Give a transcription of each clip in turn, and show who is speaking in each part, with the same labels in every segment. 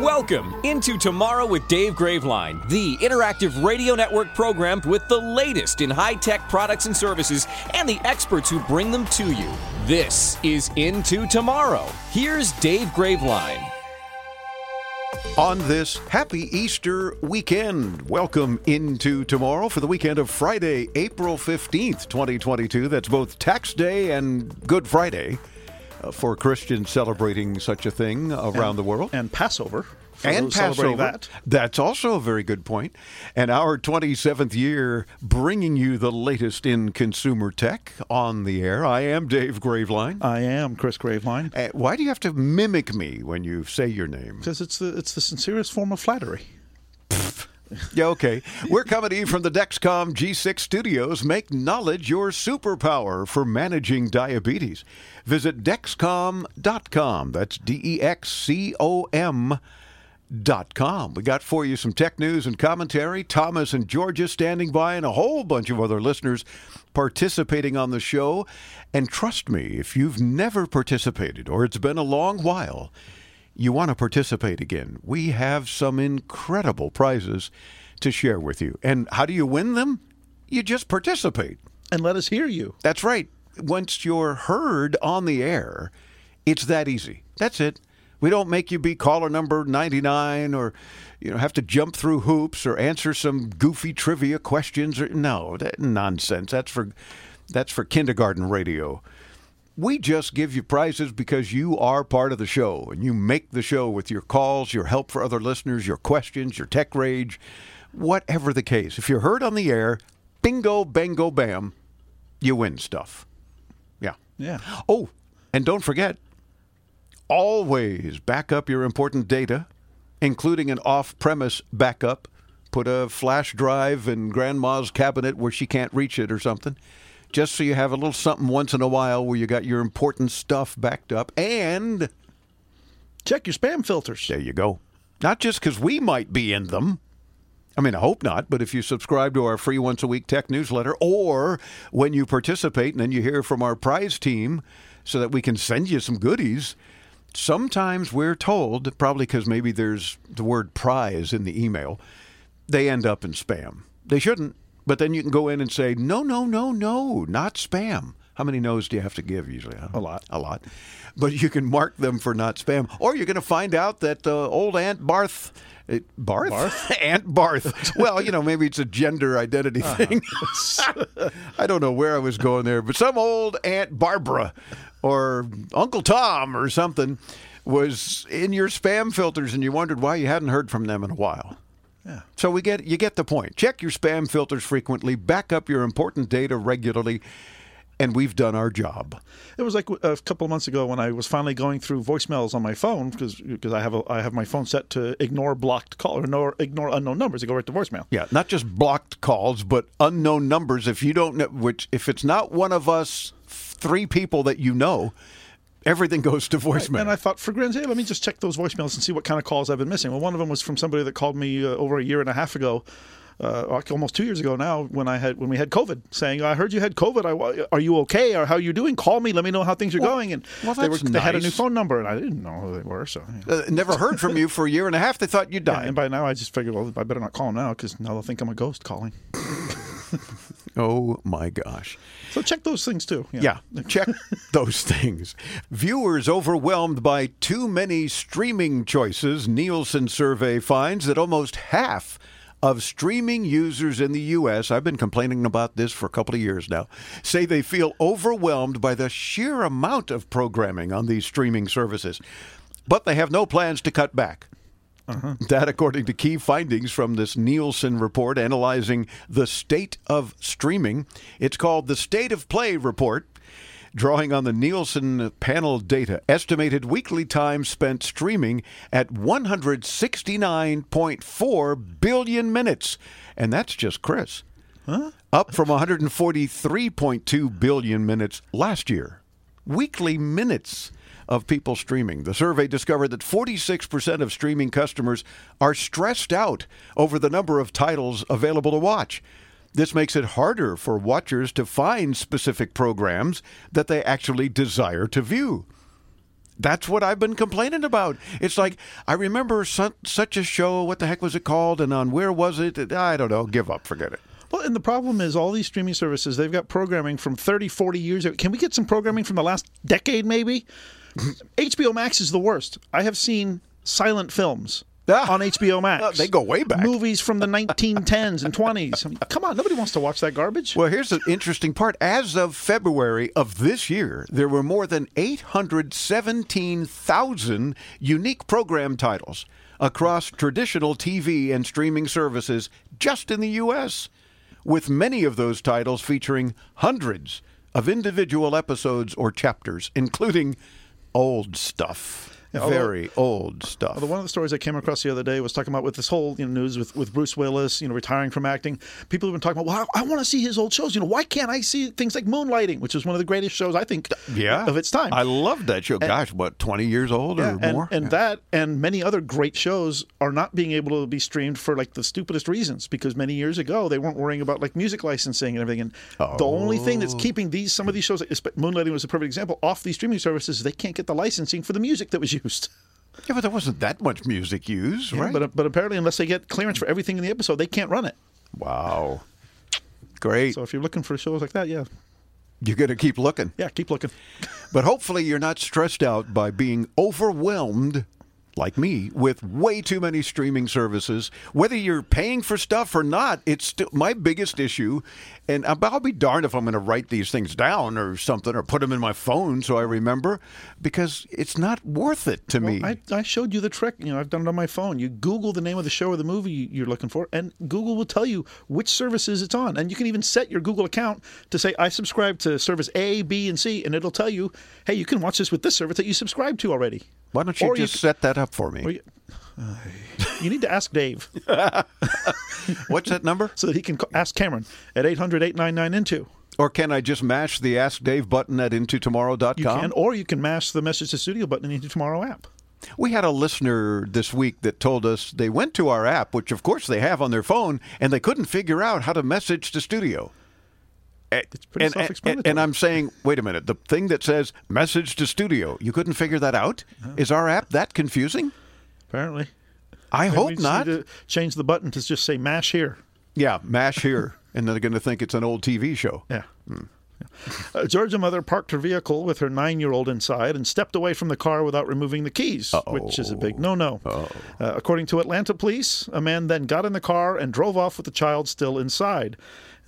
Speaker 1: Welcome into Tomorrow with Dave Graveline, the interactive radio network program with the latest in high tech products and services and the experts who bring them to you. This is Into Tomorrow. Here's Dave Graveline.
Speaker 2: On this happy Easter weekend, welcome into tomorrow for the weekend of Friday, April 15th, 2022. That's both Tax Day and Good Friday uh, for Christians celebrating such a thing around
Speaker 3: and,
Speaker 2: the world.
Speaker 3: And Passover.
Speaker 2: And Passover. That. That's also a very good point. And our 27th year bringing you the latest in consumer tech on the air. I am Dave Graveline.
Speaker 3: I am Chris Graveline.
Speaker 2: Uh, why do you have to mimic me when you say your name?
Speaker 3: Because it's the it's the sincerest form of flattery.
Speaker 2: Yeah, okay. We're coming to you from the Dexcom G6 studios. Make knowledge your superpower for managing diabetes. Visit Dexcom.com. That's D E X C O M. Com. We got for you some tech news and commentary. Thomas and Georgia standing by, and a whole bunch of other listeners participating on the show. And trust me, if you've never participated or it's been a long while, you want to participate again, we have some incredible prizes to share with you. And how do you win them? You just participate.
Speaker 3: And let us hear you.
Speaker 2: That's right. Once you're heard on the air, it's that easy. That's it. We don't make you be caller number 99 or you know have to jump through hoops or answer some goofy trivia questions or no, that nonsense. That's for that's for kindergarten radio. We just give you prizes because you are part of the show and you make the show with your calls, your help for other listeners, your questions, your tech rage, whatever the case. If you're heard on the air, bingo, bango, bam, you win stuff. Yeah.
Speaker 3: Yeah.
Speaker 2: Oh, and don't forget, always back up your important data, including an off premise backup. Put a flash drive in grandma's cabinet where she can't reach it or something just so you have a little something once in a while where you got your important stuff backed up and
Speaker 3: check your spam filters.
Speaker 2: There you go. Not just because we might be in them. I mean, I hope not, but if you subscribe to our free once a week tech newsletter or when you participate and then you hear from our prize team so that we can send you some goodies, sometimes we're told, probably because maybe there's the word prize in the email, they end up in spam. They shouldn't. But then you can go in and say, no, no, no, no, not spam. How many no's do you have to give usually?
Speaker 3: A lot.
Speaker 2: A lot. But you can mark them for not spam. Or you're going to find out that uh, old Aunt Barth. It, Barth?
Speaker 3: Barth?
Speaker 2: Aunt Barth. well, you know, maybe it's a gender identity uh-huh. thing. I don't know where I was going there, but some old Aunt Barbara or Uncle Tom or something was in your spam filters and you wondered why you hadn't heard from them in a while.
Speaker 3: Yeah.
Speaker 2: So we get you get the point. Check your spam filters frequently, back up your important data regularly, and we've done our job.
Speaker 3: It was like a couple of months ago when I was finally going through voicemails on my phone because because I have a, I have my phone set to ignore blocked call or ignore, ignore unknown numbers. to go right to voicemail.
Speaker 2: Yeah, not just blocked calls, but unknown numbers. If you don't know which, if it's not one of us three people that you know everything goes to voicemail. Right.
Speaker 3: And I thought, for grins, hey, let me just check those voicemails and see what kind of calls I've been missing. Well, one of them was from somebody that called me uh, over a year and a half ago. Uh, almost two years ago now, when I had when we had COVID, saying, "I heard you had COVID. I, are you okay? Or how are you doing? Call me. Let me know how things are
Speaker 2: well,
Speaker 3: going." And
Speaker 2: well,
Speaker 3: they,
Speaker 2: were,
Speaker 3: nice. they had a new phone number, and I didn't know who they were. So
Speaker 2: yeah. uh, never heard from you for a year and a half. They thought you died.
Speaker 3: Yeah, and by now, I just figured, well, I better not call them now because now they'll think I'm a ghost calling.
Speaker 2: oh my gosh!
Speaker 3: So check those things too.
Speaker 2: Yeah, yeah check those things. Viewers overwhelmed by too many streaming choices. Nielsen survey finds that almost half of streaming users in the U.S., I've been complaining about this for a couple of years now, say they feel overwhelmed by the sheer amount of programming on these streaming services. But they have no plans to cut back. Uh-huh. That, according to key findings from this Nielsen report analyzing the state of streaming. It's called the State of Play Report. Drawing on the Nielsen panel data, estimated weekly time spent streaming at 169.4 billion minutes. And that's just Chris.
Speaker 3: Huh?
Speaker 2: Up from 143.2 billion minutes last year. Weekly minutes of people streaming. The survey discovered that 46% of streaming customers are stressed out over the number of titles available to watch. This makes it harder for watchers to find specific programs that they actually desire to view. That's what I've been complaining about. It's like I remember su- such a show. What the heck was it called? And on where was it? I don't know. Give up. Forget it.
Speaker 3: Well, and the problem is all these streaming services, they've got programming from 30, 40 years ago. Can we get some programming from the last decade, maybe? HBO Max is the worst. I have seen silent films
Speaker 2: Ah.
Speaker 3: on HBO Max.
Speaker 2: They go way back.
Speaker 3: Movies from the 1910s and 20s. I mean, come on, nobody wants to watch that garbage.
Speaker 2: Well, here's the interesting part. As of February of this year, there were more than 817,000 unique program titles across traditional TV and streaming services just in the U.S., with many of those titles featuring hundreds of individual episodes or chapters, including old stuff.
Speaker 3: Although-
Speaker 2: Very old stuff.
Speaker 3: Although one of the stories I came across the other day was talking about with this whole you know, news with, with Bruce Willis, you know, retiring from acting. People have been talking about, well, I, I want to see his old shows. You know, why can't I see things like Moonlighting, which is one of the greatest shows I think
Speaker 2: yeah.
Speaker 3: of its time.
Speaker 2: I love that show. Gosh, what, 20 years old or
Speaker 3: and,
Speaker 2: more?
Speaker 3: and
Speaker 2: Yeah.
Speaker 3: that and many other great shows are not being able to be streamed for like the stupidest reasons because many years ago they weren't worrying about like music licensing and everything. And the only thing that's oh. keeping these some of these shows, espe- Moonlighting was a perfect example, off these streaming services, is they can't get the licensing for the music that was used.
Speaker 2: Yeah, but there wasn't that much music used, right?
Speaker 3: But uh, but apparently, unless they get clearance for everything in the episode, they can't run it.
Speaker 2: wow. Great.
Speaker 3: So if you're looking for shows like that, yeah,
Speaker 2: You're going to keep looking.
Speaker 3: yeah, keep looking.
Speaker 2: But hopefully, you're not stressed out by being overwhelmed, like me, with way too many streaming services. Whether you're paying for stuff or not, it's still my biggest issue. And I'll I'll be darned if I'm going to write these things down or something or put them in my phone so I remember because it's not worth it to me.
Speaker 3: I, I showed you the trick. You know, I've done it on my phone. You Google the name of the show or the movie you're looking for, and Google will tell you which services it's on. And you can even set your Google account to say, I subscribe to service A, B, and C, and it'll tell you, hey, you can watch this with this service that you subscribe to already.
Speaker 2: Why don't you
Speaker 3: Or
Speaker 2: just
Speaker 3: c-
Speaker 2: set that up for me?
Speaker 3: you, uh, you need to ask Dave
Speaker 2: What's that number?
Speaker 3: so that he can ask Cameron at 800 899 Into.
Speaker 2: Or can I just mash the Ask Dave button at intotomorrow.com?
Speaker 3: You can, or you can mash the message to studio button into Tomorrow app.
Speaker 2: We had a listener this week that told us they went to our app, which of course they have on their phone, and they couldn't figure out how to message to studio. Eh, it's
Speaker 3: pretty
Speaker 2: and, and,
Speaker 3: self-explanatory.
Speaker 2: and I'm saying, wait a minute, the thing that says message to studio, you couldn't figure that out? Is our app that confusing?
Speaker 3: Apparently.
Speaker 2: I
Speaker 3: Maybe
Speaker 2: hope not.
Speaker 3: To change the button to just say mash here.
Speaker 2: Yeah, mash here, and they're going to think it's an old TV show. Hmm.
Speaker 3: Yeah. A Georgia mother parked her vehicle with her nine year old inside and stepped away from the car without removing the keys, which is a big no no. Uh, according to Atlanta police, a man then got in the car and drove off with the child still inside.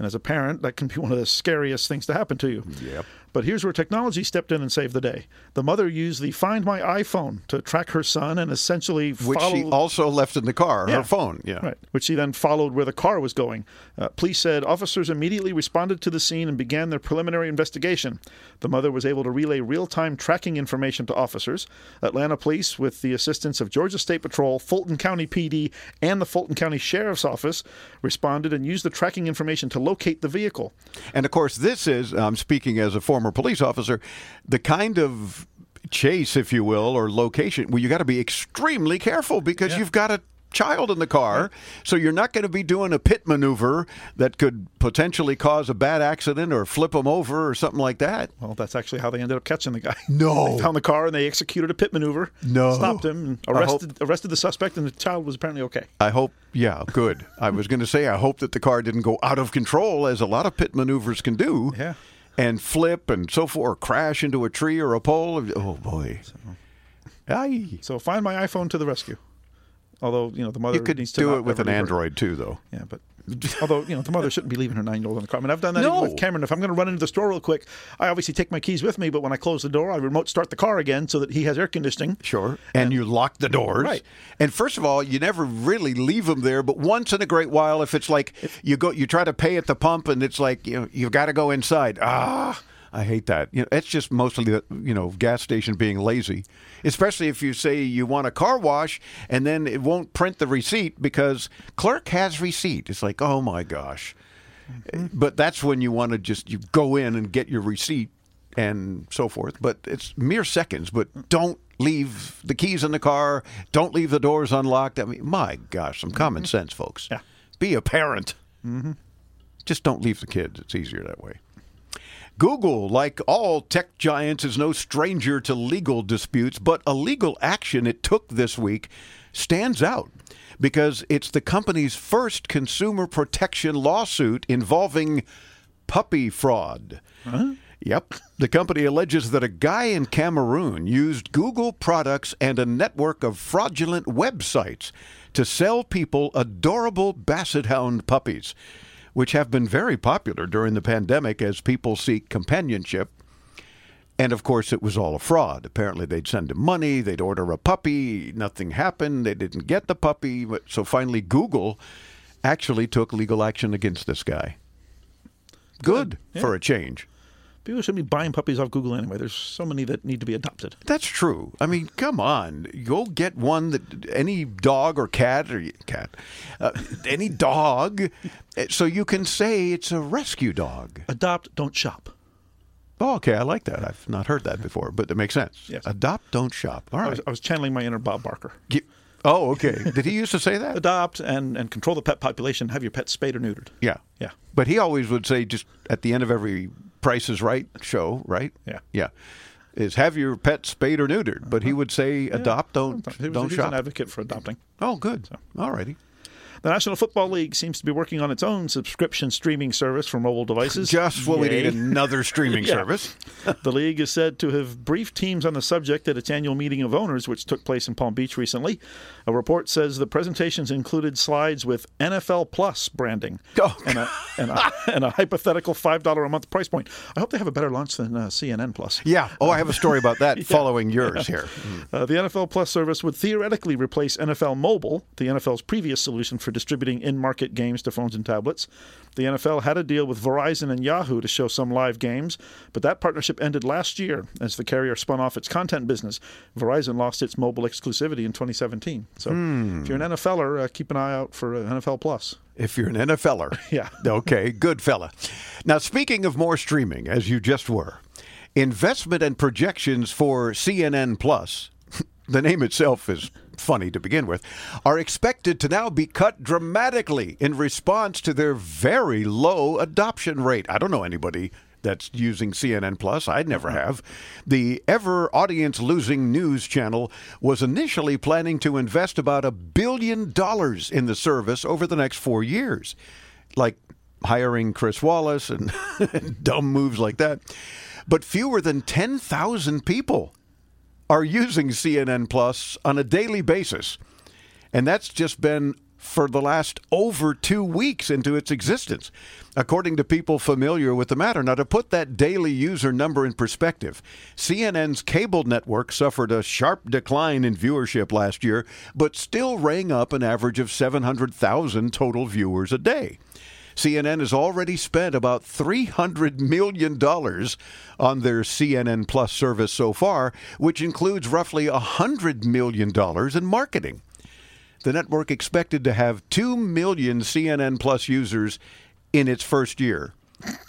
Speaker 3: And as a parent, that can be one of the scariest things to happen to you.
Speaker 2: Yep.
Speaker 3: But here's where technology stepped in and saved the day. The mother used the Find My iPhone to track her son and essentially
Speaker 2: Which
Speaker 3: follow
Speaker 2: she also left in the car,
Speaker 3: Yeah.
Speaker 2: her phone. Yeah.
Speaker 3: Right, which she then followed where the car was going. Uh, police said officers immediately responded to the scene and began their preliminary investigation. The mother was able to relay real time tracking information to officers. Atlanta police, with the assistance of Georgia State Patrol, Fulton County PD, and the Fulton County Sheriff's Office, responded and used the tracking information to locate the vehicle.
Speaker 2: And of course, this is, I'm speaking as a former police officer, the kind of chase, if you will, or location where you got to be extremely careful because you've got a child in the car. So you're not going to be doing a pit maneuver that could potentially cause a bad accident or flip them over or something like that.
Speaker 3: Well, that's actually how they ended up catching the guy.
Speaker 2: No.
Speaker 3: They found the car and they executed a pit maneuver.
Speaker 2: No.
Speaker 3: Stopped him and
Speaker 2: I hope-
Speaker 3: arrested, arrested the suspect, and the child was apparently okay.
Speaker 2: I hope, yeah, good. I was going to say, I hope that the car didn't go out of control, as a lot of pit maneuvers can do.
Speaker 3: Yeah.
Speaker 2: And flip and so forth, crash into a tree or a pole. Oh, boy. Aye.
Speaker 3: So find my iPhone to the rescue. Although you know the mother
Speaker 2: You could
Speaker 3: needs to
Speaker 2: do it with an
Speaker 3: her-
Speaker 2: Android, too, though.
Speaker 3: Yeah, but although you know the mother shouldn't be leaving her nine-year-old in the car. I mean, I've done that
Speaker 2: No.
Speaker 3: even with Cameron. If I'm going to run into the store real quick, I obviously take my keys with me. But when I close the door, I remote start the car again so that he has air conditioning.
Speaker 2: Sure. And, you lock the doors.
Speaker 3: Right.
Speaker 2: And first of all, you never really leave them there, but once in a great while, if it's like you go, you try to pay at the pump, and it's like you know, you've got to go inside. Ah, I hate that. You know, it's just mostly the you know gas station being lazy, especially if you say you want a car wash and then it won't print the receipt because clerk has receipt. It's like oh my gosh. Mm-hmm. But that's when you want to just you go in and get your receipt and so forth. But it's mere seconds. But don't leave the keys in the car. Don't leave the doors unlocked. I mean, my gosh, some common mm-hmm. sense, folks.
Speaker 3: Yeah.
Speaker 2: Be a parent. Mm-hmm. Just don't leave the kids. It's easier that way. Google, like all tech giants, is no stranger to legal disputes, but a legal action it took this week stands out because it's the company's first consumer protection lawsuit involving puppy fraud. Yep. The company alleges that a guy in Cameroon used Google products and a network of fraudulent websites to sell people adorable basset hound puppies, which have been very popular during the pandemic as people seek companionship. And of course, it was all a fraud. Apparently, they'd send him money, they'd order a puppy, nothing happened, they didn't get the puppy. So finally, Google actually took legal action against this guy. Good, for a change.
Speaker 3: People should be buying puppies off Google anyway. There's so many that need to be adopted.
Speaker 2: That's true. I mean, come on, go get one that any dog or cat or cat, uh, any dog, eh, so you can say it's a rescue dog.
Speaker 3: Adopt, don't shop.
Speaker 2: Oh, okay, I like that. I've not heard that before, but it makes sense.
Speaker 3: Yes.
Speaker 2: Adopt, don't shop. All
Speaker 3: I was, I was channeling my inner Bob Barker.
Speaker 2: Oh, okay. Did he used to say that?
Speaker 3: Adopt and, and control the pet population. Have your pet spayed or neutered.
Speaker 2: Yeah.
Speaker 3: Yeah.
Speaker 2: But he always would say just at the end of every Price is Right show, right?
Speaker 3: Yeah.
Speaker 2: Yeah. Is have your pet spayed or neutered, but he uh-huh. would say adopt, don't
Speaker 3: He was,
Speaker 2: don't
Speaker 3: he's
Speaker 2: shop.
Speaker 3: an advocate for adopting.
Speaker 2: Oh, good. All righty.
Speaker 3: The National Football League seems to be working on its own subscription streaming service for mobile devices.
Speaker 2: Just what we need another streaming
Speaker 3: Yeah.
Speaker 2: service.
Speaker 3: the league is said to have briefed teams on the subject at its annual meeting of owners, which took place in Palm Beach recently. A report says the presentations included slides with NFL Plus branding
Speaker 2: Oh,
Speaker 3: and, a, and, a, and a hypothetical $5 a month price point. I hope they have a better launch than uh, CNN Plus.
Speaker 2: Yeah. Oh, I have a story about that following yours here.
Speaker 3: Uh, the NFL Plus service would theoretically replace NFL Mobile, the NFL's previous solution for distributing in market games to phones and tablets. The NFL had a deal with Verizon and Yahoo to show some live games, but that partnership ended last year as the carrier spun off its content business. Verizon lost its mobile exclusivity in 2017. So if you're an NFLer, uh, keep an eye out for uh, NFL Plus.
Speaker 2: If you're an NFLer.
Speaker 3: Yeah.
Speaker 2: Okay, good fella. Now, speaking of more streaming, as you just were, investment and projections for CNN Plus, the name itself is funny to begin with, are expected to now be cut dramatically in response to their very low adoption rate. I don't know anybody that's using CNN Plus. I'd never mm-hmm. have. The ever audience losing news channel was initially planning to invest about a billion dollars in the service over the next four years. Like hiring Chris Wallace and dumb moves like that. But fewer than 10,000 people are using CNN Plus on a daily basis. And that's just been for the last over two weeks into its existence, according to people familiar with the matter. Now, to put that daily user number in perspective, CNN's cable network suffered a sharp decline in viewership last year, but still rang up an average of 700,000 total viewers a day. CNN has already spent about $300 million on their CNN Plus service so far, which includes roughly $100 million in marketing. The network expected to have 2 million CNN Plus users in its first year.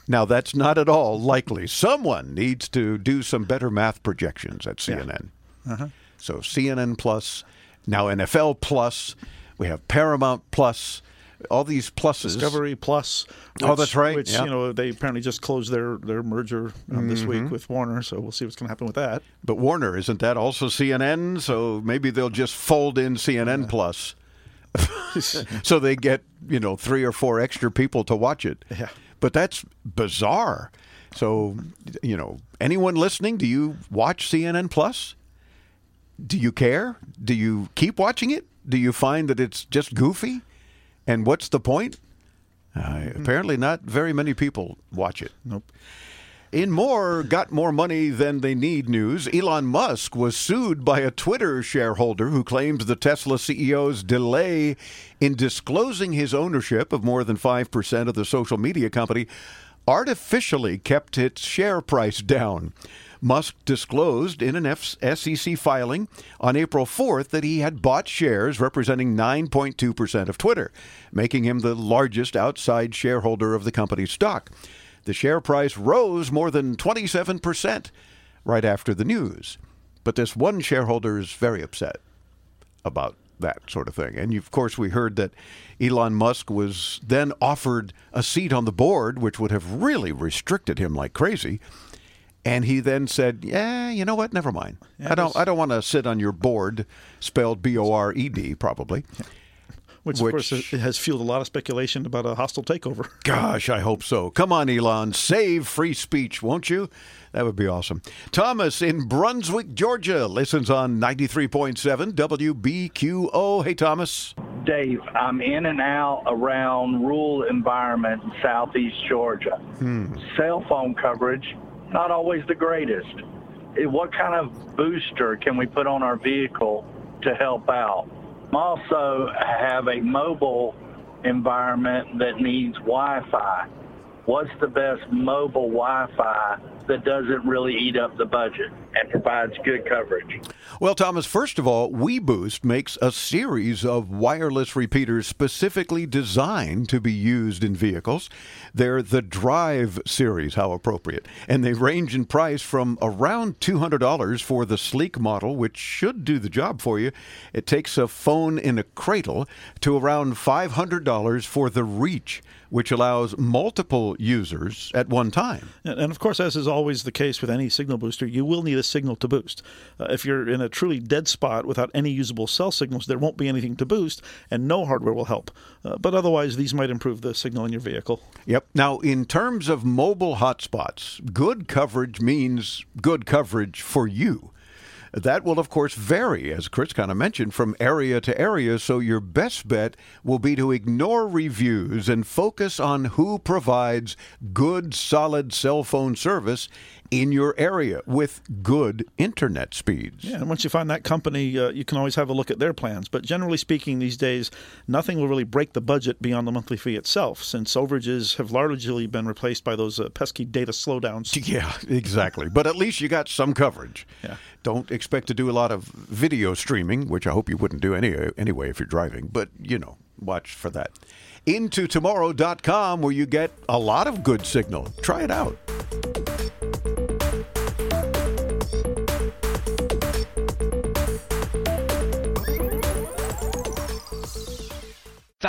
Speaker 2: Now, that's not at all likely. Someone needs to do some better math projections at CNN. Uh-huh. So, CNN Plus, now NFL Plus, we have Paramount Plus, all these pluses.
Speaker 3: Discovery Plus.
Speaker 2: Oh, that's right,
Speaker 3: Which
Speaker 2: yeah.
Speaker 3: you know they apparently just closed their their merger um, this
Speaker 2: Mm-hmm.
Speaker 3: week with Warner, so we'll see what's going to happen with that.
Speaker 2: But Warner, isn't that also CNN? So maybe they'll just fold in CNN Plus. so they get, you know, three or four extra people to watch it.
Speaker 3: Yeah.
Speaker 2: But that's bizarre. So, you know, anyone listening, do you watch CNN Plus? Do you care? Do you keep watching it? Do you find that it's just goofy? And what's the point? Uh, apparently, not very many people watch it.
Speaker 3: Nope.
Speaker 2: In more, got more money than they need news, Elon Musk was sued by a Twitter shareholder who claims the Tesla CEO's delay in disclosing his ownership of more than 5% of the social media company artificially kept its share price down. Musk disclosed in an F- SEC filing on April 4th that he had bought shares representing 9.2% of Twitter, making him the largest outside shareholder of the company's stock. The share price rose more than 27% right after the news. But this one shareholder is very upset about that sort of thing. And of course, we heard that Elon Musk was then offered a seat on the board, which would have really restricted him like crazy. And he then said, "Yeah, you know what? Never mind.
Speaker 3: Yeah,
Speaker 2: I don't. I don't want to sit on your board, spelled B O R E D, probably."
Speaker 3: Which, of course, has fueled a lot of speculation about a hostile takeover.
Speaker 2: Gosh, I hope so. Come on, Elon, save free speech, won't you? That would be awesome. Thomas in Brunswick, Georgia, listens on 93.7 WBQO. Hey, Thomas.
Speaker 4: Dave, I'm in and out around rural environment in southeast Georgia.
Speaker 2: Hmm.
Speaker 4: Cell phone coverage, not always the greatest. What kind of booster can we put on our vehicle to help out? I also have a mobile environment that needs Wi-Fi. What's the best mobile Wi-Fi that doesn't really eat up the budget and provides good coverage?
Speaker 2: Well, Thomas, first of all, WeBoost makes a series of wireless repeaters specifically designed to be used in vehicles. They're the Drive series, how appropriate. And they range in price from around $200 for the sleek model, which should do the job for you. It takes a phone in a cradle to around $500 for the Reach, which allows multiple users at one time.
Speaker 3: And, and of course, as is always the case with any signal booster, you will need a signal to boost. Uh, if you're in a truly dead spot without any usable cell signals, there won't be anything to boost, and no hardware will help. Uh, but otherwise, these might improve the signal in your vehicle.
Speaker 2: Yep. Now, in terms of mobile hotspots, good coverage means good coverage for you. That will, of course, vary, as Chris kind of mentioned, from area to area. So, your best bet will be to ignore reviews and focus on who provides good, solid cell phone service in your area with good internet speeds.
Speaker 3: Yeah, and once you find that company, uh, you can always have a look at their plans. But generally speaking, these days, nothing will really break the budget beyond the monthly fee itself, since overages have largely been replaced by those uh, pesky data slowdowns.
Speaker 2: Yeah, exactly. But at least you got some coverage.
Speaker 3: Yeah.
Speaker 2: Don't expect to do a lot of video streaming, which I hope you wouldn't do any, anyway if you're driving, but you know, watch for that. Into tomorrow.com where you get a lot of good signal. Try it out.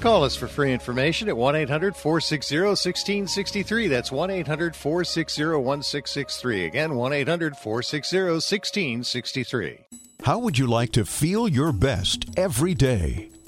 Speaker 5: Call us for free information at 1 800 460 1663. That's 1 800 460 1663. Again, 1 800 460 1663.
Speaker 2: How would you like to feel your best every day?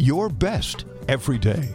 Speaker 2: your best every day.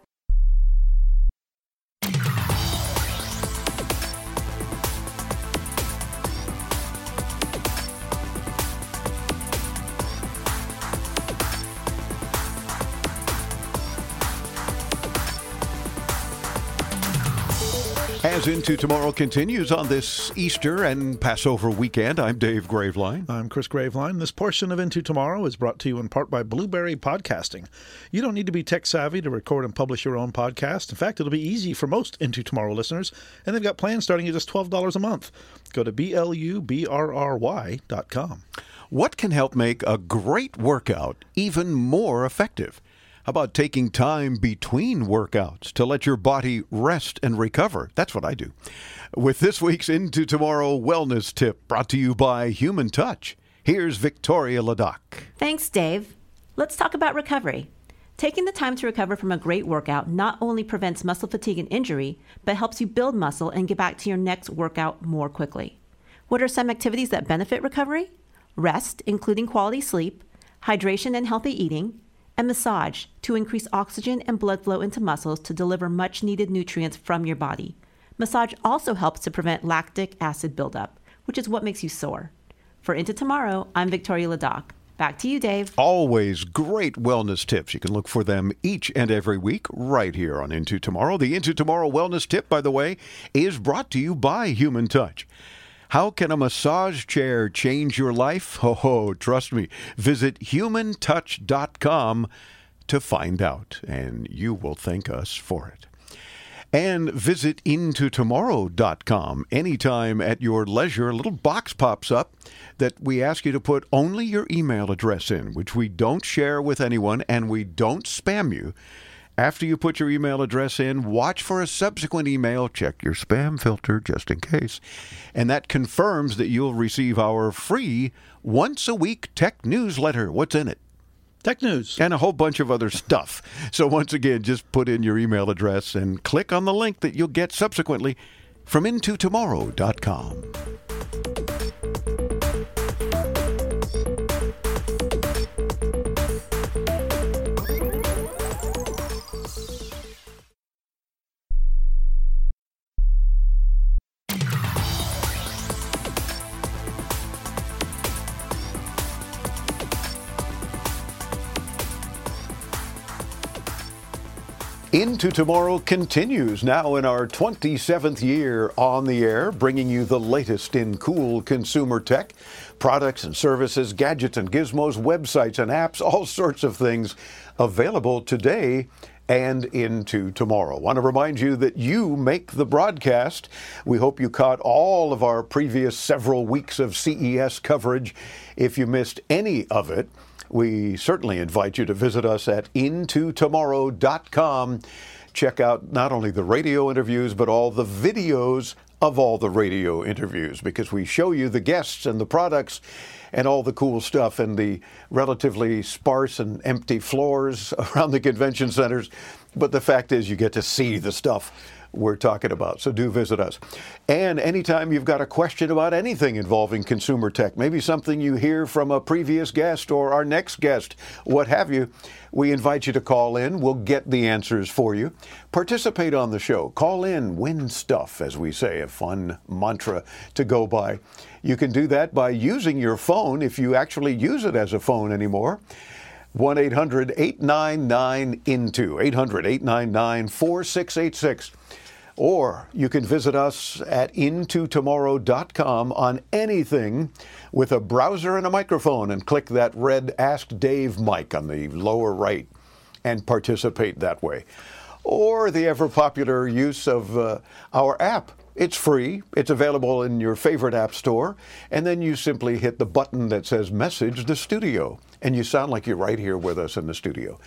Speaker 2: As Into Tomorrow continues on this Easter and Passover weekend, I'm Dave Graveline.
Speaker 3: I'm Chris Graveline. This portion of Into Tomorrow is brought to you in part by Blubrry Podcasting. You don't need to be tech savvy to record and publish your own podcast. In fact, it'll be easy for most Into Tomorrow listeners, and they've got plans starting at just $12 a month. Go to B-L-U-B-R-R-Y.com.
Speaker 2: What can help make a great workout even more effective? How about taking time between workouts to let your body rest and recover? That's what I do. With this week's Into Tomorrow wellness tip brought to you by Human Touch, here's Victoria Ladoc.
Speaker 6: Thanks, Dave. Let's talk about recovery. Taking the time to recover from a great workout not only prevents muscle fatigue and injury, but helps you build muscle and get back to your next workout more quickly. What are some activities that benefit recovery? Rest, including quality sleep, hydration and healthy eating, and massage to increase oxygen and blood flow into muscles to deliver much needed nutrients from your body. Massage also helps to prevent lactic acid buildup, which is what makes you sore. For Into Tomorrow, I'm Victoria Ladoc. Back to you, Dave.
Speaker 2: Always great wellness tips. You can look for them each and every week right here on Into Tomorrow. The Into Tomorrow wellness tip, by the way, is brought to you by Human Touch. How can a massage chair change your life? Oh, trust me. Visit humantouch.com to find out, and you will thank us for it. And visit intotomorrow.com anytime at your leisure. A little box pops up that we ask you to put only your email address in, which we don't share with anyone and we don't spam you. After you put your email address in, watch for a subsequent email. Check your spam filter just in case. And that confirms that you'll receive our free once a week tech newsletter. What's in it?
Speaker 3: Tech news.
Speaker 2: And a whole bunch of other stuff. So, once again, just put in your email address and click on the link that you'll get subsequently from intotomorrow.com. Into Tomorrow continues now in our 27th year on the air, bringing you the latest in cool consumer tech, products and services, gadgets and gizmos, websites and apps, all sorts of things available today and into tomorrow. Want to remind you that you make the broadcast. We hope you caught all of our previous several weeks of CES coverage. If you missed any of it, we certainly invite you to visit us at intotomorrow.com. Check out not only the radio interviews, but all the videos of all the radio interviews because we show you the guests and the products and all the cool stuff and the relatively sparse and empty floors around the convention centers. But the fact is, you get to see the stuff we're talking about. So do visit us. And anytime you've got a question about anything involving consumer tech, maybe something you hear from a previous guest or our next guest, what have you, we invite you to call in. We'll get the answers for you. Participate on the show. Call in, win stuff, as we say, a fun mantra to go by. You can do that by using your phone if you actually use it as a phone anymore. 1 800 899 INTO, 800 899 4686. Or you can visit us at intotomorrow.com on anything with a browser and a microphone and click that red Ask Dave mic on the lower right and participate that way. Or the ever popular use of uh, our app. It's free, it's available in your favorite app store, and then you simply hit the button that says Message the Studio, and you sound like you're right here with us in the studio.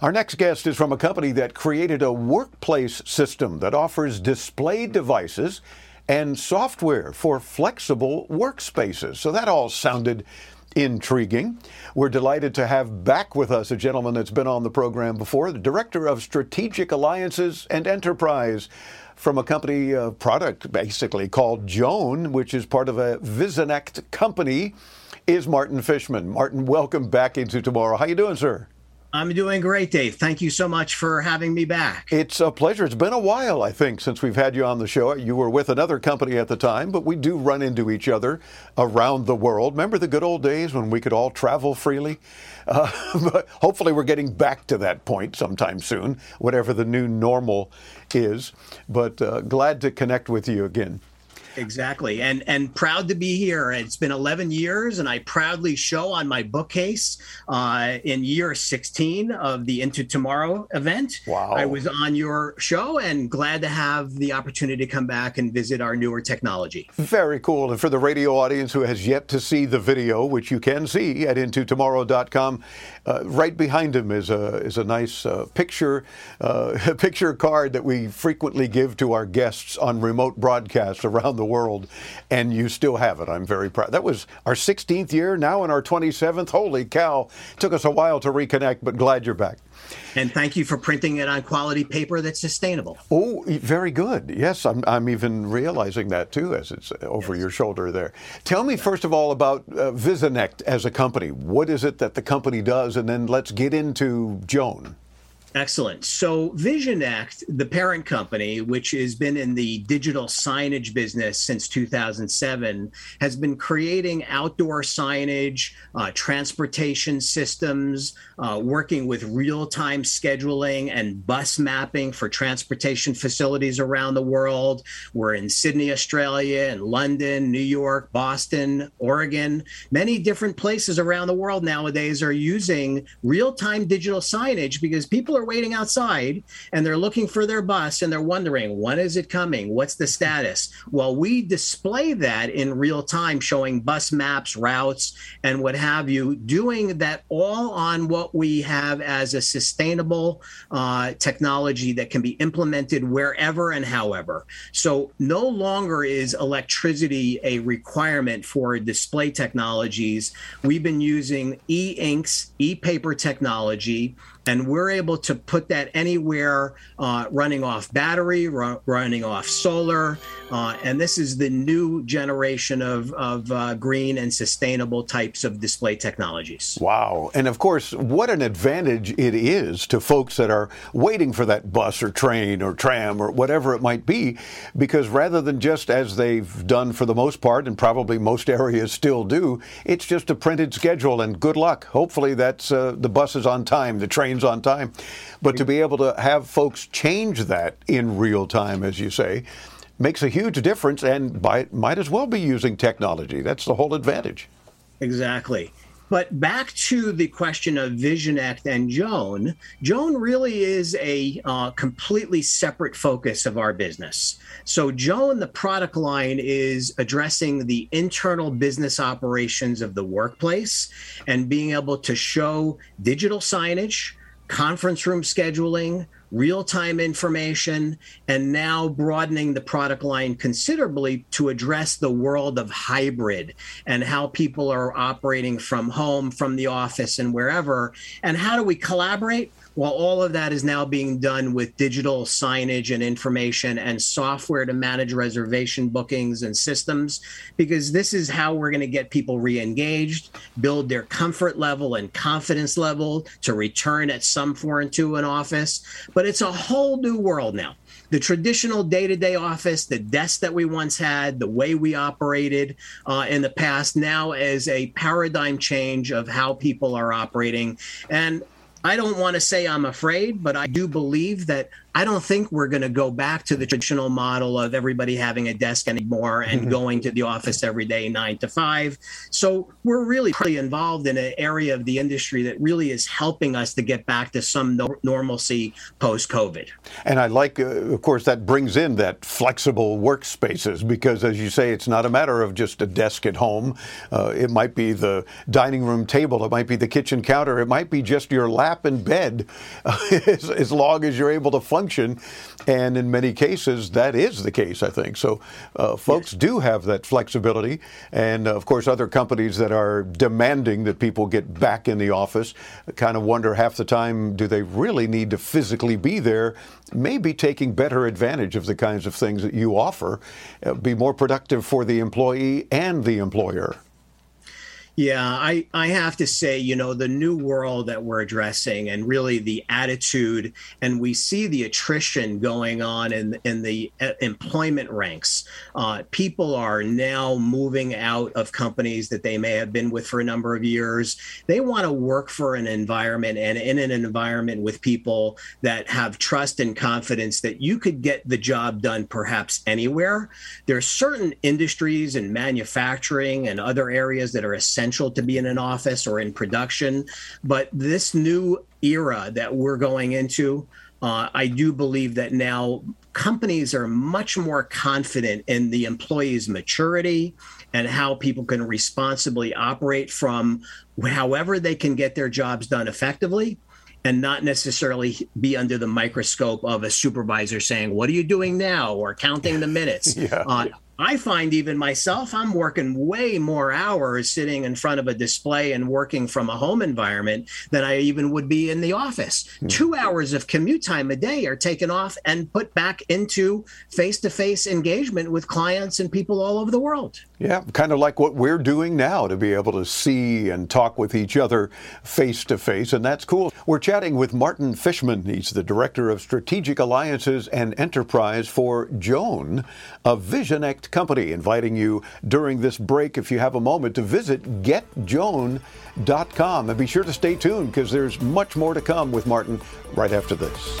Speaker 2: Our next guest is from a company that created a workplace system that offers display devices and software for flexible workspaces. So that all sounded intriguing. We're delighted to have back with us a gentleman that's been on the program before, the Director of Strategic Alliances and Enterprise from a company uh, product basically called Joan, which is part of a Visionect company, is Martin Fishman. Martin, welcome back into tomorrow. How you doing, sir?
Speaker 7: I'm doing great, Dave. Thank you so much for having me back.
Speaker 2: It's a pleasure. It's been a while, I think, since we've had you on the show. You were with another company at the time, but we do run into each other around the world. Remember the good old days when we could all travel freely? Uh, but hopefully, we're getting back to that point sometime soon, whatever the new normal is. But uh, glad to connect with you again.
Speaker 7: Exactly. And and proud to be here. It's been 11 years, and I proudly show on my bookcase uh, in year 16 of the Into Tomorrow event.
Speaker 2: Wow.
Speaker 7: I was on your show and glad to have the opportunity to come back and visit our newer technology.
Speaker 2: Very cool. And for the radio audience who has yet to see the video, which you can see at intotomorrow.com, uh, right behind him is a is a nice uh, picture uh, picture card that we frequently give to our guests on remote broadcasts around the world, and you still have it. I'm very proud. That was our 16th year, now in our 27th. Holy cow! Took us a while to reconnect, but glad you're back.
Speaker 7: And thank you for printing it on quality paper that's sustainable.
Speaker 2: Oh, very good. Yes, I'm, I'm even realizing that too as it's over yes. your shoulder there. Tell me, first of all, about uh, Visionect as a company. What is it that the company does? And then let's get into Joan.
Speaker 7: Excellent. So, Visionect, the parent company, which has been in the digital signage business since 2007, has been creating outdoor signage, uh, transportation systems, uh, working with real time scheduling and bus mapping for transportation facilities around the world. We're in Sydney, Australia, and London, New York, Boston, Oregon. Many different places around the world nowadays are using real time digital signage because people are waiting outside and they're looking for their bus and they're wondering when is it coming? What's the status? Well we display that in real time showing bus maps routes and what have you doing that all on what we have as a sustainable uh, technology that can be implemented wherever and however. So no longer is electricity a requirement for display technologies. We've been using e-inks e-paper technology and we're able to put that anywhere uh, running off battery, ru- running off solar. Uh, and this is the new generation of, of uh, green and sustainable types of display technologies.
Speaker 2: Wow. And of course, what an advantage it is to folks that are waiting for that bus or train or tram or whatever it might be, because rather than just as they've done for the most part, and probably most areas still do, it's just a printed schedule and good luck. Hopefully, that's uh, the bus is on time, the train on time. But to be able to have folks change that in real time, as you say, makes a huge difference and by, might as well be using technology. That's the whole advantage.
Speaker 7: Exactly. But back to the question of Visionect and Joan, Joan really is a uh, completely separate focus of our business. So, Joan, the product line, is addressing the internal business operations of the workplace and being able to show digital signage, conference room scheduling, real time information, and now broadening the product line considerably to address the world of hybrid and how people are operating from home, from the office, and wherever. And how do we collaborate? Well, all of that is now being done with digital signage and information and software to manage reservation bookings and systems, because this is how we're going to get people re engaged, build their comfort level and confidence level to return at some point to an office. But but it's a whole new world now the traditional day-to-day office the desk that we once had the way we operated uh, in the past now is a paradigm change of how people are operating and I don't want to say I'm afraid, but I do believe that I don't think we're going to go back to the traditional model of everybody having a desk anymore and mm-hmm. going to the office every day, nine to five. So we're really pretty involved in an area of the industry that really is helping us to get back to some no- normalcy post COVID.
Speaker 2: And I like, uh, of course, that brings in that flexible workspaces because, as you say, it's not a matter of just a desk at home. Uh, it might be the dining room table, it might be the kitchen counter, it might be just your lap in bed, as, as long as you're able to function function. And in many cases, that is the case, I think. So uh, folks yes. do have that flexibility. And uh, of course, other companies that are demanding that people get back in the office kind of wonder half the time do they really need to physically be there? Maybe taking better advantage of the kinds of things that you offer, uh, be more productive for the employee and the employer.
Speaker 7: Yeah, I, I have to say, you know, the new world that we're addressing and really the attitude, and we see the attrition going on in, in the uh, employment ranks. Uh, people are now moving out of companies that they may have been with for a number of years. They want to work for an environment and in an environment with people that have trust and confidence that you could get the job done perhaps anywhere. There are certain industries and manufacturing and other areas that are essential essential to be in an office or in production. But this new era that we're going into, uh, I do believe that now companies are much more confident in the employee's maturity and how people can responsibly operate from however they can get their jobs done effectively and not necessarily be under the microscope of a supervisor saying, What are you doing now? or counting the minutes. yeah. Uh, I find even myself, I'm working way more hours sitting in front of a display and working from a home environment than I even would be in the office. Mm-hmm. Two hours of commute time a day are taken off and put back into face to face engagement with clients and people all over the world.
Speaker 2: Yeah, kind of like what we're doing now to be able to see and talk with each other face to face, and that's cool. We're chatting with Martin Fishman. He's the Director of Strategic Alliances and Enterprise for Joan, a Company, inviting you during this break, if you have a moment, to visit getjoan.com. And be sure to stay tuned because there's much more to come with Martin right after this.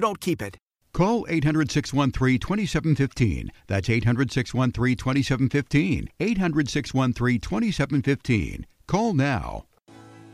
Speaker 8: you don't keep it.
Speaker 9: Call 800 613 2715. That's 800 613 2715. 800 613 2715. Call now.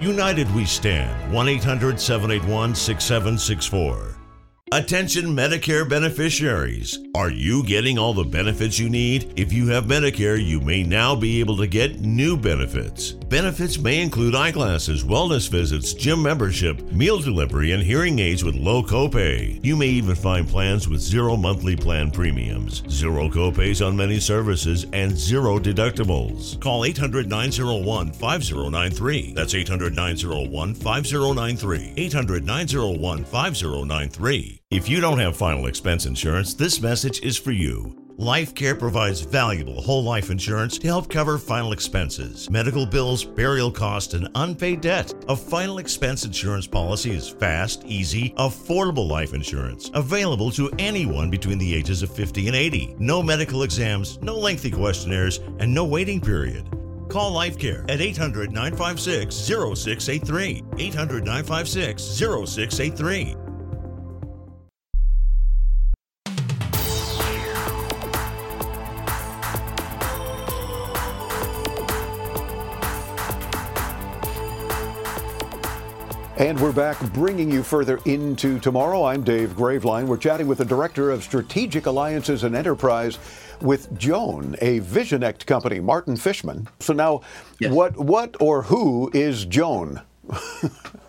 Speaker 10: United we stand. 1 800 781 6764. Attention Medicare beneficiaries. Are you getting all the benefits you need? If you have Medicare, you may now be able to get new benefits. Benefits may include eyeglasses, wellness visits, gym membership, meal delivery, and hearing aids with low copay. You may even find plans with zero monthly plan premiums, zero copays on many services, and zero deductibles. Call 800 901 5093. That's 800 901 5093. 800 901 5093. If you don't have final expense insurance, this message is for you. Life Care provides valuable whole life insurance to help cover final expenses, medical bills, burial costs, and unpaid debt. A final expense insurance policy is fast, easy, affordable life insurance available to anyone between the ages of 50 and 80. No medical exams, no lengthy questionnaires, and no waiting period. Call LifeCare at 800 956 0683. 800 956 0683.
Speaker 2: And we're back bringing you further into tomorrow. I'm Dave Graveline. We're chatting with the Director of Strategic Alliances and Enterprise with Joan, a Visionect company, Martin Fishman. So now, what, what or who is Joan?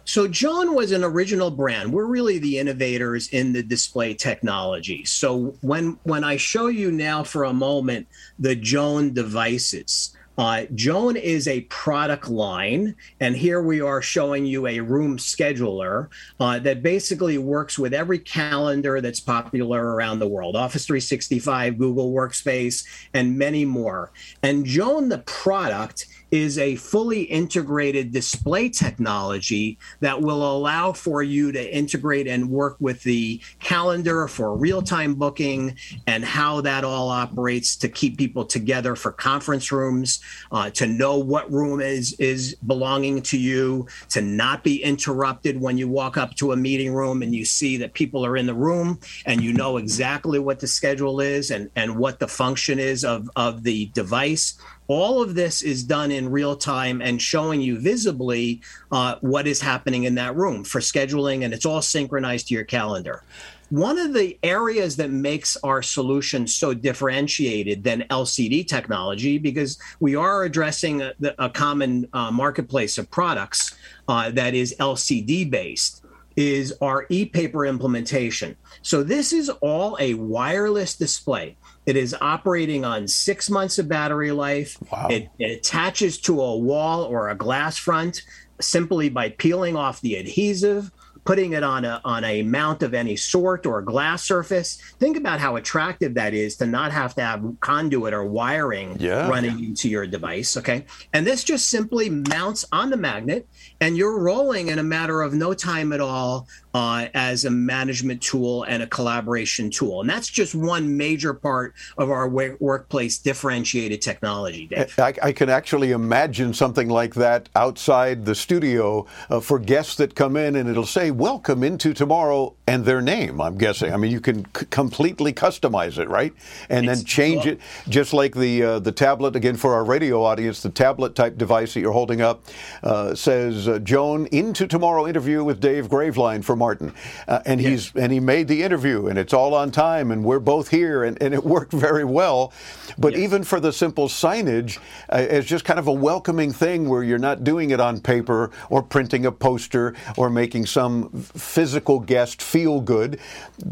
Speaker 7: So Joan was an original brand. We're really the innovators in the display technology. So when when I show you now for a moment the Joan devices, uh, Joan is a product line, and here we are showing you a room scheduler uh, that basically works with every calendar that's popular around the world Office 365, Google Workspace, and many more. And Joan, the product, is a fully integrated display technology that will allow for you to integrate and work with the calendar for real time booking and how that all operates to keep people together for conference rooms, uh, to know what room is, is belonging to you, to not be interrupted when you walk up to a meeting room and you see that people are in the room and you know exactly what the schedule is and, and what the function is of, of the device all of this is done in real time and showing you visibly uh, what is happening in that room for scheduling, and it's all synchronized to your calendar. One of the areas that makes our solution so differentiated than LCD technology, because we are addressing a, a common uh, marketplace of products uh, that is LCD based, is our e paper implementation. So, this is all a wireless display. It is operating on six months of battery life.
Speaker 2: Wow.
Speaker 7: It, it attaches to a wall or a glass front simply by peeling off the adhesive putting it on a on a mount of any sort or a glass surface. Think about how attractive that is to not have to have conduit or wiring
Speaker 2: Yeah.
Speaker 7: running into your device. Okay. And this just simply mounts on the magnet and you're rolling in a matter of no time at all uh, as a management tool and a collaboration tool. And that's just one major part of our wa- workplace differentiated technology, Dave.
Speaker 2: I, I can actually imagine something like that outside the studio uh, for guests that come in, and it'll say "Welcome into tomorrow" and their name. I'm guessing. I mean, you can c- completely customize it, right? And then change it, just like the uh, the tablet. Again, for our radio audience, the tablet type device that you're holding up uh, says uh, "Joan into tomorrow interview with Dave Graveline for Martin," uh, and he's and he made the interview, and it's all on time, and we're both here, and, and it worked very well. But even for the simple signage, uh, it's just kind of a welcoming thing where you're not doing it on paper or printing a poster or making some physical guest feel good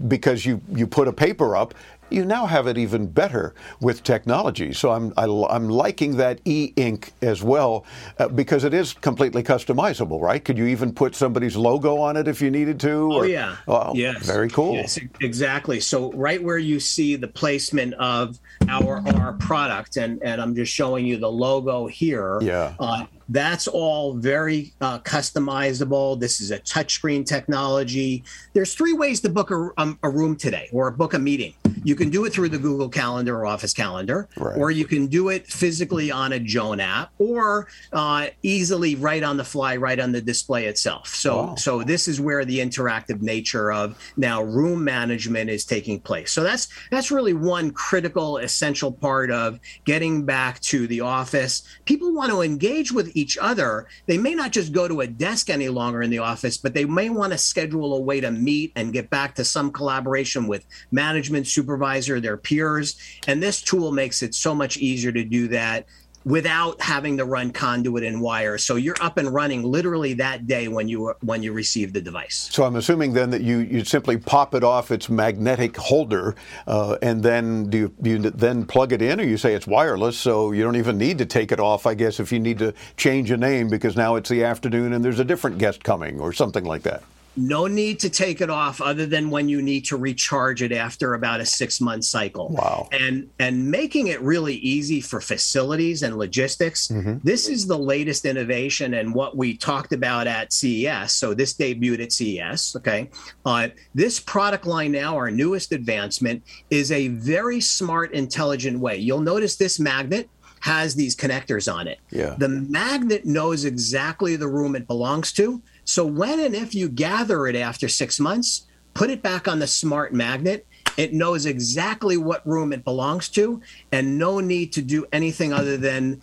Speaker 2: because you, you put a paper up. You now have it even better with technology. So I'm, I, am liking that e ink as well uh, because it is completely customizable, right? Could you even put somebody's logo on it if you needed to?
Speaker 7: Oh yeah.
Speaker 2: Oh,
Speaker 7: yes.
Speaker 2: Very cool.
Speaker 7: Yes, exactly. So right where you see the placement of our our product, and and I'm just showing you the logo here.
Speaker 2: Yeah.
Speaker 7: Uh, that's all very uh, customizable. This is a touchscreen technology. There's three ways to book a, um, a room today or book a meeting. You can do it through the Google Calendar or Office Calendar,
Speaker 2: Right.
Speaker 7: or you can do it physically on a Joan app, or uh, easily right on the fly, right on the display itself. So, so this is where the interactive nature of now room management is taking place. So that's that's really one critical, essential part of getting back to the office. People want to engage with each other. They may not just go to a desk any longer in the office, but they may want to schedule a way to meet and get back to some collaboration with management, supervisor, their peers. And this tool makes it so much easier to do that without having to run conduit and wire. So you're up and running literally that day when you when you receive the device.
Speaker 2: So I'm assuming then that you you simply pop it off its magnetic holder, uh, and then do you, do you then plug it in, or you say it's wireless, so you don't even need to take it off. I guess if you need to change a name because now it's the afternoon and there's a different guest coming or something like that.
Speaker 7: No need to take it off other than when you need to recharge it after about a six month cycle.
Speaker 2: Wow.
Speaker 7: And and making it really easy for facilities and logistics. This is the latest innovation and what we talked about at CES. So this debuted at CES. Okay. Uh, this product line now, our newest advancement, is a very smart, intelligent way. You'll notice this magnet has these connectors on it.
Speaker 2: Yeah.
Speaker 7: The magnet knows exactly the room it belongs to. So when and if you gather it after six months, put it back on the smart magnet. It knows exactly what room it belongs to, and no need to do anything other than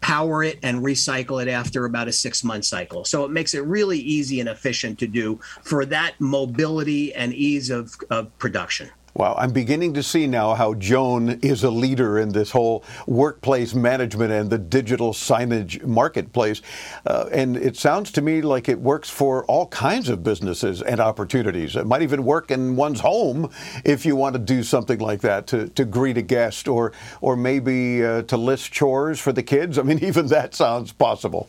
Speaker 7: power it and recycle it after about a six month cycle. So it makes it really easy and efficient to do for that mobility and ease of, of production.
Speaker 2: Wow, I'm beginning to see now how Joan is a leader in this whole workplace management and the digital signage marketplace. Uh, and it sounds to me like it works for all kinds of businesses and opportunities. It might even work in one's home if you want to do something like that to, to greet a guest or, or maybe uh, to list chores for the kids. I mean, even that sounds possible.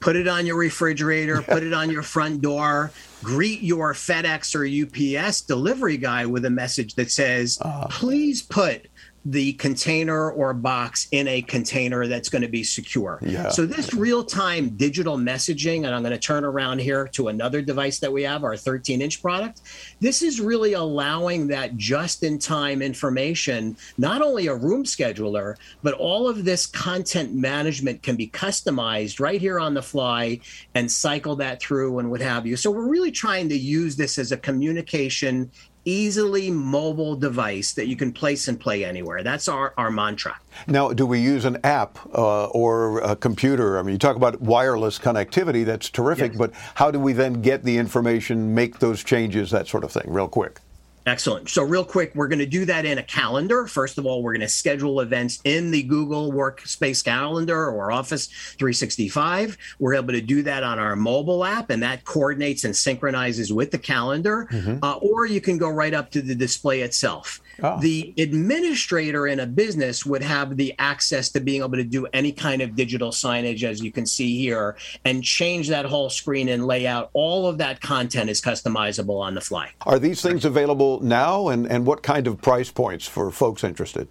Speaker 7: Put it on your refrigerator, put it on your front door, greet your FedEx or UPS delivery guy with a message that says, ah. please put the container or box in a container that's going to be secure.
Speaker 2: Yeah.
Speaker 7: So this real-time digital messaging, and I'm going to turn around here to another device that we have, our 13-inch product. This is really allowing that just-in-time information, not only a room scheduler, but all of this content management can be customized right here on the fly and cycle that through and what have you. So we're really trying to use this as a communication easily mobile device that you can place and play anywhere. That's our, our mantra.
Speaker 2: Now, do we use an app uh, or a computer? I mean, you talk about wireless connectivity, that's terrific, but how do we then get the information, make those changes, that sort of thing, real quick?
Speaker 7: Excellent. So, real quick, we're going to do that in a calendar. First of all, we're going to schedule events in the Google Workspace Calendar or Office 365. We're able to do that on our mobile app, and that coordinates and synchronizes with the calendar. Uh, or you can go right up to the display itself.
Speaker 2: Oh.
Speaker 7: The administrator in a business would have the access to being able to do any kind of digital signage, as you can see here, and change that whole screen and layout. All of that content is customizable on the fly.
Speaker 2: Are these things available now, and, and what kind of price points for folks interested?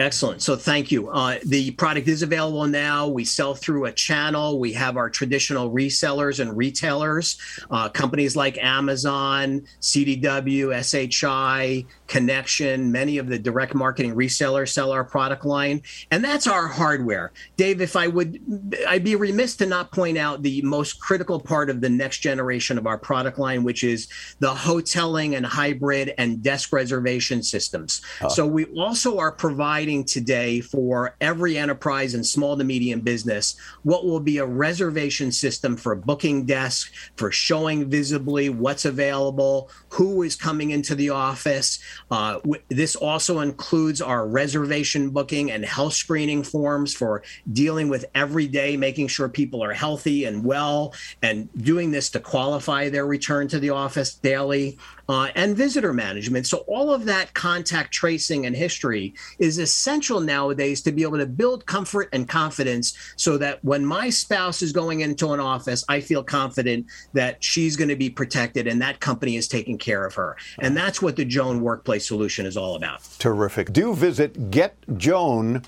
Speaker 7: Excellent. So thank you. Uh, the product is available now. We sell through a channel. We have our traditional resellers and retailers, uh, companies like Amazon, CDW, SHI, Connection. Many of the direct marketing resellers sell our product line, and that's our hardware. Dave, if I would, I'd be remiss to not point out the most critical part of the next generation of our product line, which is the hoteling and hybrid and desk reservation systems. Ah. So we also are providing today for every enterprise and small to medium business what will be a reservation system for booking desks, for showing visibly what's available, who is coming into the office. Uh, w- this also includes our reservation booking and health screening forms for dealing with every day, making sure people are healthy and well, and doing this to qualify their return to the office daily. Uh, and visitor management. So, all of that contact tracing and history is essential nowadays to be able to build comfort and confidence so that when my spouse is going into an office, I feel confident that she's going to be protected and that company is taking care of her. And that's what the Joan Workplace Solution is all about.
Speaker 2: Terrific. Do visit getjoan.com.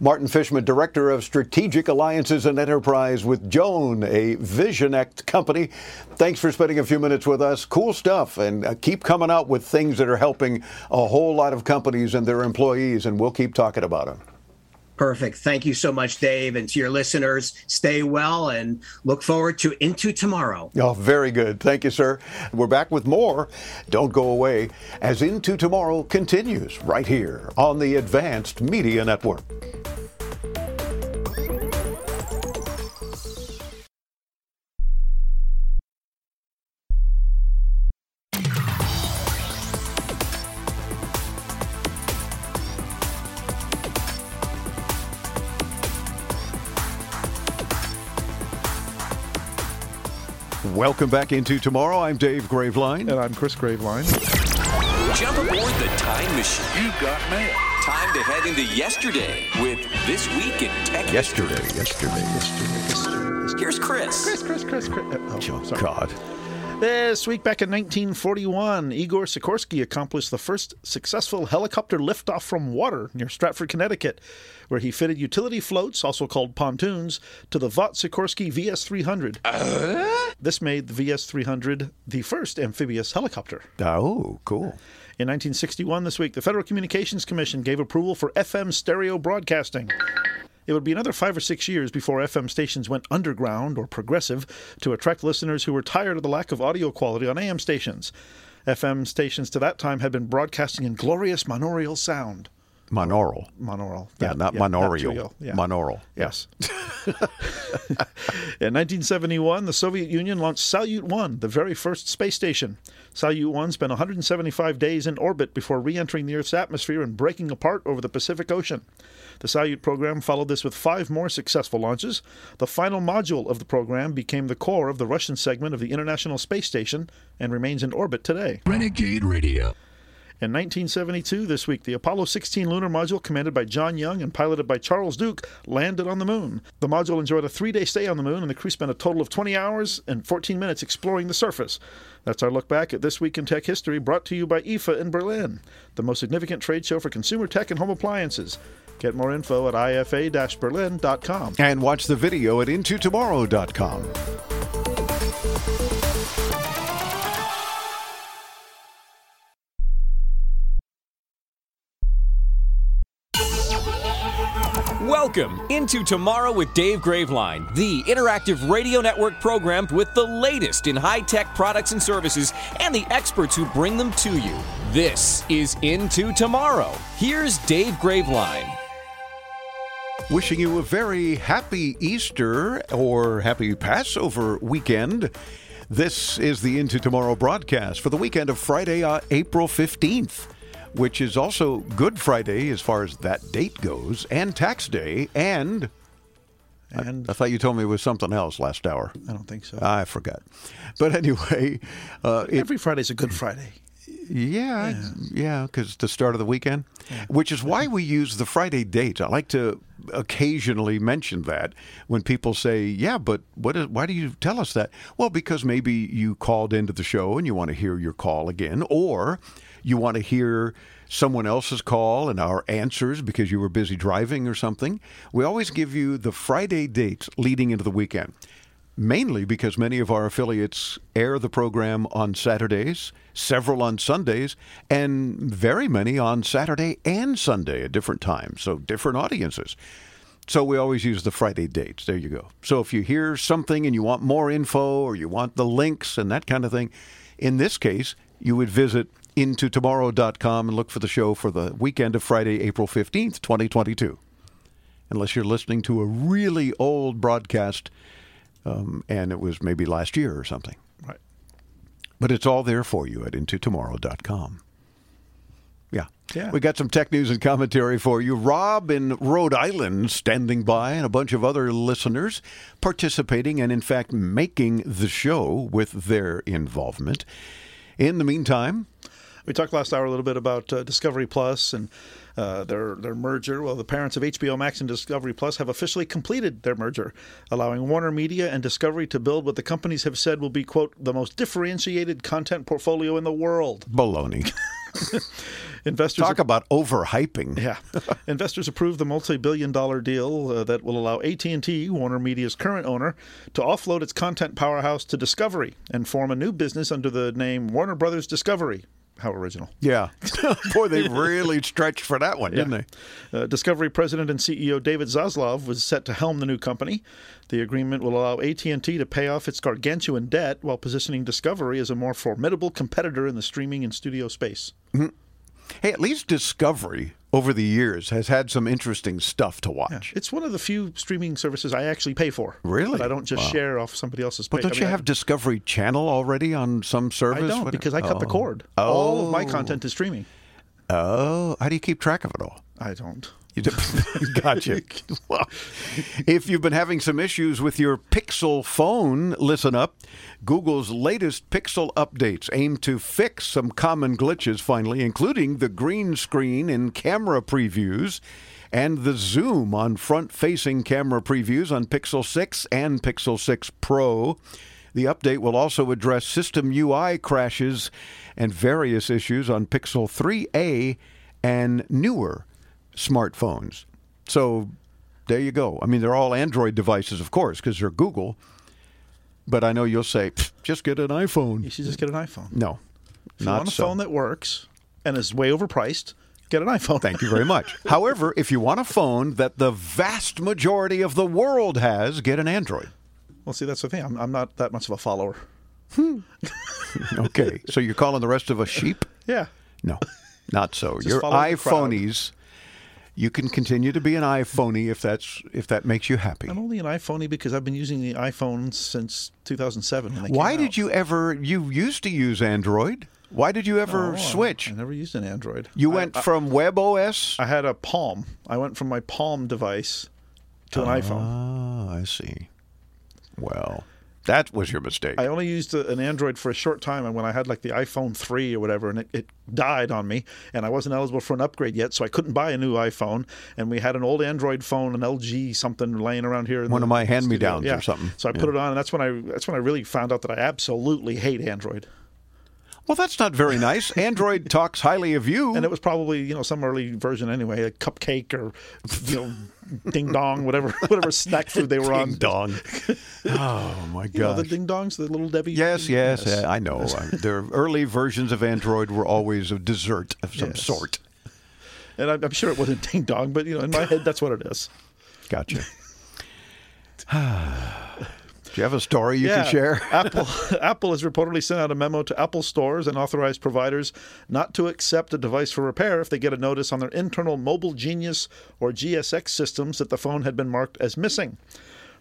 Speaker 2: Martin Fishman, Director of Strategic Alliances and Enterprise with Joan, a Visionect company. Thanks for spending a few minutes with us. Cool stuff. And uh, keep coming out with things that are helping a whole lot of companies and their employees, and we'll keep talking about them.
Speaker 7: Perfect. Thank you so much, Dave. And to your listeners, stay well and look forward to Into Tomorrow.
Speaker 2: Oh, very good. Thank you, sir. We're back with more. Don't go away as Into Tomorrow continues right here on the Advanced Media Network. Welcome back into tomorrow. I'm Dave Graveline.
Speaker 3: And I'm Chris Graveline.
Speaker 1: Jump aboard the time machine.
Speaker 11: You got mail.
Speaker 1: Time to head into yesterday with This Week in Tech.
Speaker 2: Yesterday, yesterday, yesterday.
Speaker 1: Here's Chris.
Speaker 3: Chris, Chris, Chris, Chris. Uh, oh, oh, sorry.
Speaker 2: God.
Speaker 3: This week back in 1941, Igor Sikorsky accomplished the first successful helicopter liftoff from water near Stratford, Connecticut, where he fitted utility floats, also called pontoons, to the Vought Sikorsky VS-300. Uh? This made the VS-300 the first amphibious helicopter.
Speaker 2: Oh, cool.
Speaker 3: In 1961, this week, the Federal Communications Commission gave approval for FM stereo broadcasting. It would be another five or six years before FM stations went underground or progressive to attract listeners who were tired of the lack of audio quality on AM stations. FM stations to that time had been broadcasting in glorious monaural sound.
Speaker 2: Monaural.
Speaker 3: Monaural.
Speaker 2: Yeah, not
Speaker 3: yeah, that
Speaker 2: monaural.
Speaker 3: yeah.
Speaker 2: Monaural.
Speaker 3: Yes. In 1971, the Soviet Union launched Salyut 1, the very first space station. Salyut 1 spent 175 days in orbit before re entering the Earth's atmosphere and breaking apart over the Pacific Ocean. The Salyut program followed this with five more successful launches. The final module of the program became the core of the Russian segment of the International Space Station and remains in orbit today.
Speaker 11: Renegade Radio.
Speaker 3: In 1972, this week, the Apollo 16 lunar module, commanded by John Young and piloted by Charles Duke, landed on the moon. The module enjoyed a three day stay on the moon, and the crew spent a total of 20 hours and 14 minutes exploring the surface. That's our look back at This Week in Tech History, brought to you by IFA in Berlin, the most significant trade show for consumer tech and home appliances. Get more info at ifa berlin.com.
Speaker 2: And watch the video at intotomorrow.com.
Speaker 1: Welcome into Tomorrow with Dave Graveline, the interactive radio network program with the latest in high tech products and services and the experts who bring them to you. This is Into Tomorrow. Here's Dave Graveline.
Speaker 2: Wishing you a very happy Easter or happy Passover weekend. This is the Into Tomorrow broadcast for the weekend of Friday, uh, April 15th, which is also Good Friday as far as that date goes, and Tax Day, and.
Speaker 3: And
Speaker 2: I, I thought you told me it was something else last hour.
Speaker 3: I don't think so.
Speaker 2: I forgot. But anyway, uh, it,
Speaker 3: Every Friday's a good Friday.
Speaker 2: yeah, yeah, because it's the start of the weekend, which is why we use the Friday date. I like to occasionally mention that when people say, "Yeah, but what is, why do you tell us that?" Well, because maybe you called into the show and you want to hear your call again, or you want to hear someone else's call and our answers because you were busy driving or something. We always give you the Friday dates leading into the weekend mainly because many of our affiliates air the program on Saturdays, several on Sundays, and very many on Saturday and Sunday at different times, so different audiences. So we always use the Friday dates. There you go. So if you hear something and you want more info or you want the links and that kind of thing, in this case, you would visit intotomorrow.com and look for the show for the weekend of Friday, April 15th, 2022. Unless you're listening to a really old broadcast um, and it was maybe last year or something.
Speaker 3: Right.
Speaker 2: But it's all there for you at intotomorrow.com. Yeah.
Speaker 3: Yeah.
Speaker 2: We got some tech news and commentary for you. Rob in Rhode Island standing by, and a bunch of other listeners participating and, in fact, making the show with their involvement. In the meantime,
Speaker 3: We talked last hour a little bit about uh, Discovery Plus and uh, their their merger. Well, the parents of HBO Max and Discovery Plus have officially completed their merger, allowing Warner Media and Discovery to build what the companies have said will be quote the most differentiated content portfolio in the world.
Speaker 2: baloney.
Speaker 3: Investors
Speaker 2: Talk about overhyping.
Speaker 3: Yeah, investors approved the multi-billion dollar deal uh, that will allow AT&T, Warner Media's current owner, to offload its content powerhouse to Discovery and form a new business under the name Warner Brothers Discovery. How original.
Speaker 2: Yeah. Boy, they really stretched for that one, didn't they?
Speaker 3: Uh, Discovery President and CEO David Zaslav was set to helm the new company. The agreement will allow AT&T to pay off its gargantuan debt while positioning Discovery as a more formidable competitor in the streaming and studio space.
Speaker 2: Hey, at least Discovery over the years has had some interesting stuff to watch.
Speaker 3: It's one of the few streaming services I actually pay for.
Speaker 2: Really?
Speaker 3: I don't just
Speaker 2: Wow.
Speaker 3: share off somebody else's.
Speaker 2: But don't
Speaker 3: I
Speaker 2: you
Speaker 3: mean, I-
Speaker 2: have Discovery Channel already on some service?
Speaker 3: I don't because I cut the
Speaker 2: Oh.
Speaker 3: cord. All of my
Speaker 2: Oh.
Speaker 3: content is streaming.
Speaker 2: Oh, how do you keep track of it all?
Speaker 3: I don't.
Speaker 2: gotcha. If you've been having some issues with your Pixel phone, listen up. Google's latest Pixel updates aim to fix some common glitches finally, including the green screen in camera previews and the zoom on front facing camera previews on Pixel 6 and Pixel 6 Pro. The update will also address system UI crashes and various issues on Pixel 3a and newer smartphones. So there you go. I mean, they're all Android devices, of course, because they're Google. But I know you'll say, just get an iPhone.
Speaker 3: You should just get an iPhone.
Speaker 2: No,
Speaker 3: If you want a
Speaker 2: so.
Speaker 3: phone that works and is way overpriced, get an iPhone.
Speaker 2: Thank you very much. However, if you want a phone that the vast majority of the world has, get an Android.
Speaker 3: Well, see, that's the thing. I'm, I'm not that much of a follower. Hmm.
Speaker 2: Okay, so you're calling the rest of us sheep?
Speaker 3: Yeah.
Speaker 2: No, not so.
Speaker 3: Just
Speaker 2: You're
Speaker 3: follow the crowd.
Speaker 2: iPhonies. You can continue to be an iPhoney if that's if that makes you happy.
Speaker 3: I'm only an iPhoney because I've been using the iPhone since 2007. When they
Speaker 2: Why did
Speaker 3: out.
Speaker 2: you ever? You used to use Android. Why did you ever
Speaker 3: Oh,
Speaker 2: switch?
Speaker 3: I never used an Android.
Speaker 2: You
Speaker 3: I-
Speaker 2: went
Speaker 3: I-
Speaker 2: from WebOS.
Speaker 3: I had a Palm. I went from my Palm device to an iPhone.
Speaker 2: Oh, I see. Well, that was your mistake.
Speaker 3: I only used a- an Android for a short time, and when I had like the iPhone 3 or whatever, and it, it died on me, and I wasn't eligible for an upgrade yet, so I couldn't buy a new iPhone. And we had an old Android phone, an LG something, laying around here. In
Speaker 2: One
Speaker 3: the
Speaker 2: of my hand-me-downs or
Speaker 3: Yeah.
Speaker 2: something.
Speaker 3: So I put it on, and that's when I that's when I really found out that I absolutely hate Android.
Speaker 2: Well, that's not very nice. Android talks highly of you.
Speaker 3: And it was probably you know some early version anyway, a cupcake or you know ding dong, whatever whatever snack food they were on.
Speaker 2: Ding dong. Oh my
Speaker 3: You know the ding dongs, the little Debbie.
Speaker 2: Yes, yes, uh, I know. Uh, Their early versions of Android were always a dessert of some
Speaker 3: Yes.
Speaker 2: sort.
Speaker 3: And I'm, I'm sure it wasn't ding dong, but you know in my head that's what it is.
Speaker 2: Gotcha. Do you have a story you
Speaker 3: yeah,
Speaker 2: can share?
Speaker 3: Apple Apple has reportedly sent out a memo to Apple stores and authorized providers not to accept a device for repair if they get a notice on their internal Mobile Genius or GSX systems that the phone had been marked as missing.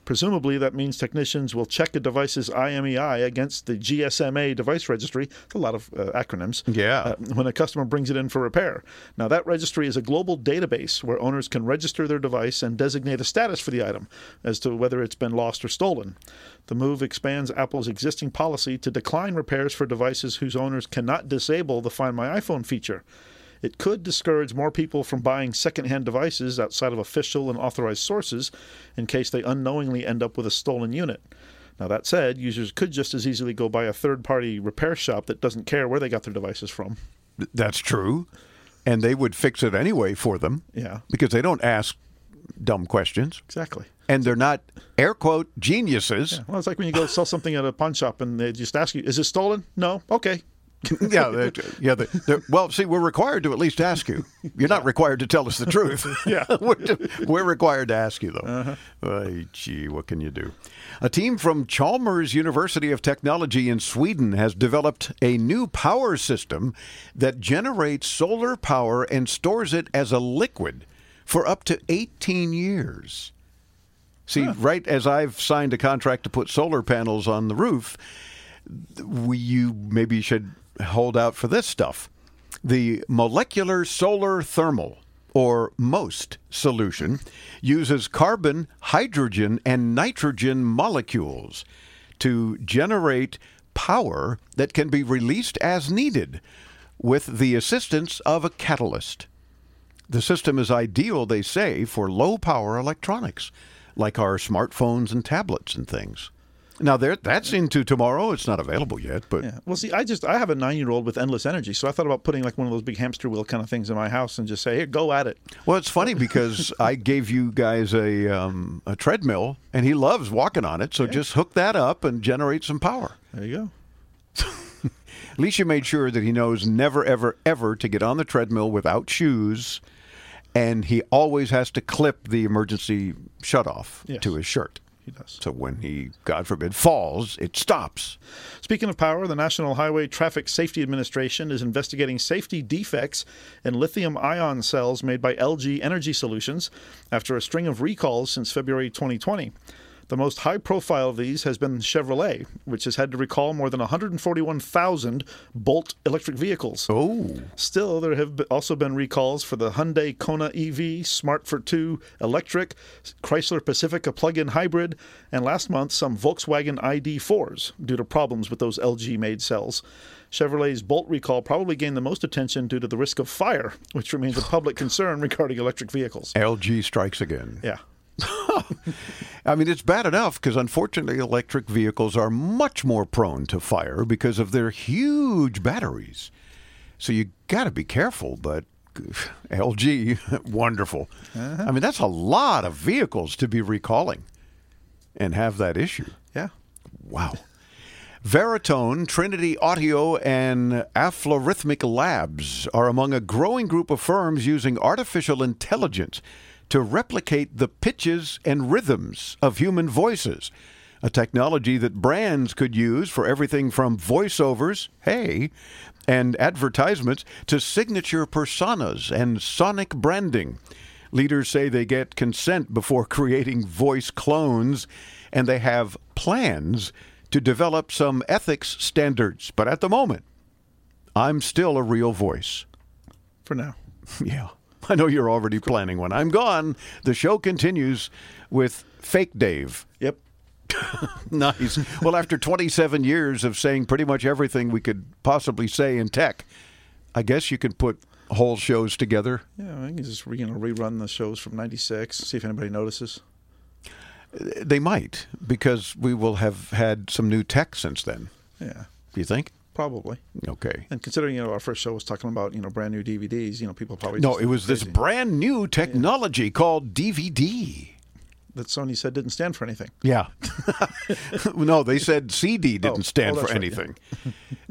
Speaker 3: Presumably, that means technicians will check a device's IMEI against the GSMA device registry. It's a lot of uh, acronyms.
Speaker 2: Yeah.
Speaker 3: uh, when a customer brings it in for repair. Now, that registry is a global database where owners can register their device and designate a status for the item as to whether it's been lost or stolen. The move expands Apple's existing policy to decline repairs for devices whose owners cannot disable the Find My iPhone feature. It could discourage more people from buying secondhand devices outside of official and authorized sources in case they unknowingly end up with a stolen unit. Now, that said, users could just as easily go buy a third party repair shop that doesn't care where they got their devices from.
Speaker 2: That's true. And they would fix it anyway for them.
Speaker 3: Yeah.
Speaker 2: Because they don't ask dumb questions.
Speaker 3: Exactly.
Speaker 2: And they're not, air quote, geniuses.
Speaker 3: Well, it's like when you go sell something at a pawn shop and they just ask you, "Is it stolen?" No. Okay.
Speaker 2: yeah, yeah. well, see, we're required to at least ask you. You're not required to tell us the truth.
Speaker 3: Yeah.
Speaker 2: we're, we're required to ask you though. Uh-huh. Ay, gee, what can you do? A team from Chalmers University of Technology in Sweden has developed a new power system that generates solar power and stores it as a liquid for up to 18 years. See, right as I've signed a contract to put solar panels on the roof, we, you maybe should hold out for this stuff. The molecular solar thermal, or MOST solution, uses carbon, hydrogen, and nitrogen molecules to generate power that can be released as needed with the assistance of a catalyst. The system is ideal, they say, for low power electronics, like our smartphones and tablets and things. Now, there, that's into tomorrow. It's not available yet, but
Speaker 3: Yeah. Well, see, I just I have a nine year old with endless energy, so I thought about putting like one of those big hamster wheel kind of things in my house and just say, "Here, go at it."
Speaker 2: well, it's funny because I gave you guys a um, a treadmill, and he loves walking on it. So just hook that up and generate some power.
Speaker 3: There you go.
Speaker 2: At least you made sure that he knows never, ever, ever to get on the treadmill without shoes, and he always has to clip the emergency shutoff
Speaker 3: Yes.
Speaker 2: to his shirt.
Speaker 3: He does.
Speaker 2: So when he, God forbid, falls, it stops.
Speaker 3: Speaking of power, the National Highway Traffic Safety Administration is investigating safety defects in lithium ion cells made by LG Energy Solutions after a string of recalls since February 2020. The most high profile of these has been Chevrolet, which has had to recall more than 141,000 Bolt electric vehicles.
Speaker 2: Oh.
Speaker 3: Still, there have also been recalls for the Hyundai Kona EV, Smart for 2 electric, Chrysler Pacifica plug in hybrid, and last month some Volkswagen ID4s due to problems with those LG made cells. Chevrolet's Bolt recall probably gained the most attention due to the risk of fire, which remains a public concern regarding electric vehicles.
Speaker 2: LG strikes again.
Speaker 3: Yeah.
Speaker 2: I mean, it's bad enough because unfortunately, electric vehicles are much more prone to fire because of their huge batteries. So you got to be careful, but LG, wonderful. Uh-huh. I mean, that's a lot of vehicles to be recalling and have that issue.
Speaker 3: Yeah.
Speaker 2: Wow. Veritone, Trinity Audio, and Aflorithmic Labs are among a growing group of firms using artificial intelligence to replicate the pitches and rhythms of human voices. A technology that brands could use for everything from voiceovers, hey, and advertisements to signature personas and sonic branding. Leaders say they get consent before creating voice clones, and they have plans to develop some ethics standards. But at the moment, I'm still a real voice.
Speaker 3: For now.
Speaker 2: Yeah. I know you're already planning when I'm gone. The show continues with Fake Dave.
Speaker 3: Yep.
Speaker 2: nice. Well, after 27 years of saying pretty much everything we could possibly say in tech, I guess you could put whole shows together.
Speaker 3: Yeah, I can just you know rerun the shows from '96, see if anybody notices.
Speaker 2: They might because we will have had some new tech since then.
Speaker 3: Yeah,
Speaker 2: Do you think?
Speaker 3: Probably.
Speaker 2: Okay.
Speaker 3: And considering you know our first show was talking about you know brand new DVDs, you know people probably
Speaker 2: No, it was this brand new technology called DVD.
Speaker 3: that Sony said didn't stand for anything.
Speaker 2: Yeah. no, they said CD oh, didn't
Speaker 3: Oh,
Speaker 2: stand
Speaker 3: oh,
Speaker 2: for
Speaker 3: right, yeah.
Speaker 2: anything.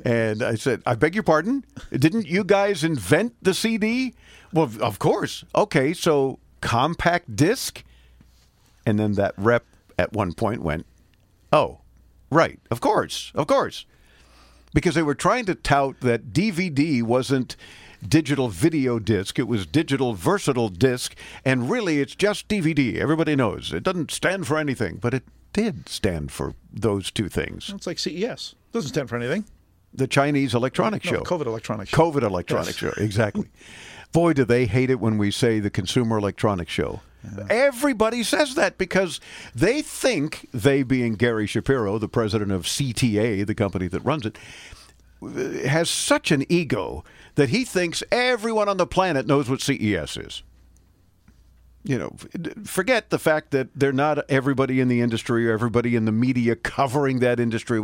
Speaker 2: and I said, I beg your pardon? Didn't you guys invent the CD? Well, of course. Okay, so compact disc? And then that rep at one point went, Oh, right. Of course. Of course. Because they were trying to tout that DVD wasn't digital video disc, it was digital versatile disc, and really it's just DVD. Everybody knows. It doesn't stand for anything, but it did stand for those two things.
Speaker 3: It's like CES doesn't stand for anything.
Speaker 2: The Chinese electronic
Speaker 3: No,
Speaker 2: show.
Speaker 3: COVID electronic show.
Speaker 2: COVID electronic
Speaker 3: Yes.
Speaker 2: show, exactly. Boy, do they hate it when we say the Consumer Electronics Show. Everybody says that because they think, they being Gary Shapiro, the president of CTA, the company that runs it, has such an ego that he thinks everyone on the planet knows what CES is. You know, forget the fact that they're not everybody in the industry or everybody in the media covering that industry.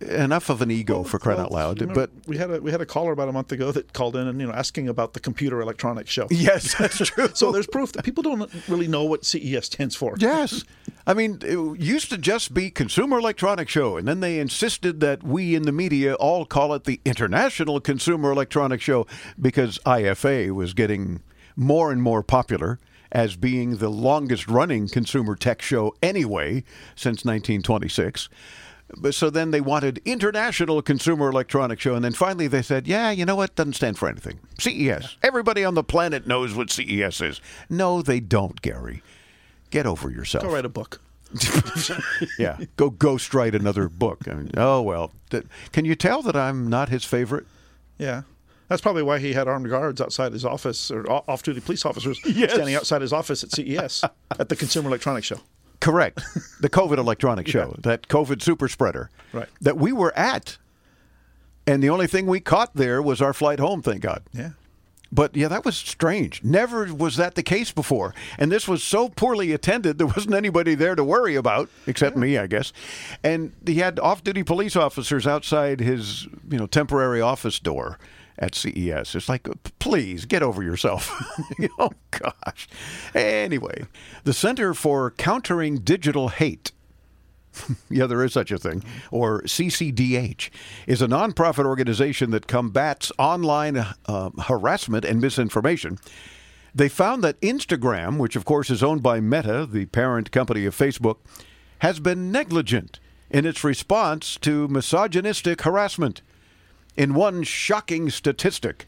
Speaker 2: Enough of an ego for crying out loud.
Speaker 3: Know,
Speaker 2: But
Speaker 3: we had a we had a caller about a month ago that called in and you know asking about the computer electronics show.
Speaker 2: Yes, that's true.
Speaker 3: so there's proof that people don't really know what CES stands for.
Speaker 2: Yes. I mean, it used to just be Consumer Electronics Show, and then they insisted that we in the media all call it the International Consumer Electronics Show because IFA was getting more and more popular as being the longest running consumer tech show anyway since 1926. But So then they wanted International Consumer Electronics Show, and then finally they said, "Yeah, you know what? Doesn't stand for anything. CES. Everybody on the planet knows what CES is." No, they don't, Gary. Get over yourself.
Speaker 3: Go write a book.
Speaker 2: yeah, go ghostwrite another book. I mean, oh well. Can you tell that I'm not his favorite?
Speaker 3: Yeah. That's probably why he had armed guards outside his office or off-duty police officers
Speaker 2: Yes.
Speaker 3: standing outside his office at CES at the Consumer Electronics Show.
Speaker 2: Correct. The COVID electronic show, that COVID super spreader,
Speaker 3: Right.
Speaker 2: that we were at, and the only thing we caught there was our flight home. Thank God.
Speaker 3: Yeah.
Speaker 2: But yeah, that was strange. Never was that the case before. And this was so poorly attended, there wasn't anybody there to worry about, except me, I guess. And he had off duty police officers outside his, you know, temporary office door at CES. It's like, please get over yourself. oh, gosh. Anyway, the Center for Countering Digital Hate yeah, there is such a thing, or CCDH, is a nonprofit organization that combats online uh, harassment and misinformation. They found that Instagram, which of course is owned by Meta, the parent company of Facebook, has been negligent in its response to misogynistic harassment. In one shocking statistic,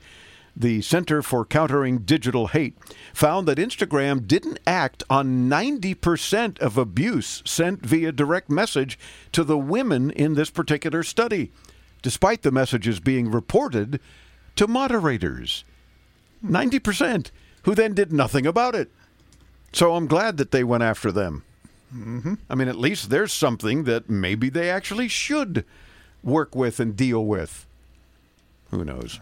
Speaker 2: the Center for Countering Digital Hate, found that Instagram didn't act on 90% of abuse sent via direct message to the women in this particular study, despite the messages being reported to moderators. 90%, who then did nothing about it. So I'm glad that they went after them.
Speaker 3: Mm-hmm.
Speaker 2: I mean, at least there's something that maybe they actually should work with and deal with. Who knows?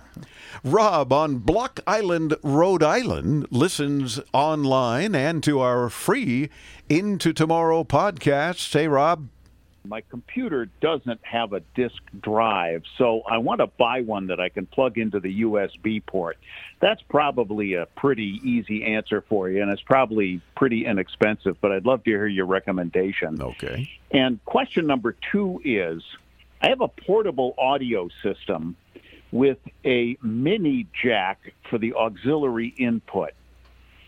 Speaker 2: Rob on Block Island, Rhode Island, listens online and to our free Into Tomorrow podcast. Hey, Rob.
Speaker 11: My computer doesn't have a disk drive, so I want to buy one that I can plug into the USB port. That's probably a pretty easy answer for you, and it's probably pretty inexpensive, but I'd love to hear your recommendation.
Speaker 2: Okay.
Speaker 11: And question number two is I have a portable audio system with a mini jack for the auxiliary input.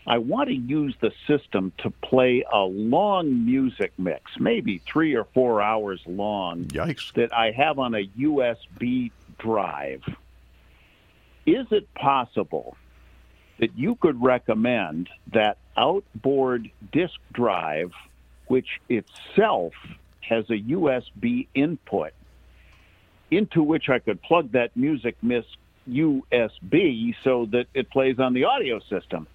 Speaker 11: I want to use the system to play a long music mix, maybe three or four hours long,
Speaker 2: Yikes.
Speaker 11: that I have on a USB drive. Is it possible that you could recommend that outboard disk drive, which itself has a USB input, into which I could plug that music mix USB so that it plays on the audio system?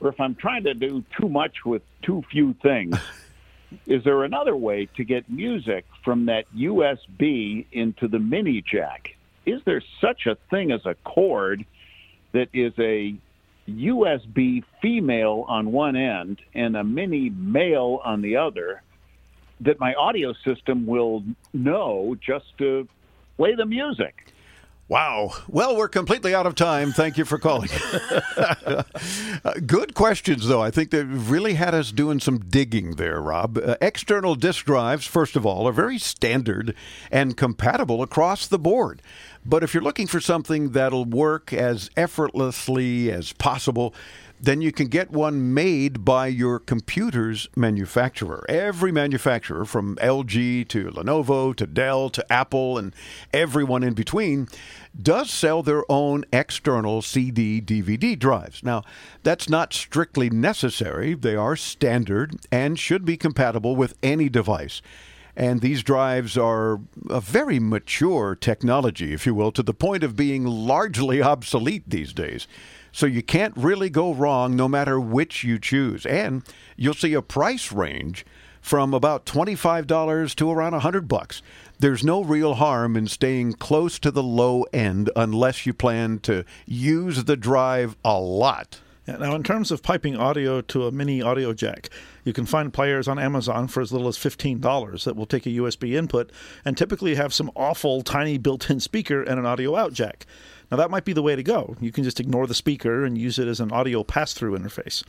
Speaker 11: Or if I'm trying to do too much with too few things, is there another way to get music from that USB into the mini jack? Is there such a thing as a cord that is a USB female on one end and a mini male on the other that my audio system will know just to play the music?
Speaker 2: Wow. Well, we're completely out of time. Thank you for calling. Uh, Good questions, though. I think they've really had us doing some digging there, Rob. Uh, external disk drives, first of all, are very standard and compatible across the board. But if you're looking for something that'll work as effortlessly as possible, then you can get one made by your computer's manufacturer. Every manufacturer, from LG to Lenovo to Dell to Apple and everyone in between, does sell their own external CD DVD drives. Now, that's not strictly necessary, they are standard and should be compatible with any device. And these drives are a very mature technology, if you will, to the point of being largely obsolete these days. So you can't really go wrong no matter which you choose. And you'll see a price range from about $25 to around 100 bucks. There's no real harm in staying close to the low end unless you plan to use the drive a lot.
Speaker 3: Now, in terms of piping audio to a mini audio jack, you can find players on Amazon for as little as $15 that will take a USB input and typically have some awful tiny built in speaker and an audio out jack. Now, that might be the way to go. You can just ignore the speaker and use it as an audio pass through interface.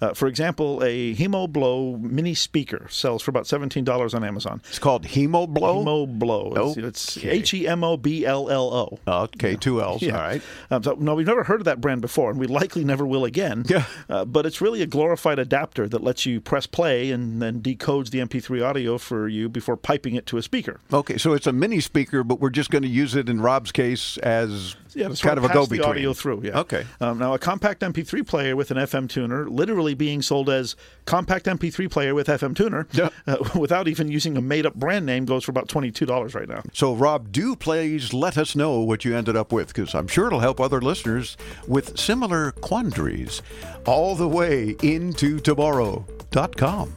Speaker 3: Uh, for example, a Hemo Blow mini speaker sells for about $17 on Amazon.
Speaker 2: It's called Hemo Blow?
Speaker 3: Hemo Blow. It's- H E M O B L L O.
Speaker 2: Okay, two L's.
Speaker 3: Yeah.
Speaker 2: All right.
Speaker 3: Um, so, no, we've never heard of that brand before, and we likely never will again. Yeah. Uh, but it's really a glorified adapter that lets you press play and then decodes the MP3 audio for you before piping it to a speaker.
Speaker 2: Okay, so it's a mini speaker, but we're just going to use it in Rob's case as
Speaker 3: Yeah, to sort
Speaker 2: kind of a
Speaker 3: pass
Speaker 2: go
Speaker 3: the
Speaker 2: between.
Speaker 3: audio through. Yeah.
Speaker 2: Okay.
Speaker 3: Um, now, a compact MP3 player with an FM tuner, literally being sold as compact MP3 player with FM tuner, uh, without even using a made-up brand name, goes for about twenty-two dollars right now.
Speaker 2: So, Rob, do please let us know what you ended up with, because I'm sure it'll help other listeners with similar quandaries all the way into tomorrow.com.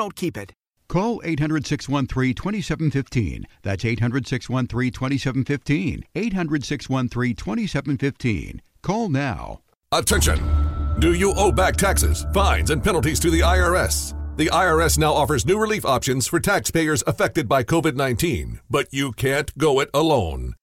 Speaker 12: don't keep it.
Speaker 9: Call 800 613 2715. That's 800 613 2715. 800 613 2715. Call now.
Speaker 13: Attention! Do you owe back taxes, fines, and penalties to the IRS? The IRS now offers new relief options for taxpayers affected by COVID 19, but you can't go it alone.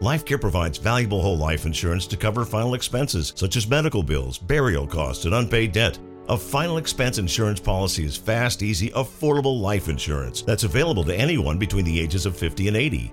Speaker 10: LifeCare provides valuable whole life insurance to cover final expenses such as medical bills, burial costs, and unpaid debt. A final expense insurance policy is fast, easy, affordable life insurance that's available to anyone between the ages of 50 and 80.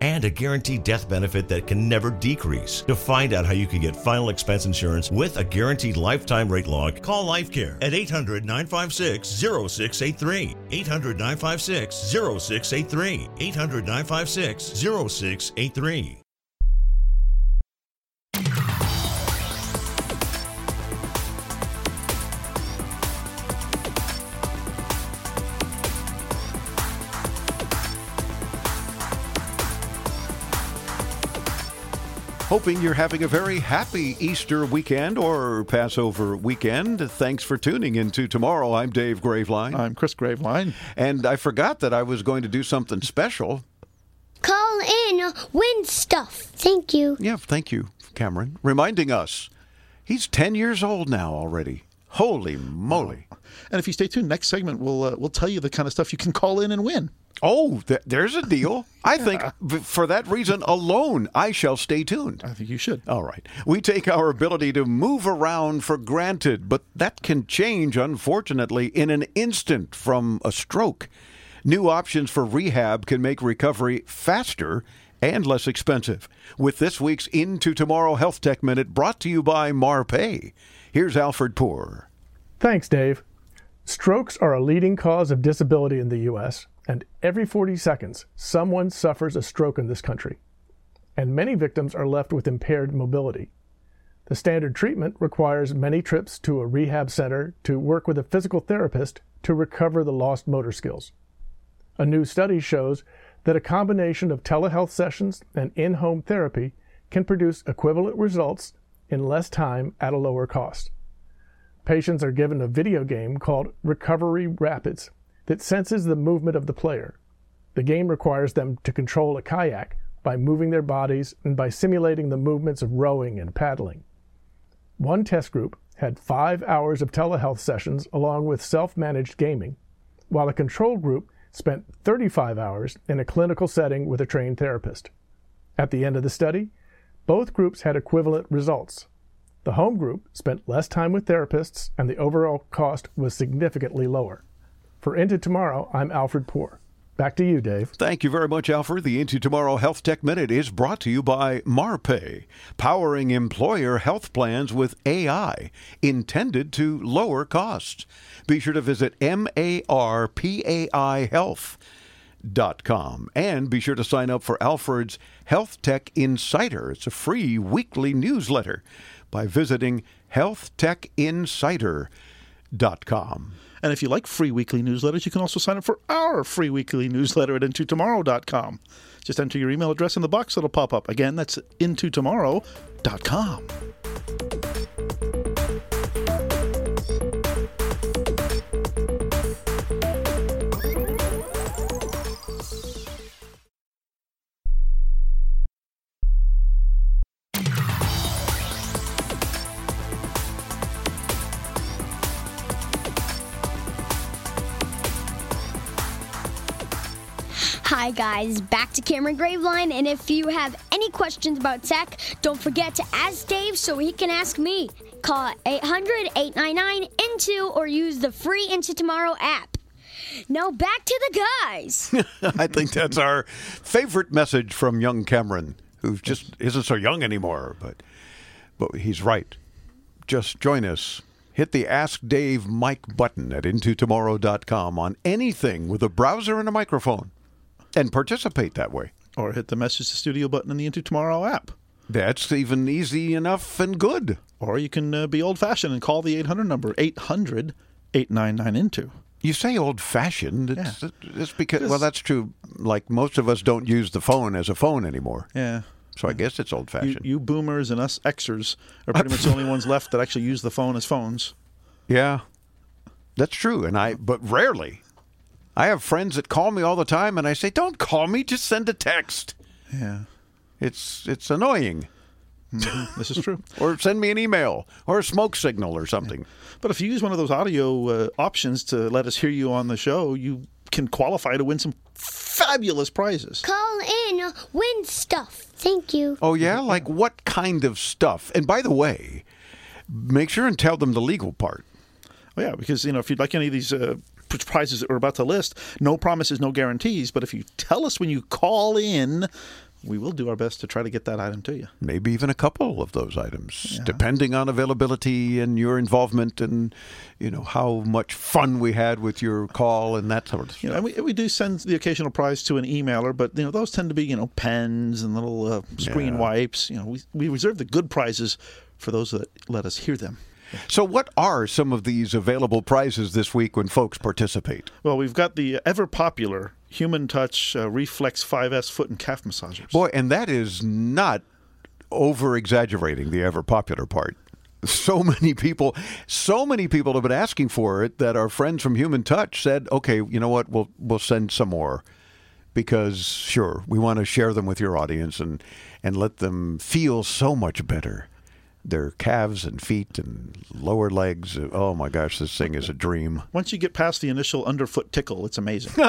Speaker 10: and a guaranteed death benefit that can never decrease. To find out how you can get final expense insurance with a guaranteed lifetime rate lock, call LifeCare at 800 956 0683. 800 956 0683. 800 956 0683.
Speaker 2: Hoping you're having a very happy Easter weekend or Passover weekend. Thanks for tuning in to tomorrow. I'm Dave Graveline.
Speaker 3: I'm Chris Graveline.
Speaker 2: And I forgot that I was going to do something special.
Speaker 14: Call in, win stuff. Thank you.
Speaker 2: Yeah, thank you, Cameron. Reminding us he's 10 years old now already. Holy moly.
Speaker 3: And if you stay tuned, next segment we'll uh, we'll tell you the kind of stuff you can call in and win.
Speaker 2: Oh, th- there's a deal. I think v- for that reason alone, I shall stay tuned.
Speaker 3: I think you should.
Speaker 2: All right. We take our ability to move around for granted, but that can change, unfortunately, in an instant from a stroke. New options for rehab can make recovery faster and less expensive. With this week's Into Tomorrow Health Tech Minute brought to you by Marpai. Here's Alfred Poor.
Speaker 15: Thanks, Dave. Strokes are a leading cause of disability in the U.S., and every 40 seconds, someone suffers a stroke in this country. And many victims are left with impaired mobility. The standard treatment requires many trips to a rehab center to work with a physical therapist to recover the lost motor skills. A new study shows that a combination of telehealth sessions and in home therapy can produce equivalent results in less time at a lower cost. Patients are given a video game called Recovery Rapids that senses the movement of the player. The game requires them to control a kayak by moving their bodies and by simulating the movements of rowing and paddling. One test group had five hours of telehealth sessions along with self managed gaming, while a control group spent 35 hours in a clinical setting with a trained therapist. At the end of the study, both groups had equivalent results. The home group spent less time with therapists, and the overall cost was significantly lower. For Into Tomorrow, I'm Alfred Poor. Back to you, Dave.
Speaker 2: Thank you very much, Alfred. The Into Tomorrow Health Tech Minute is brought to you by Marpai, powering employer health plans with AI intended to lower costs. Be sure to visit M-A-R-P-A-I Health.com and be sure to sign up for Alfred's Health Tech Insider. It's a free weekly newsletter by visiting healthtechinsider.com.
Speaker 3: And if you like free weekly newsletters, you can also sign up for our free weekly newsletter at intotomorrow.com. Just enter your email address in the box that'll pop up. Again, that's intotomorrow.com.
Speaker 14: Hi, guys. Back to Cameron Graveline. And if you have any questions about tech, don't forget to ask Dave so he can ask me. Call 800 899 INTO or use the free Into Tomorrow app. Now back to the guys.
Speaker 2: I think that's our favorite message from young Cameron, who just isn't so young anymore. But but he's right. Just join us. Hit the Ask Dave Mike button at intotomorrow.com on anything with a browser and a microphone and participate that way.
Speaker 3: Or hit the message to studio button in the Into Tomorrow app.
Speaker 2: That's even easy enough and good.
Speaker 3: Or you can uh, be old fashioned and call the 800 number 800 899 Into.
Speaker 2: You say old fashioned. It's, it's because, well, that's true. Like most of us don't use the phone as a phone anymore.
Speaker 3: Yeah.
Speaker 2: So I guess it's old
Speaker 3: You,
Speaker 2: fashioned.
Speaker 3: you boomers and us Xers are pretty much the only ones left that actually use the phone as phones.
Speaker 2: Yeah, that's true. And I, but rarely. I have friends that call me all the time, and I say, "Don't call me. Just send a text."
Speaker 3: Yeah,
Speaker 2: it's it's annoying.
Speaker 3: This is true.
Speaker 2: or send me an email or a smoke signal or something.
Speaker 3: But if you use one of those audio uh, options to let us hear you on the show, you can qualify to win some fabulous prizes.
Speaker 14: Call in, win stuff. Thank you.
Speaker 2: Oh yeah, like what kind of stuff? And by the way, make sure and tell them the legal part.
Speaker 3: Oh, yeah, because you know if you'd like any of these uh, p- prizes that we're about to list, no promises, no guarantees. But if you tell us when you call in, we will do our best to try to get that item to you.
Speaker 2: Maybe even a couple of those items, depending on availability and your involvement, and you know how much fun we had with your call and that sort of
Speaker 3: You know, and we, we do send the occasional prize to an emailer, but you know those tend to be you know pens and little uh, screen
Speaker 2: Yeah.
Speaker 3: wipes. You know, we we reserve the good prizes for those that let us hear them.
Speaker 2: So, what are some of these available prizes this week when folks participate?
Speaker 3: Well, we've got the ever popular Human Touch uh, Reflex 5S foot and calf massagers.
Speaker 2: Boy, and that is not over exaggerating the ever popular part. So many people, so many people have been asking for it that our friends from Human Touch said, "Okay, you know what? We'll we'll send some more." Because sure, we want to share them with your audience and and let them feel so much better. Their calves and feet and lower legs. Oh my gosh, this thing is a dream.
Speaker 3: Once you get past the initial underfoot tickle, it's amazing.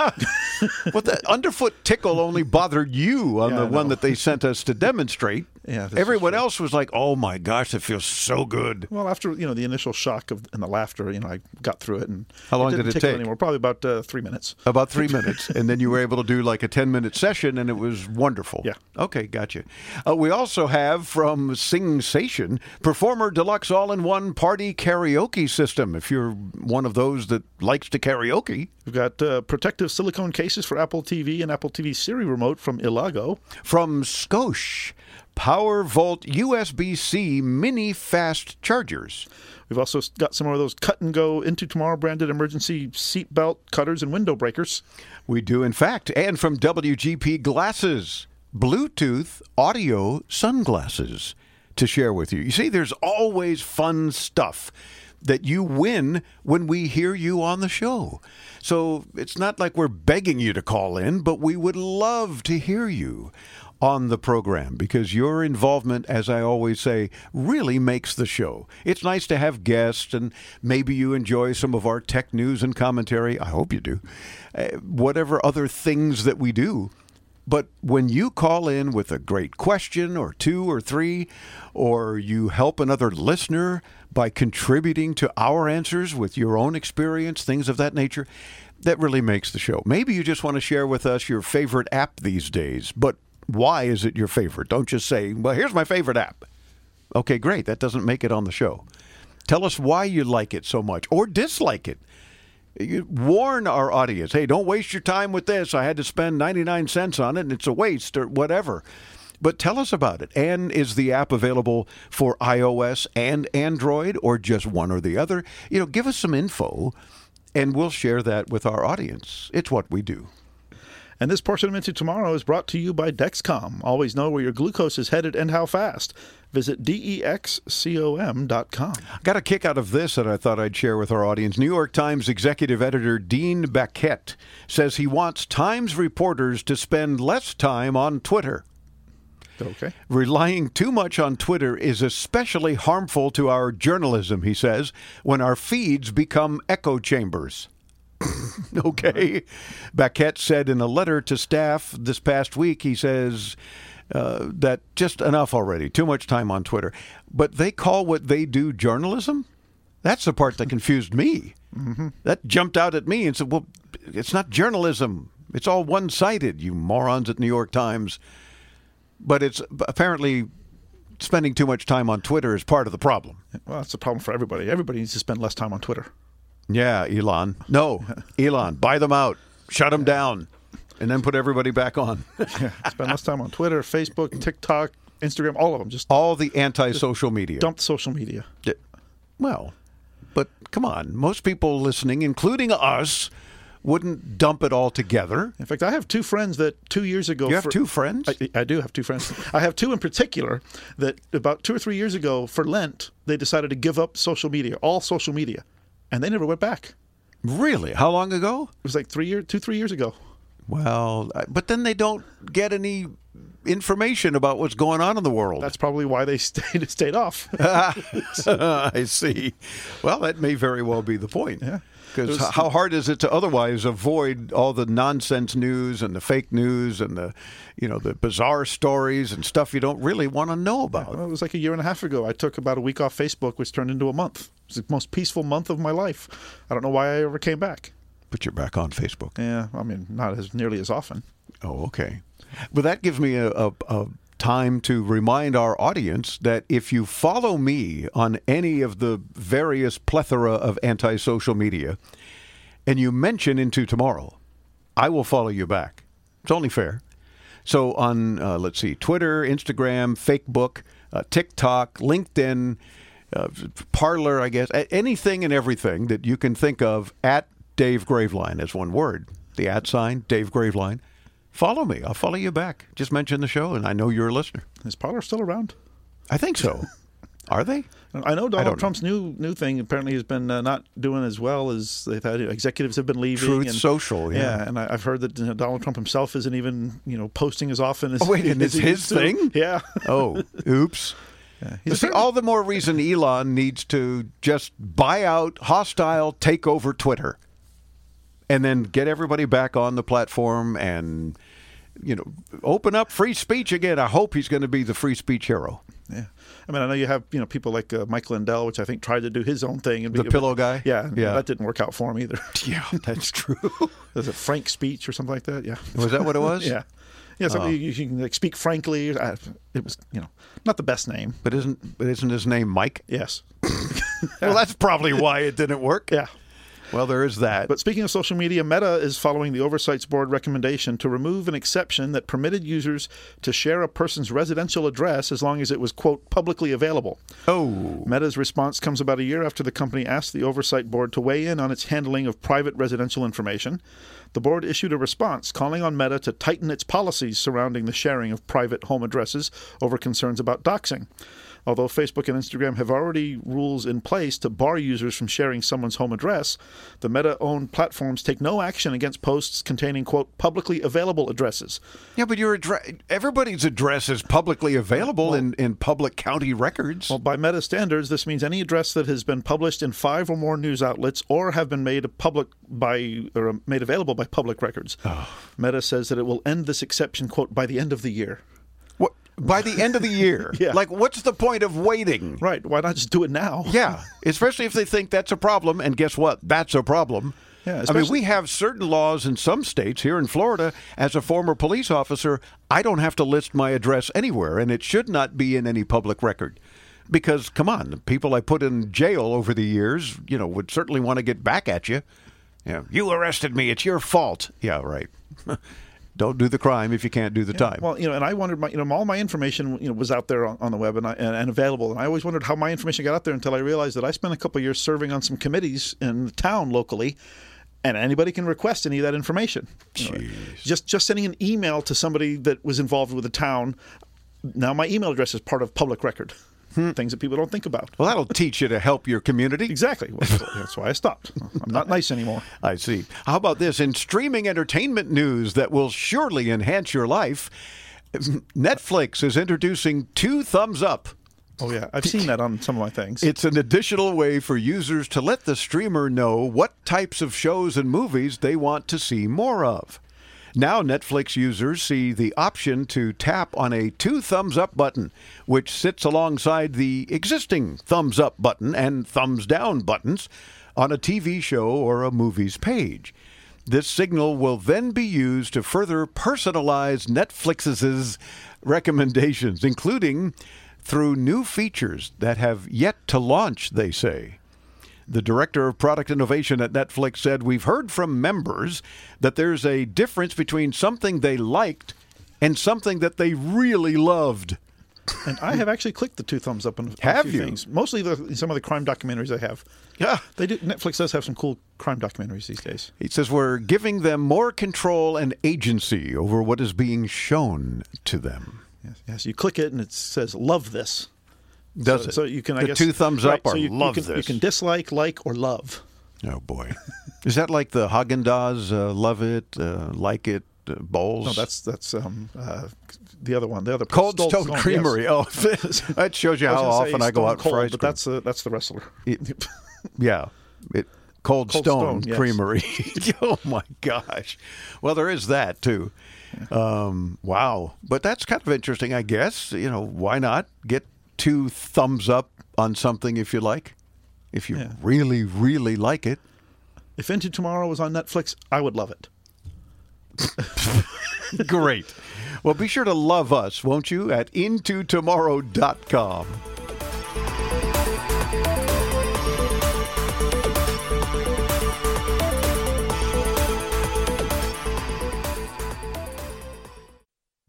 Speaker 2: Well, the underfoot tickle only bothered you on
Speaker 3: Yeah,
Speaker 2: the one that they sent us to demonstrate.
Speaker 3: Yeah,
Speaker 2: Everyone else was like, "Oh my gosh, it feels so good."
Speaker 3: well, after you know the initial shock of and the laughter, you know, I got through it. And
Speaker 2: How long
Speaker 3: didn't
Speaker 2: did it
Speaker 3: tickle
Speaker 2: take?
Speaker 3: Anymore, probably about uh, three minutes.
Speaker 2: About three minutes, and then you were able to do like a ten-minute session, and it was wonderful.
Speaker 3: Yeah.
Speaker 2: Okay, gotcha. Uh, we also have from Singsation Performer Deluxe All-in-One Party Karaoke System. If you're one of those that likes to karaoke,
Speaker 3: We've got uh, protective silicone cases for Apple TV and Apple TV Siri remote from Elago.
Speaker 2: from Scosche Power Volt USB-C mini fast chargers.
Speaker 3: We've also got some more of those cut and go into tomorrow branded emergency seat belt cutters and window breakers.
Speaker 2: We do, in fact, and from WGP Glasses, Bluetooth audio sunglasses to share with you. You see, there's always fun stuff that you win when we hear you on the show. So it's not like we're begging you to call in, but we would love to hear you on the program because your involvement, as I always say, really makes the show. It's nice to have guests, and maybe you enjoy some of our tech news and commentary. I hope you do. Uh, whatever other things that we do. But when you call in with a great question or two or three, or you help another listener by contributing to our answers with your own experience, things of that nature, that really makes the show. Maybe you just want to share with us your favorite app these days, but why is it your favorite? Don't just say, well, here's my favorite app. Okay, great. That doesn't make it on the show. Tell us why you like it so much or dislike it. You warn our audience hey, don't waste your time with this. I had to spend 99 cents on it and it's a waste or whatever. But tell us about it. And is the app available for iOS and Android or just one or the other? You know, give us some info and we'll share that with our audience. It's what we do.
Speaker 3: And this portion of Into Tomorrow is brought to you by Dexcom. Always know where your glucose is headed and how fast. Visit dexcom.com.
Speaker 2: Got a kick out of this that I thought I'd share with our audience. New York Times executive editor Dean Baquet says he wants Times reporters to spend less time on Twitter.
Speaker 3: Okay.
Speaker 2: Relying too much on Twitter is especially harmful to our journalism, he says, when our feeds become echo chambers. okay. Baquet said in a letter to staff this past week, he says uh, that just enough already, too much time on Twitter. But they call what they do journalism? That's the part that confused me.
Speaker 3: Mm-hmm.
Speaker 2: That jumped out at me and said, well, it's not journalism. It's all one sided, you morons at New York Times. But it's apparently spending too much time on Twitter is part of the problem.
Speaker 3: Well, that's a problem for everybody. Everybody needs to spend less time on Twitter.
Speaker 2: Yeah, Elon. No, Elon, buy them out, shut them down, and then put everybody back on.
Speaker 3: yeah, spend less time on Twitter, Facebook, TikTok, Instagram, all of them. Just
Speaker 2: all the anti-social media.
Speaker 3: Dump social media.
Speaker 2: Well, but come on, most people listening, including us, wouldn't dump it all together.
Speaker 3: In fact, I have two friends that two years ago.
Speaker 2: You have
Speaker 3: for-
Speaker 2: two friends?
Speaker 3: I, I do have two friends. I have two in particular that about two or three years ago for Lent they decided to give up social media, all social media, and they never went back.
Speaker 2: Really? How long ago?
Speaker 3: It was like three years, two three years ago.
Speaker 2: Well, but then they don't get any information about what's going on in the world.
Speaker 3: That's probably why they stayed stayed off.
Speaker 2: I see. Well, that may very well be the point.
Speaker 3: Yeah.
Speaker 2: Because how hard is it to otherwise avoid all the nonsense news and the fake news and the, you know, the bizarre stories and stuff you don't really want to know about?
Speaker 3: Well, it was like a year and a half ago. I took about a week off Facebook, which turned into a month. It was the most peaceful month of my life. I don't know why I ever came back.
Speaker 2: But you're back on Facebook.
Speaker 3: Yeah, I mean, not as nearly as often.
Speaker 2: Oh, okay. Well, that gives me a, a, a time to remind our audience that if you follow me on any of the various plethora of anti-social media, and you mention into tomorrow, I will follow you back. It's only fair. So on, uh, let's see, Twitter, Instagram, Facebook, uh, TikTok, LinkedIn, uh, Parler, I guess, anything and everything that you can think of at Dave Graveline as one word. The at sign, Dave Graveline. Follow me. I'll follow you back. Just mention the show, and I know you're a listener.
Speaker 3: Is Parler still around?
Speaker 2: I think so. Are they?
Speaker 3: I know Donald
Speaker 2: know.
Speaker 3: Trump's new new thing apparently has been uh, not doing as well as they thought. Executives have been leaving.
Speaker 2: Truth
Speaker 3: and,
Speaker 2: Social, yeah.
Speaker 3: and I, I've heard that you know, Donald Trump himself isn't even you know posting as often as.
Speaker 2: Oh, wait, and it's his
Speaker 3: used to.
Speaker 2: thing?
Speaker 3: Yeah.
Speaker 2: Oh, oops.
Speaker 3: he's
Speaker 2: See, all the more reason Elon needs to just buy out, hostile, take over Twitter, and then get everybody back on the platform and, you know, open up free speech again. I hope he's going to be the free speech hero.
Speaker 3: Yeah, I mean, I know you have you know people like uh, Mike Lindell, which I think tried to do his own thing. And
Speaker 2: The pillow guy?
Speaker 3: Yeah,
Speaker 2: Yeah.
Speaker 3: that didn't work out for him either.
Speaker 2: Yeah, that's true.
Speaker 3: Was it Frank speech or something like that? Yeah.
Speaker 2: Was that what it was?
Speaker 3: yeah. Yeah, something
Speaker 2: Oh.
Speaker 3: you, you can like speak frankly. Uh, It was, you know, not the best name.
Speaker 2: But isn't but isn't his name Mike?
Speaker 3: Yes.
Speaker 2: well, that's probably why it didn't work.
Speaker 3: Yeah.
Speaker 2: Well, there is that.
Speaker 3: But speaking of social media, Meta is following the Oversights Board recommendation to remove an exception that permitted users to share a person's residential address as long as it was, quote, publicly available.
Speaker 2: Oh.
Speaker 3: Meta's response comes about a year after the company asked the Oversight Board to weigh in on its handling of private residential information. The board issued a response calling on Meta to tighten its policies surrounding the sharing of private home addresses over concerns about doxing. Although Facebook and Instagram have already rules in place to bar users from sharing someone's home address, the Meta owned platforms take no action against posts containing, quote, publicly available addresses.
Speaker 2: Yeah, but your address, everybody's address is publicly available in, in public county records.
Speaker 3: Well, by Meta standards, this means any address that has been published in five or more news outlets or have been made public by or um, made available by public records. Oh. Meta says that it will end this exception, quote, by the end of the year.
Speaker 2: By the end of the year?
Speaker 3: Yeah.
Speaker 2: Like, what's the point of waiting?
Speaker 3: Right. Why not just do it now?
Speaker 2: Yeah, especially if they think that's a problem. And guess what? That's a problem.
Speaker 3: Yeah,
Speaker 2: I mean, we have certain laws in some states. Here in Florida, as a former police officer, I don't have to list my address anywhere, and it should not be in any public record. Because, come on, the people I put in jail over the years, you know, would certainly want to get back at you. Yeah, you arrested me. It's your fault. Yeah, right. don't do the crime if you can't do the time.
Speaker 3: Well, you know, and I wondered, my, you know, all my information, you know, was out there on, on the web and, I, and, and available, and I always wondered how my information got out there until I realized that I spent a couple of years serving on some committees in the town locally, and anybody can request any of that information. You know, just just sending an email to somebody that was involved with the town. Now my email address is part of public record. Hmm. Things that people don't think about.
Speaker 2: Well, that'll teach you to help your community.
Speaker 3: Exactly. Well, that's why I stopped. I'm not nice anymore.
Speaker 2: I see. How about this? In streaming entertainment news that will surely enhance your life, Netflix is introducing two thumbs up.
Speaker 3: Oh yeah, I've seen that on some of my things.
Speaker 2: It's an additional way for users to let the streamer know what types of shows and movies they want to see more of. Now, Netflix users see the option to tap on a two thumbs up button, which sits alongside the existing thumbs up button and thumbs down buttons on a TV show or a movie's page. This signal will then be used to further personalize Netflix's recommendations, including through new features that have yet to launch, they say. The director of product innovation at Netflix said, We've heard from members that there's a difference between something they liked and something that they really loved.
Speaker 3: And I have actually clicked the two thumbs up on,
Speaker 2: Have
Speaker 3: a few
Speaker 2: you?
Speaker 3: things. Mostly the, some of the crime documentaries I have.
Speaker 2: Yeah,
Speaker 3: they do. Netflix does have some cool crime documentaries these days.
Speaker 2: He says we're giving them more control and agency over what is being shown to them.
Speaker 3: Yes, yes. You click it and it says "Love this."
Speaker 2: Does
Speaker 3: so,
Speaker 2: it?
Speaker 3: So you can. I
Speaker 2: The
Speaker 3: guess
Speaker 2: two thumbs
Speaker 3: right,
Speaker 2: up
Speaker 3: so you,
Speaker 2: "Love
Speaker 3: you can, You can dislike, like, or love.
Speaker 2: Oh boy, is that like the Haagen Dazs uh, love it, uh, like it uh, bowls?
Speaker 3: No, that's that's um, uh, the other one. The other
Speaker 2: Cold
Speaker 3: Stone-
Speaker 2: Stone Creamery.
Speaker 3: yes.
Speaker 2: Oh, that shows you how often I go out
Speaker 3: Cold,
Speaker 2: for ice
Speaker 3: but
Speaker 2: cream.
Speaker 3: that's uh, that's the wrestler.
Speaker 2: It- yeah, it, Cold,
Speaker 3: Cold
Speaker 2: Stone,
Speaker 3: Stone, yes.
Speaker 2: Creamery. oh my gosh! Well, there is that too. Um, wow, but that's kind of interesting, I guess. You know, why not get two thumbs up on something if you like, if you
Speaker 3: Yeah.
Speaker 2: really, really like it.
Speaker 3: If Into Tomorrow was on Netflix, I would love it.
Speaker 2: Great. Well, be sure to love us, won't you, at intotomorrow.com.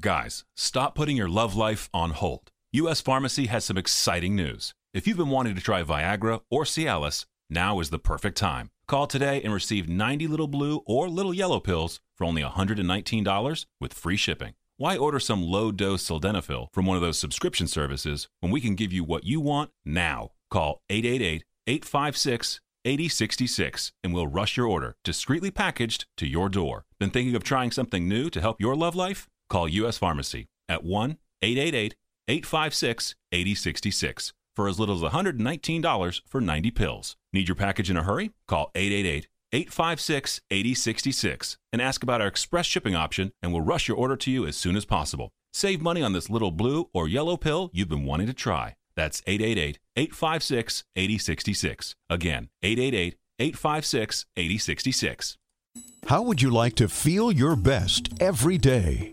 Speaker 16: Guys, stop putting your love life on hold. U.S. Pharmacy has some exciting news. If you've been wanting to try Viagra or Cialis, now is the perfect time. Call today and receive 90 little blue or little yellow pills for only $119 with free shipping. Why order some low dose sildenafil from one of those subscription services when we can give you what you want now? Call 888 856 8066 and we'll rush your order discreetly packaged to your door. Been thinking of trying something new to help your love life? Call U.S. Pharmacy at 1 888 856 8066 for as little as $119 for 90 pills. Need your package in a hurry? Call 888 856 8066 and ask about our express shipping option, and we'll rush your order to you as soon as possible. Save money on this little blue or yellow pill you've been wanting to try. That's 888 856 8066. Again, 888 856 8066.
Speaker 2: How would you like to feel your best every day?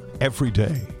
Speaker 2: every day.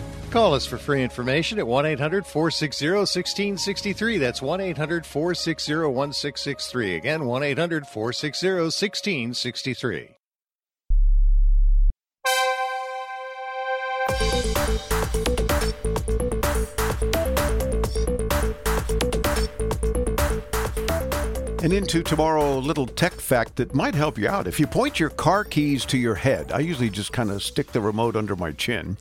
Speaker 5: Call us for free information at 1 800 460 1663. That's 1 800 460 1663. Again, 1 800 460 1663.
Speaker 2: And into tomorrow, a little tech fact that might help you out. If you point your car keys to your head, I usually just kind of stick the remote under my chin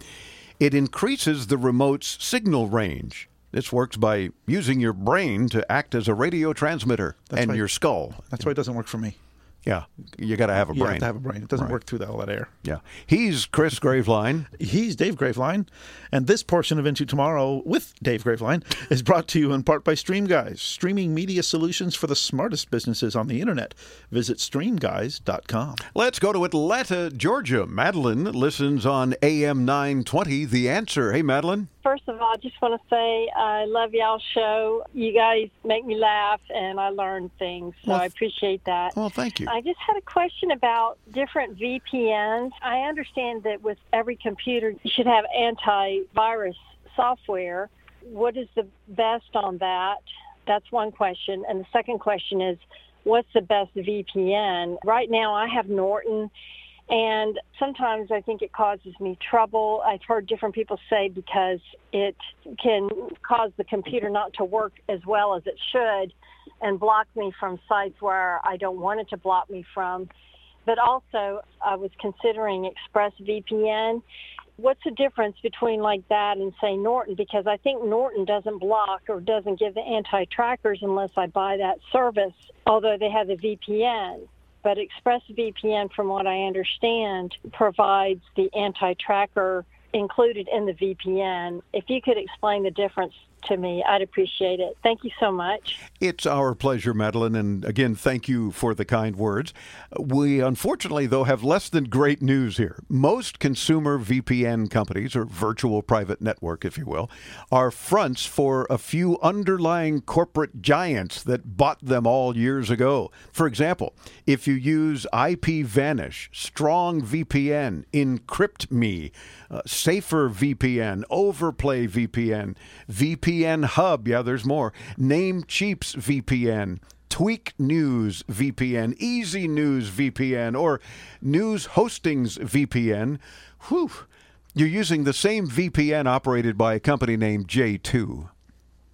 Speaker 2: it increases the remote's signal range. This works by using your brain to act as a radio transmitter
Speaker 3: That's
Speaker 2: and
Speaker 3: why-
Speaker 2: your skull.
Speaker 3: That's why it doesn't work for me.
Speaker 2: Yeah, you got to have a brain.
Speaker 3: You have to have a brain. It doesn't
Speaker 2: Right.
Speaker 3: work through that, all that air.
Speaker 2: Yeah. He's Chris Graveline.
Speaker 3: He's Dave Graveline. And this portion of Into Tomorrow with Dave Graveline is brought to you in part by Stream Guys, streaming media solutions for the smartest businesses on the internet. Visit streamguys.com.
Speaker 2: Let's go to Atlanta, Georgia. Madeline listens on AM 920. The answer. Hey, Madeline.
Speaker 17: First of all, I just want to say I love y'all's show. You guys make me laugh and I learn things, so
Speaker 2: Well,
Speaker 17: I appreciate that.
Speaker 2: Well, thank you.
Speaker 17: I just had a question about different VPNs. I understand that with every computer, you should have antivirus software. What is the best on that? That's one question. And the second question is, what's the best VPN? Right now, I have Norton. And sometimes I think it causes me trouble. I've heard different people say because it can cause the computer not to work as well as it should and block me from sites where I don't want it to block me from. But also, I was considering ExpressVPN. What's the difference between like that and say Norton? Because I think Norton doesn't block or doesn't give the anti-trackers unless I buy that service, although they have the VPN. But ExpressVPN, from what I understand, provides the anti-tracker included in the VPN. If you could explain the difference to me, I'd appreciate it. Thank you so much.
Speaker 2: It's our pleasure, Madeline. And again, thank you for the kind words. We unfortunately, though, have less than great news here. Most consumer VPN companies, or virtual private network, if you will, are fronts for a few underlying corporate giants that bought them all years ago. For example, if you use IPVanish, Strong VPN, EncryptMe, uh, Safer VPN, Overplay VPN, VPN Hub, yeah, there's more, Name Cheaps VPN, Tweak News VPN, Easy News VPN, or News Hostings VPN, whew, you're using the same VPN operated by a company named J2.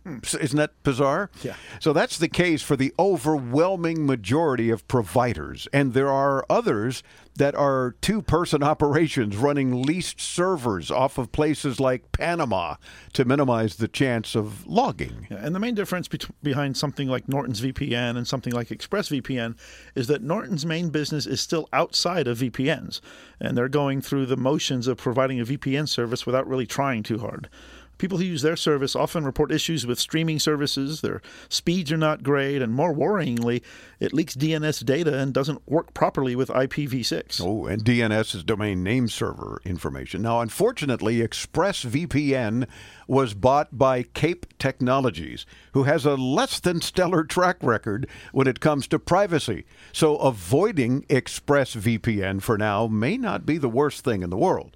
Speaker 2: Hmm. Isn't that bizarre?
Speaker 3: Yeah.
Speaker 2: So that's the case for the overwhelming majority of providers. And there are others that are two person operations running leased servers off of places like Panama to minimize the chance of logging.
Speaker 3: Yeah, and the main difference bet- behind something like Norton's VPN and something like ExpressVPN is that Norton's main business is still outside of VPNs, and they're going through the motions of providing a VPN service without really trying too hard. People who use their service often report issues with streaming services, their speeds are not great, and more worryingly, it leaks DNS data and doesn't work properly with IPv6.
Speaker 2: Oh, and DNS is domain name server information. Now, unfortunately, ExpressVPN was bought by Kape Technologies, who has a less than stellar track record when it comes to privacy. So, avoiding ExpressVPN for now may not be the worst thing in the world.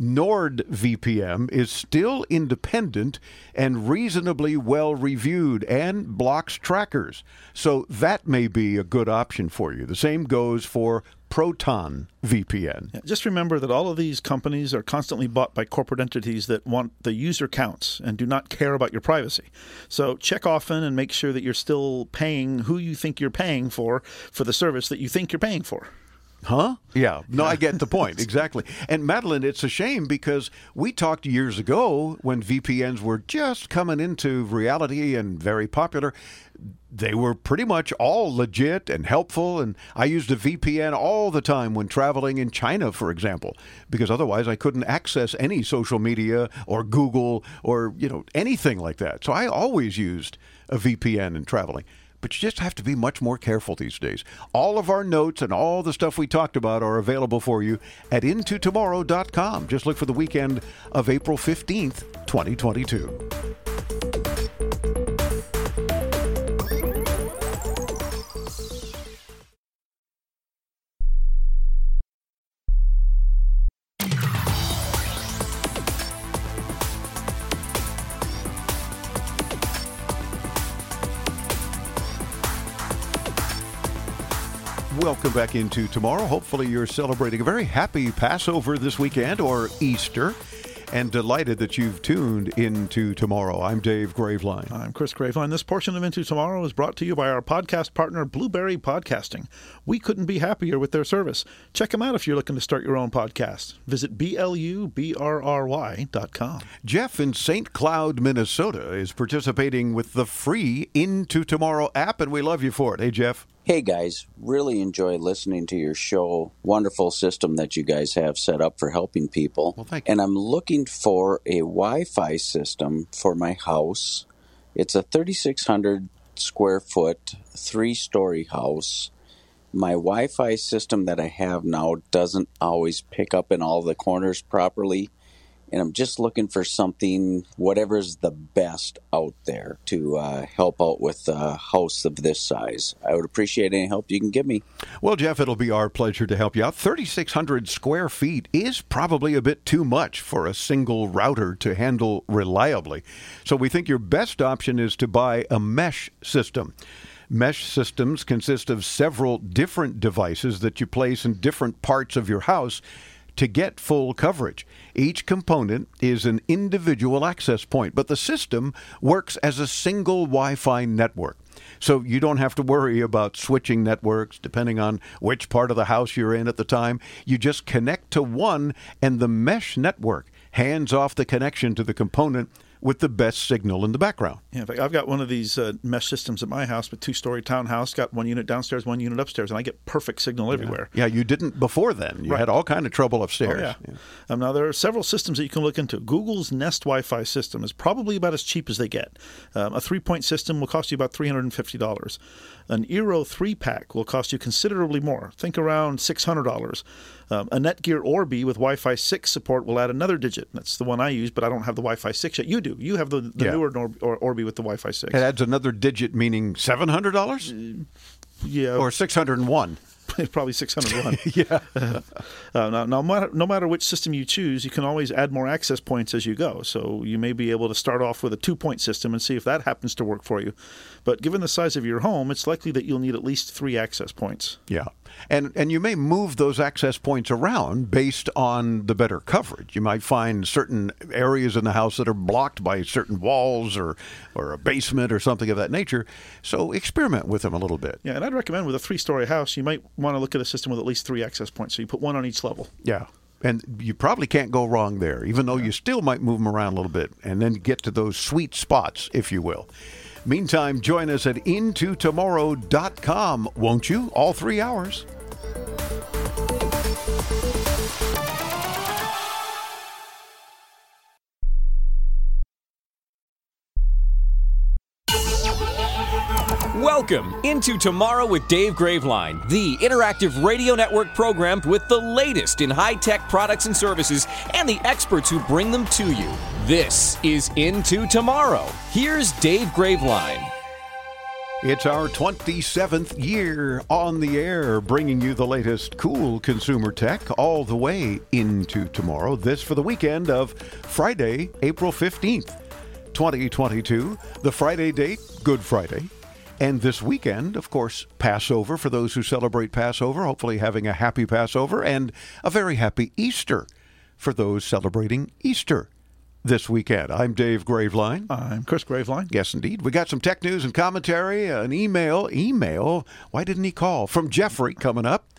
Speaker 2: NordVPN is still independent and reasonably well reviewed and blocks trackers. So that may be a good option for you. The same goes for Proton VPN.
Speaker 3: Just remember that all of these companies are constantly bought by corporate entities that want the user counts and do not care about your privacy. So check often and make sure that you're still paying who you think you're paying for for the service that you think you're paying for.
Speaker 2: Huh? Yeah. No, I get the point. Exactly. And Madeline, it's a shame because we talked years ago when VPNs were just coming into reality and very popular. They were pretty much all legit and helpful. And I used a VPN all the time when traveling in China, for example, because otherwise I couldn't access any social media or Google or, you know, anything like that. So I always used a VPN in traveling but you just have to be much more careful these days. All of our notes and all the stuff we talked about are available for you at intotomorrow.com. Just look for the weekend of April 15th, 2022. Welcome back into tomorrow. Hopefully, you're celebrating a very happy Passover this weekend or Easter. and delighted that you've tuned into tomorrow. I'm Dave Graveline.
Speaker 3: I'm Chris Graveline. This portion of Into Tomorrow is brought to you by our podcast partner, Blubrry Podcasting. We couldn't be happier with their service. Check them out if you're looking to start your own podcast. Visit B-L-U-B-R-R-Y.com.
Speaker 2: Jeff in St. Cloud, Minnesota is participating with the free Into Tomorrow app, and we love you for it. Hey, Jeff.
Speaker 18: Hey guys, really enjoy listening to your show. Wonderful system that you guys have set up for helping people.
Speaker 2: Well, thank
Speaker 18: you. And I'm looking for a Wi Fi system for my house. It's a 3,600 square foot, three story house. My Wi Fi system that I have now doesn't always pick up in all the corners properly and I'm just looking for something, whatever's the best out there to uh, help out with a house of this size. I would appreciate any help you can give me.
Speaker 2: Well, Jeff, it'll be our pleasure to help you out. 3,600 square feet is probably a bit too much for a single router to handle reliably. So we think your best option is to buy a mesh system. Mesh systems consist of several different devices that you place in different parts of your house to get full coverage. Each component is an individual access point, but the system works as a single Wi Fi network. So you don't have to worry about switching networks depending on which part of the house you're in at the time. You just connect to one, and the mesh network hands off the connection to the component with the best signal in the background.
Speaker 3: Yeah, in fact, I've got one of these uh, mesh systems at my house, with two-story townhouse, got one unit downstairs, one unit upstairs, and I get perfect signal everywhere.
Speaker 2: Yeah, you didn't before then. You
Speaker 3: right.
Speaker 2: had all kind of trouble upstairs.
Speaker 3: Oh, yeah. yeah. Um, now there are several systems that you can look into. Google's Nest Wi-Fi system is probably about as cheap as they get. Um, a three-point system will cost you about three hundred and fifty dollars. An Eero three-pack will cost you considerably more. Think around six hundred dollars. Um, a Netgear Orbi with Wi-Fi 6 support will add another digit. That's the one I use, but I don't have the Wi-Fi 6 yet. You do. You have the, the yeah. newer Nor- or Orbi with the Wi-Fi 6.
Speaker 2: It adds another digit, meaning seven hundred dollars. Uh,
Speaker 3: yeah,
Speaker 2: or six hundred and one.
Speaker 3: probably 601.
Speaker 2: yeah.
Speaker 3: uh, now, no matter, no matter which system you choose, you can always add more access points as you go. So you may be able to start off with a two point system and see if that happens to work for you. But given the size of your home, it's likely that you'll need at least three access points.
Speaker 2: Yeah. And, and you may move those access points around based on the better coverage. You might find certain areas in the house that are blocked by certain walls or, or a basement or something of that nature. So experiment with them a little bit.
Speaker 3: Yeah, and I'd recommend with a three story house, you might want to look at a system with at least three access points. So you put one on each level.
Speaker 2: Yeah. And you probably can't go wrong there, even though you still might move them around a little bit and then get to those sweet spots, if you will. Meantime, join us at intotomorrow.com, won't you? All three hours.
Speaker 19: Welcome into Tomorrow with Dave Graveline, the interactive radio network program with the latest in high tech products and services and the experts who bring them to you. This is Into Tomorrow. Here's Dave Graveline.
Speaker 2: It's our 27th year on the air, bringing you the latest cool consumer tech all the way into tomorrow. This for the weekend of Friday, April 15th, 2022. The Friday date, Good Friday. And this weekend, of course, Passover for those who celebrate Passover, hopefully having a happy Passover and a very happy Easter for those celebrating Easter this weekend. I'm Dave Graveline.
Speaker 3: I'm Chris Graveline.
Speaker 2: Yes, indeed. We got some tech news and commentary, an email. Email? Why didn't he call? From Jeffrey coming up,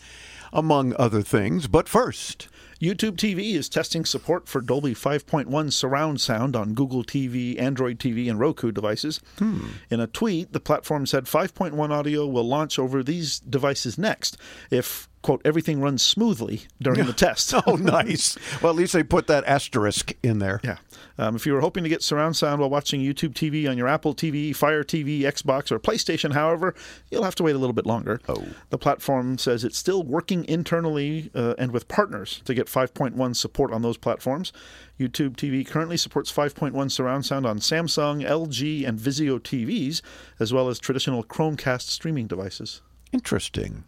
Speaker 2: among other things. But first,
Speaker 3: YouTube TV is testing support for Dolby 5.1 surround sound on Google TV, Android TV, and Roku devices.
Speaker 2: Hmm.
Speaker 3: In a tweet, the platform said 5.1 audio will launch over these devices next if quote, everything runs smoothly during the test.
Speaker 2: oh, nice. Well, at least they put that asterisk in there.
Speaker 3: Yeah. Um, if you were hoping to get surround sound while watching YouTube TV on your Apple TV, Fire TV, Xbox, or PlayStation, however, you'll have to wait a little bit longer.
Speaker 2: Oh.
Speaker 3: The platform says it's still working internally uh, and with partners to get 5.1 support on those platforms. YouTube TV currently supports 5.1 surround sound on Samsung, LG, and Vizio TVs, as well as traditional Chromecast streaming devices.
Speaker 2: Interesting.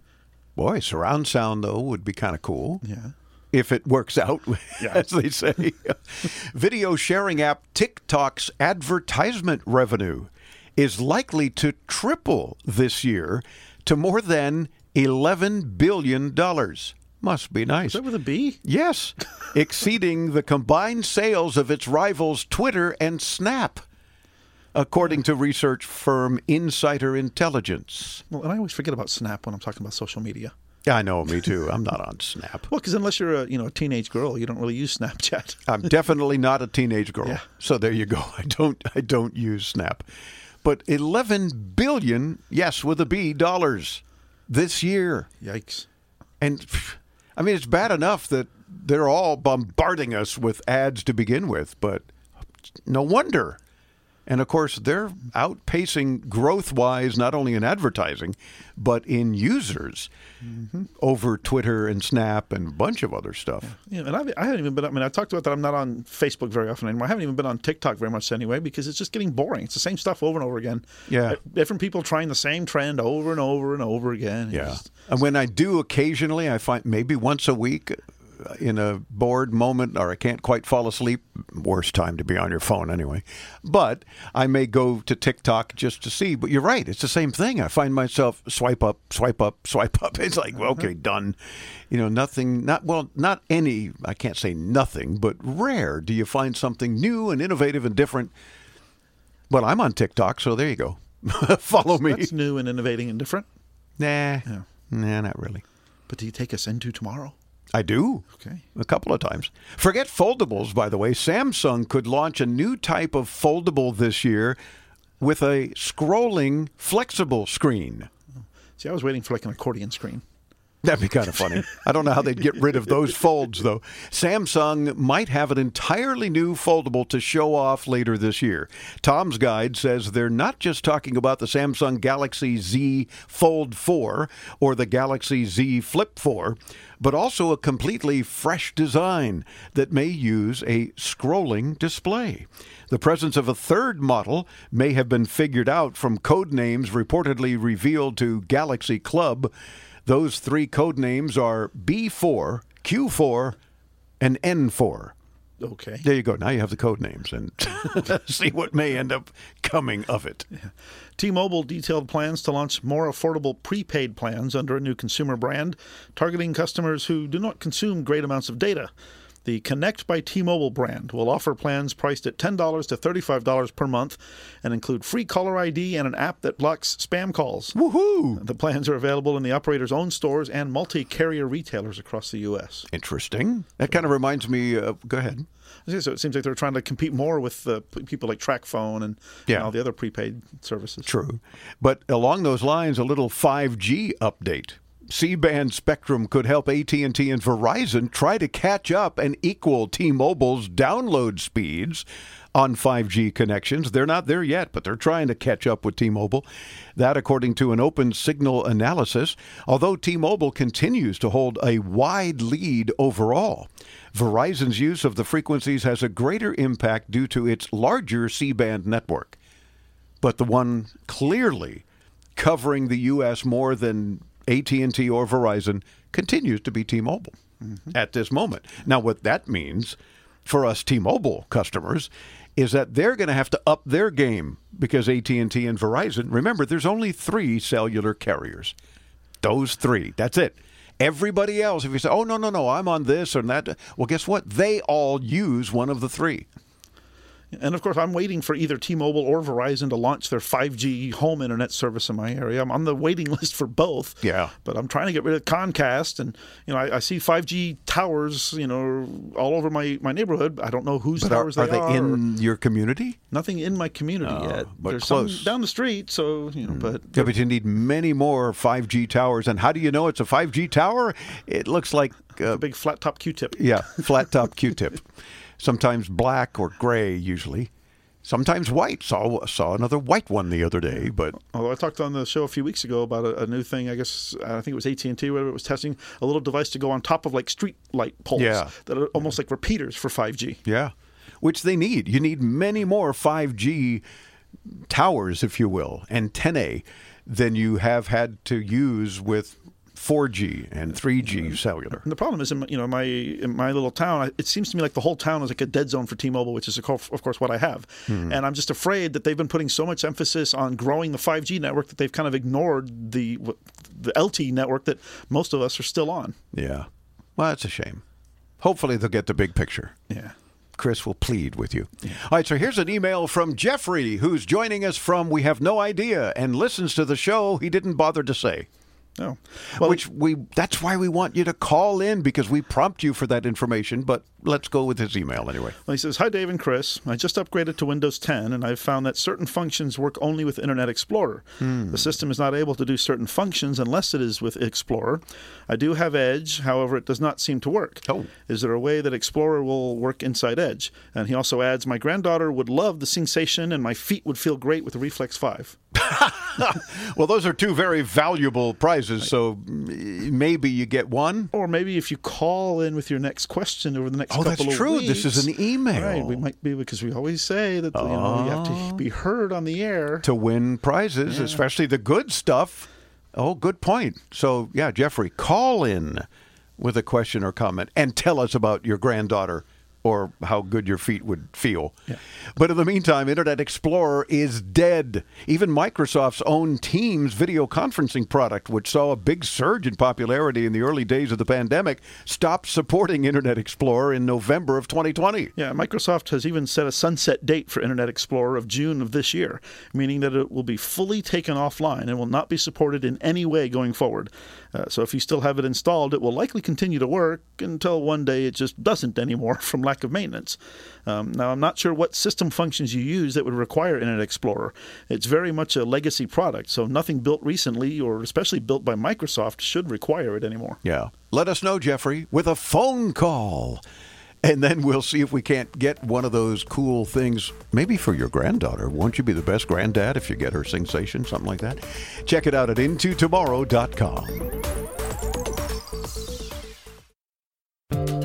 Speaker 2: Boy, surround sound though would be kind of cool.
Speaker 3: Yeah.
Speaker 2: If it works out,
Speaker 3: yeah.
Speaker 2: as they say. Video sharing app TikTok's advertisement revenue is likely to triple this year to more than $11 billion. Must be nice.
Speaker 3: Is that with a B?
Speaker 2: Yes, exceeding the combined sales of its rivals Twitter and Snap, according to research firm Insider Intelligence.
Speaker 3: Well, and I always forget about Snap when I'm talking about social media.
Speaker 2: Yeah, I know, me too. I'm not on Snap.
Speaker 3: Well, because unless you're a you know a teenage girl, you don't really use Snapchat.
Speaker 2: I'm definitely not a teenage girl.
Speaker 3: Yeah.
Speaker 2: So there you go. I don't I don't use Snap. But 11 billion, yes, with a B dollars this year.
Speaker 3: Yikes.
Speaker 2: And I mean it's bad enough that they're all bombarding us with ads to begin with, but no wonder. And of course, they're outpacing growth wise, not only in advertising, but in users over Twitter and Snap and a bunch of other stuff.
Speaker 3: Yeah, and I've, I haven't even been. I mean, I talked about that. I'm not on Facebook very often anymore. I haven't even been on TikTok very much anyway because it's just getting boring. It's the same stuff over and over again.
Speaker 2: Yeah.
Speaker 3: different people trying the same trend over and over and over again. It's
Speaker 2: Yeah.
Speaker 3: just-
Speaker 2: And when I do occasionally, I find maybe once a week uh, in a bored moment or I can't quite fall asleep, worst time to be on your phone anyway. But I may go to TikTok just to see. But you're right, it's the same thing. I find myself swipe up, swipe up, swipe up. It's like, uh-huh. okay, done. You know, nothing, not, well, not any, I can't say nothing, but rare do you find something new and innovative and different. Well, I'm on TikTok, so there you go. Follow me.
Speaker 3: That's new and innovating and different.
Speaker 2: Nah, nah, not really.
Speaker 3: But do you take us into tomorrow?
Speaker 2: I do.
Speaker 3: Okay.
Speaker 2: A couple of times. Forget foldables, by the way. Samsung could launch a new type of foldable this year with a scrolling flexible screen.
Speaker 3: See, I was waiting for like an accordion screen.
Speaker 2: That'd be kind of funny. I don't know how they'd get rid of those folds, though. Samsung might have an entirely new foldable to show off later this year. Tom's Guide says they're not just talking about the Samsung Galaxy Z Fold 4 or the Galaxy Z Flip 4, but also a completely fresh design that may use a scrolling display. The presence of a third model may have been figured out from code names reportedly revealed to Galaxy Club. Those three code names are B4, Q4, and N4.
Speaker 3: Okay.
Speaker 2: There you go. Now you have the code names and see what may end up coming of it.
Speaker 3: T-Mobile detailed plans to launch more affordable prepaid plans under a new consumer brand, targeting customers who do not consume great amounts of data. The Connect by T-Mobile brand will offer plans priced at $10 to $35 per month and include free caller ID and an app that blocks spam calls.
Speaker 2: Woohoo!
Speaker 3: The plans are available in the operator's own stores and multi-carrier retailers across the U.S.
Speaker 2: Interesting. That kind of reminds me. Go ahead.
Speaker 3: So it seems like they're trying to compete more with uh, people like TracFone and,
Speaker 2: Yeah.
Speaker 3: and all the other prepaid services.
Speaker 2: True. But along those lines, a little 5G update. C-band spectrum could help AT&T and Verizon try to catch up and equal T-Mobile's download speeds on 5G connections. They're not there yet, but they're trying to catch up with T-Mobile. That according to an Opensignal analysis, although T-Mobile continues to hold a wide lead overall. Verizon's use of the frequencies has a greater impact due to its larger C-band network but the one clearly covering the U.S. more than AT&T or Verizon continues to be T-Mobile mm-hmm. at this moment. Now, what that means for us T-Mobile customers is that they're going to have to up their game because AT&T and Verizon. Remember, there's only three cellular carriers. Those three. That's it. Everybody else, if you say, "Oh no, no, no, I'm on this or that," well, guess what? They all use one of the three.
Speaker 3: And of course, I'm waiting for either T-Mobile or Verizon to launch their 5G home internet service in my area. I'm on the waiting list for both.
Speaker 2: Yeah.
Speaker 3: But I'm trying to get rid of Comcast, and you know, I, I see 5G towers, you know, all over my, my neighborhood. I don't know whose
Speaker 2: But are,
Speaker 3: towers
Speaker 2: are
Speaker 3: they
Speaker 2: they
Speaker 3: are.
Speaker 2: in your community?
Speaker 3: Nothing in my community
Speaker 2: Oh,
Speaker 3: yet.
Speaker 2: but
Speaker 3: There's
Speaker 2: close.
Speaker 3: Some down the street, so you know, but
Speaker 2: Yeah, but you need many more 5G towers. And how do you know it's a 5G tower? It looks like uh,
Speaker 3: a big flat top Q-tip.
Speaker 2: yeah, flat top Q-tip. Sometimes black or gray, usually. Sometimes white. Saw saw another white one the other day, but
Speaker 3: Although I talked on the show a few weeks ago about a, a new thing, I guess uh, I think it was AT and T, whatever it was testing a little device to go on top of like street light poles
Speaker 2: Yeah.
Speaker 3: that are almost like repeaters for 5G.
Speaker 2: yeah, which they need. You need many more 5G towers, if you will, antennae than you have had to use with 4G and 3G cellular.
Speaker 3: And the problem is, in my, you know, my in my little town, it seems to me like the whole town is like a dead zone for T-Mobile, which is of course, what I have.
Speaker 2: Hmm.
Speaker 3: And I'm just afraid that they've been putting so much emphasis on growing the 5G network that they've kind of ignored the the LTE network that most of us are still on.
Speaker 2: Yeah. Well, that's a shame. Hopefully, they'll get the big picture.
Speaker 3: Yeah.
Speaker 2: Chris will plead with you. All right, so here's an email from Jeffrey, who's joining us from We Have No Idea and listens to the show. He didn't bother to say.
Speaker 3: Oh.
Speaker 2: Which we that's why we want you to call in because we prompt you for that information, but let's go with his email anyway.
Speaker 3: Well, he says, Hi, Dave and Chris. I just upgraded to Windows 10, and I've found that certain functions work only with Internet Explorer.
Speaker 2: Hmm.
Speaker 3: The system is not able to do certain functions unless it is with Explorer. I do have Edge, however, it does not seem to work.
Speaker 2: Oh.
Speaker 3: Is there a way that Explorer will work inside Edge? And he also adds, My granddaughter would love the sensation, and my feet would feel great with the Reflex 5.
Speaker 2: well, those are two very valuable prizes, so maybe you get one.
Speaker 3: Or maybe if you call in with your next question over the next
Speaker 2: Oh,
Speaker 3: couple
Speaker 2: that's
Speaker 3: of
Speaker 2: true.
Speaker 3: weeks.
Speaker 2: This is an email.
Speaker 3: Right, we might be because we always say that you know you have to ah. be heard on the air.
Speaker 2: to win prizes,
Speaker 3: Yeah.
Speaker 2: especially the good stuff. Oh, good point. So, yeah, Jeffrey, call in with a question or comment and tell us about your granddaughter or how good your feet would feel. But in the meantime, Internet Explorer is dead. Even Microsoft's own Teams video conferencing product, which saw a big surge in popularity in the early days of the pandemic, stopped supporting Internet Explorer in November of 2020.
Speaker 3: Yeah, Microsoft has even set a sunset date for Internet Explorer of June of this year, meaning that it will be fully taken offline and will not be supported in any way going forward. Uh, so if you still have it installed, it will likely continue to work until one day it just doesn't anymore from lack of maintenance. Um, now, I'm not sure what system functions you use that would require Internet Explorer. It's very much a legacy product, so nothing built recently or especially built by Microsoft should require it anymore.
Speaker 2: Yeah. Let us know, Jeffrey, with a phone call. And then we'll see if we can't get one of those cool things, maybe for your granddaughter. Won't you be the best granddad if you get her sensation, something like that? Check it out at intotomorrow.com.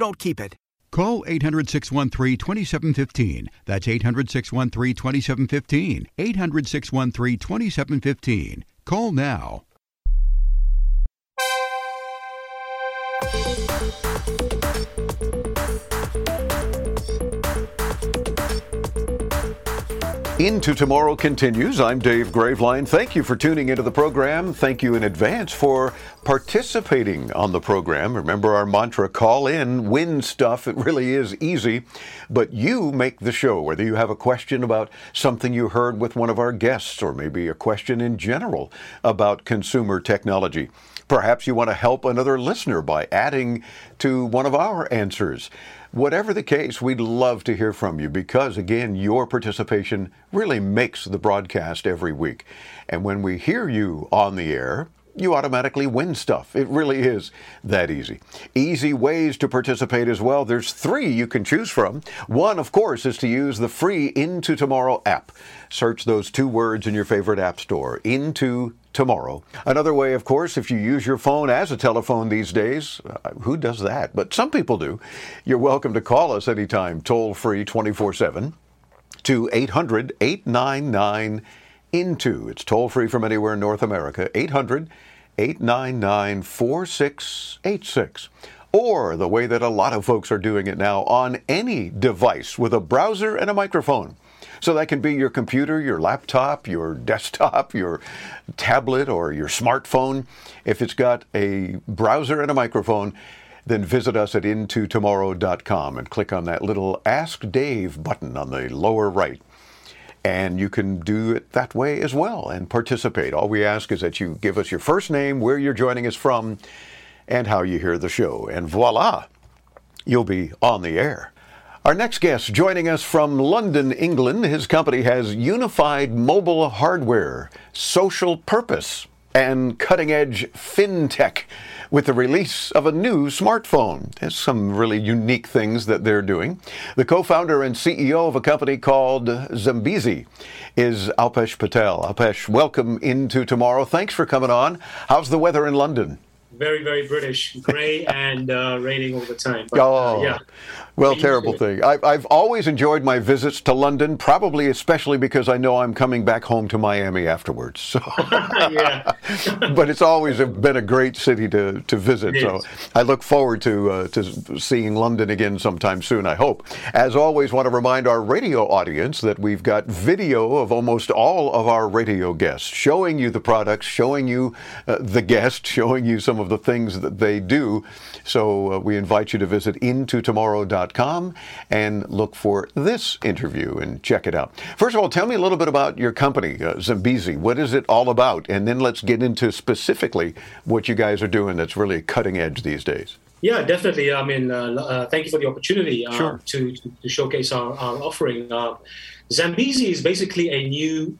Speaker 8: don't keep it.
Speaker 20: Call 800 613 2715. That's 800 613 2715. 800 613 2715.
Speaker 9: Call now.
Speaker 2: Into Tomorrow continues. I'm Dave Graveline. Thank you for tuning into the program. Thank you in advance for participating on the program. Remember our mantra call in, win stuff. It really is easy, but you make the show. Whether you have a question about something you heard with one of our guests, or maybe a question in general about consumer technology. Perhaps you want to help another listener by adding to one of our answers. Whatever the case, we'd love to hear from you because, again, your participation really makes the broadcast every week. And when we hear you on the air, you automatically win stuff. It really is that easy. Easy ways to participate as well. There's three you can choose from. One, of course, is to use the free Into Tomorrow app. Search those two words in your favorite app store Into tomorrow. Another way, of course, if you use your phone as a telephone these days, uh, who does that? But some people do. You're welcome to call us anytime, toll free 24 7 to 800 899 INTO. It's toll free from anywhere in North America, 800 899 4686. Or the way that a lot of folks are doing it now on any device with a browser and a microphone. So that can be your computer, your laptop, your desktop, your tablet, or your smartphone. If it's got a browser and a microphone, then visit us at intotomorrow.com and click on that little Ask Dave button on the lower right. And you can do it that way as well and participate. All we ask is that you give us your first name, where you're joining us from, and how you hear the show. And voila, you'll be on the air. Our next guest joining us from London, England. His company has unified mobile hardware, social purpose, and cutting edge fintech with the release of a new smartphone. There's some really unique things that they're doing. The co founder and CEO of a company called Zambezi is Alpesh Patel. Alpesh, welcome into tomorrow. Thanks for coming on. How's the weather in London?
Speaker 21: Very, very British, gray and uh, raining all the time. But,
Speaker 2: oh,
Speaker 21: uh, yeah.
Speaker 2: Well, terrible thing. I, I've always enjoyed my visits to London, probably especially because I know I'm coming back home to Miami afterwards. So, but it's always been a great city to, to visit.
Speaker 21: It
Speaker 2: So
Speaker 21: is.
Speaker 2: I look forward to uh, to seeing London again sometime soon. I hope. As always, want to remind our radio audience that we've got video of almost all of our radio guests, showing you the products, showing you uh, the guest, showing you some of the things that they do. So uh, we invite you to visit intotomorrow.com and look for this interview and check it out. First of all, tell me a little bit about your company, uh, Zambezi. What is it all about? And then let's get into specifically what you guys are doing that's really cutting edge these days.
Speaker 21: Yeah, definitely. I mean, uh, uh, thank you for the opportunity uh,
Speaker 2: Sure.
Speaker 21: to, to, showcase our, our offering. Uh, Zambezi is basically a new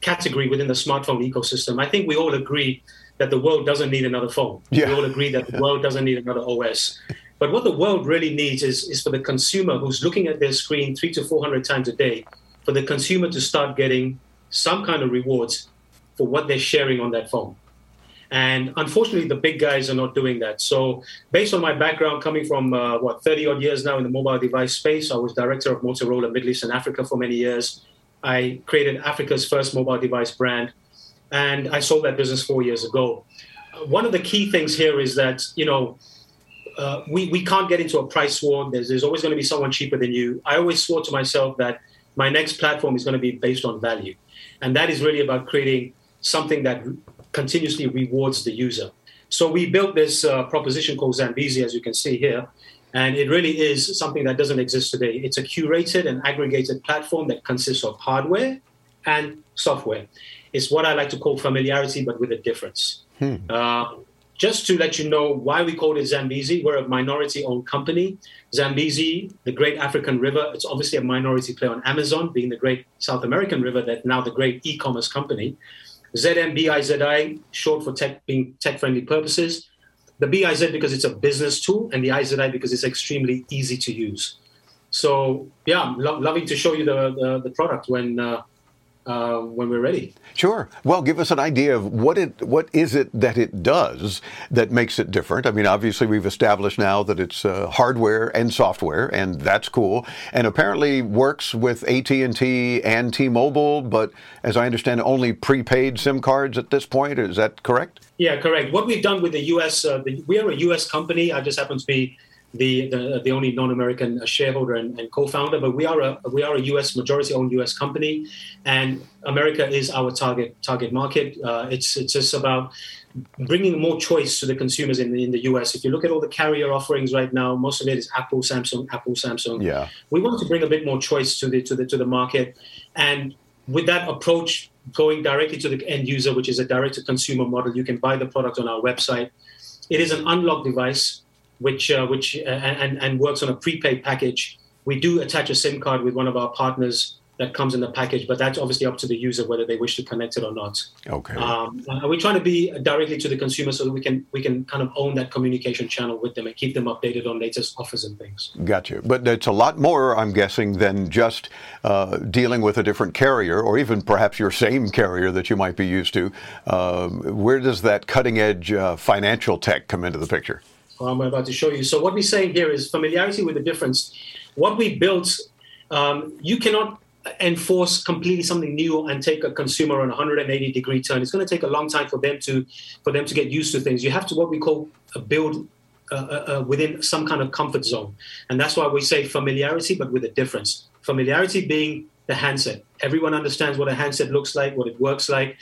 Speaker 21: category within the smartphone ecosystem. I think we all agree that the world doesn't need another phone.
Speaker 2: Yeah.
Speaker 21: We all agree that the world doesn't need another OS. But what the world really needs is, is for the consumer who's looking at their screen three to 400 times a day, for the consumer to start getting some kind of rewards for what they're sharing on that phone. And unfortunately, the big guys are not doing that. So, based on my background, coming from uh, what 30 odd years now in the mobile device space, I was director of Motorola Middle East and Africa for many years. I created Africa's first mobile device brand, and I sold that business four years ago. One of the key things here is that you know uh, we we can't get into a price war. There's, there's always going to be someone cheaper than you. I always swore to myself that my next platform is going to be based on value, and that is really about creating something that continuously rewards the user. So we built this uh, proposition called Zambezi, as you can see here, and it really is something that doesn't exist today. It's a curated and aggregated platform that consists of hardware and software. It's what I like to call familiarity, but with a difference. Uh, just to let you know why we called it Zambezi, we're a minority owned company. Zambezi, the great African river, it's obviously a minority play on Amazon, being the great South American river, that now the great e commerce company. ZMBIZI, short for tech, being tech friendly purposes. The BIZ because it's a business tool, and the IZI because it's extremely easy to use. So, yeah, lo- loving to show you the, the, the product when, uh, uh, when we're ready.
Speaker 2: Sure. Well, give us an idea of what it what is it that it does that makes it different. I mean, obviously we've established now that it's uh, hardware and software, and that's cool. And apparently works with AT and T and T-Mobile, but as I understand, only prepaid SIM cards at this point. Is that correct?
Speaker 21: Yeah, correct. What we've done with the U.S. Uh, the, we are a U.S. company. I just happen to be the, the, the only non-American shareholder and, and, co-founder, but we are a we are a U.S. majority-owned U.S. company, and America is our target target market. Uh, it's it's just about bringing more choice to the consumers in the, in the U.S. If you look at all the carrier offerings right now, most of it is Apple, Samsung, Apple, Samsung.
Speaker 2: Yeah,
Speaker 21: we want to bring a bit more choice to the to the to the market, and with that approach, going directly to the end user, which is a direct-to-consumer model, you can buy the product on our website. It is an unlocked device which uh, which uh, and and works on a prepaid package. We do attach a SIM card with one of our partners that comes in the package, but that's obviously up to the user whether they wish to connect it or not.
Speaker 2: Okay.
Speaker 21: Um, we're trying to be directly to the consumer so that we can we can kind of own that communication channel with them and keep them updated on latest offers and things.
Speaker 2: Gotcha. But it's a lot more, I'm guessing, than just uh, dealing with a different carrier or even perhaps your same carrier that you might be used to. Um, where does that cutting edge uh, financial tech come into the picture?
Speaker 21: I'm about to show you. So what we're saying here is familiarity with the difference. What we built, um, you cannot enforce completely something new and take a consumer on a 180 degree turn. It's going to take a long time for them to for them to get used to things. You have to what we call a build uh, uh, uh, within some kind of comfort zone, and that's why we say familiarity, but with a difference. Familiarity being the handset. Everyone understands what a handset looks like, what it works like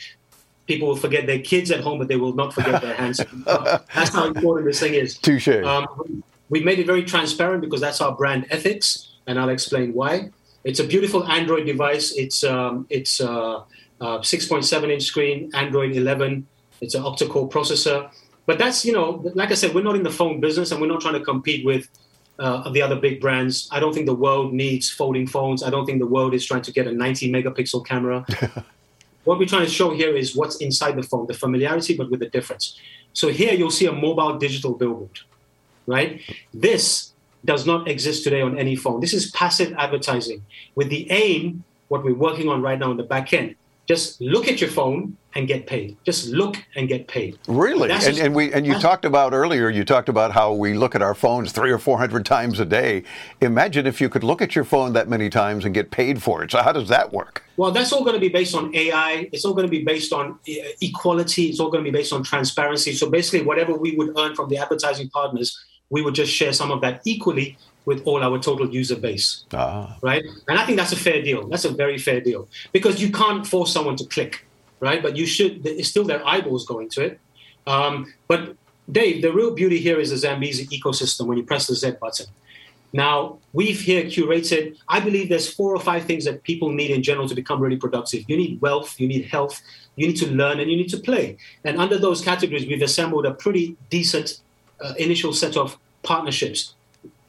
Speaker 21: people will forget their kids at home, but they will not forget their hands. that's how important this thing is.
Speaker 2: Touche.
Speaker 21: Um, we made it very transparent because that's our brand ethics, and I'll explain why. It's a beautiful Android device. It's um, it's uh, uh, 6.7 inch screen, Android 11. It's an octa-core processor. But that's you know, like I said, we're not in the phone business, and we're not trying to compete with uh, the other big brands. I don't think the world needs folding phones. I don't think the world is trying to get a 90 megapixel camera. What we're trying to show here is what's inside the phone, the familiarity, but with a difference. So here you'll see a mobile digital billboard, right? This does not exist today on any phone. This is passive advertising with the aim, what we're working on right now in the back end. Just look at your phone and get paid. Just look and get paid.
Speaker 2: Really? And, just, and, we and you talked about earlier. You talked about how we look at our phones three or four hundred times a day. Imagine if you could look at your phone that many times and get paid for it. So how does that work?
Speaker 21: Well, that's all going to be based on AI. It's all going to be based on uh, equality. It's all going to be based on transparency. So basically, whatever we would earn from the advertising partners, we would just share some of that equally with all our total user base.
Speaker 2: Ah.
Speaker 21: Right? And I think that's a fair deal. That's a very fair deal because you can't force someone to click right? But you should, it's still their eyeballs going to it. Um, but Dave, the real beauty here is the Zambezi ecosystem when you press the Z button. Now, we've here curated, I believe there's four or five things that people need in general to become really productive. You need wealth, you need health, you need to learn, and you need to play. And under those categories, we've assembled a pretty decent uh, initial set of partnerships,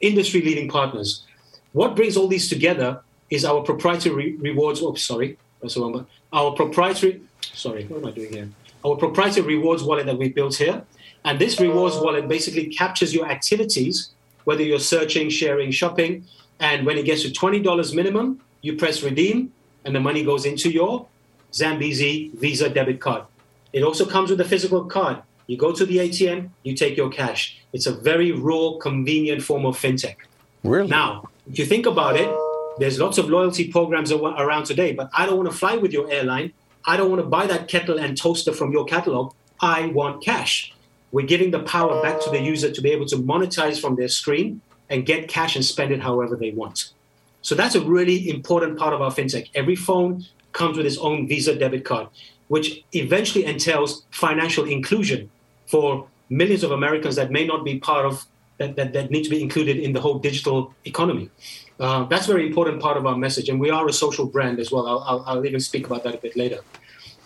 Speaker 21: industry leading partners. What brings all these together is our proprietary rewards. Oh, sorry, that's the wrong. Our proprietary sorry, what am I doing here? Our proprietary rewards wallet that we built here. And this rewards wallet basically captures your activities, whether you're searching, sharing, shopping. And when it gets to $20 minimum, you press redeem and the money goes into your Zambezi Visa debit card. It also comes with a physical card. You go to the ATM, you take your cash. It's a very raw, convenient form of fintech.
Speaker 2: Really?
Speaker 21: Now, if you think about it, there's lots of loyalty programs around today, but I don't want to fly with your airline. I don't want to buy that kettle and toaster from your catalog. I want cash. We're giving the power back to the user to be able to monetize from their screen and get cash and spend it however they want. So that's a really important part of our fintech. Every phone comes with its own Visa debit card, which eventually entails financial inclusion for millions of Americans that may not be part of that, that, that need to be included in the whole digital economy. Uh, that's a very important part of our message, and we are a social brand as well. I'll, I'll, I'll even speak about that a bit later.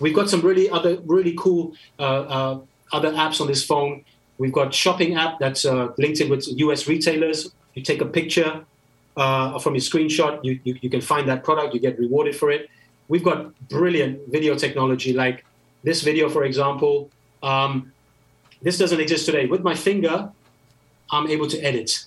Speaker 21: We've got some really other really cool uh, uh, other apps on this phone. We've got shopping app that's uh, linked in with U.S. retailers. You take a picture uh, from your screenshot, you, you, you can find that product, you get rewarded for it. We've got brilliant video technology, like this video, for example. Um, this doesn't exist today. With my finger, I'm able to edit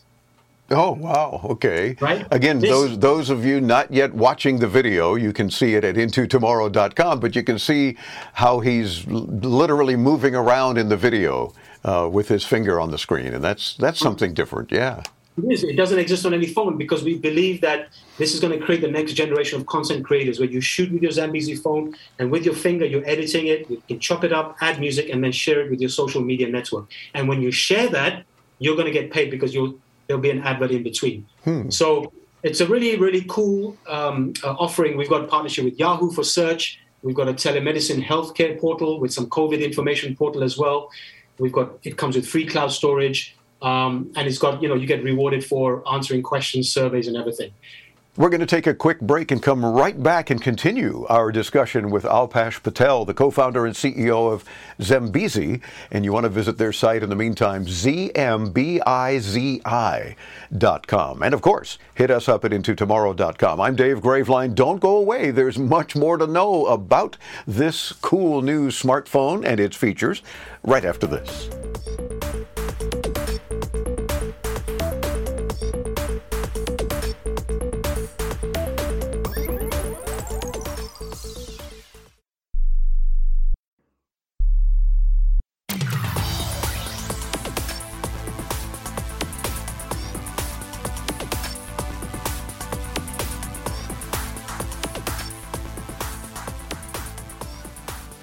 Speaker 2: Oh wow! Okay.
Speaker 21: Right.
Speaker 2: Again,
Speaker 21: This-
Speaker 2: those those of you not yet watching the video, you can see it at intotomorrow.com, but you can see how he's literally moving around in the video uh, with his finger on the screen, and that's that's something different. Yeah.
Speaker 21: It is. It doesn't exist on any phone because we believe that this is going to create the next generation of content creators where you shoot with your Zambezi phone and with your finger you're editing it, you can chop it up, add music, and then share it with your social media network. And when you share that, you're going to get paid because you'll there'll be an advert in between.
Speaker 2: Hmm.
Speaker 21: So it's a really, really cool um, uh, offering. We've got a partnership with Yahoo for search. We've got a telemedicine healthcare portal with some COVID information portal as well. We've got it comes with free cloud storage, um, and it's got you know you get rewarded for answering questions, surveys, and everything.
Speaker 2: We're going to take a quick break and come right back and continue our discussion with Alpesh Patel, the co-founder and CEO of Zambezi. And you want to visit their site in the meantime, zmbizi.com. And of course, hit us up at intotomorrow.com. I'm Dave Graveline. Don't go away. There's much more to know about this cool new smartphone and its features right after this.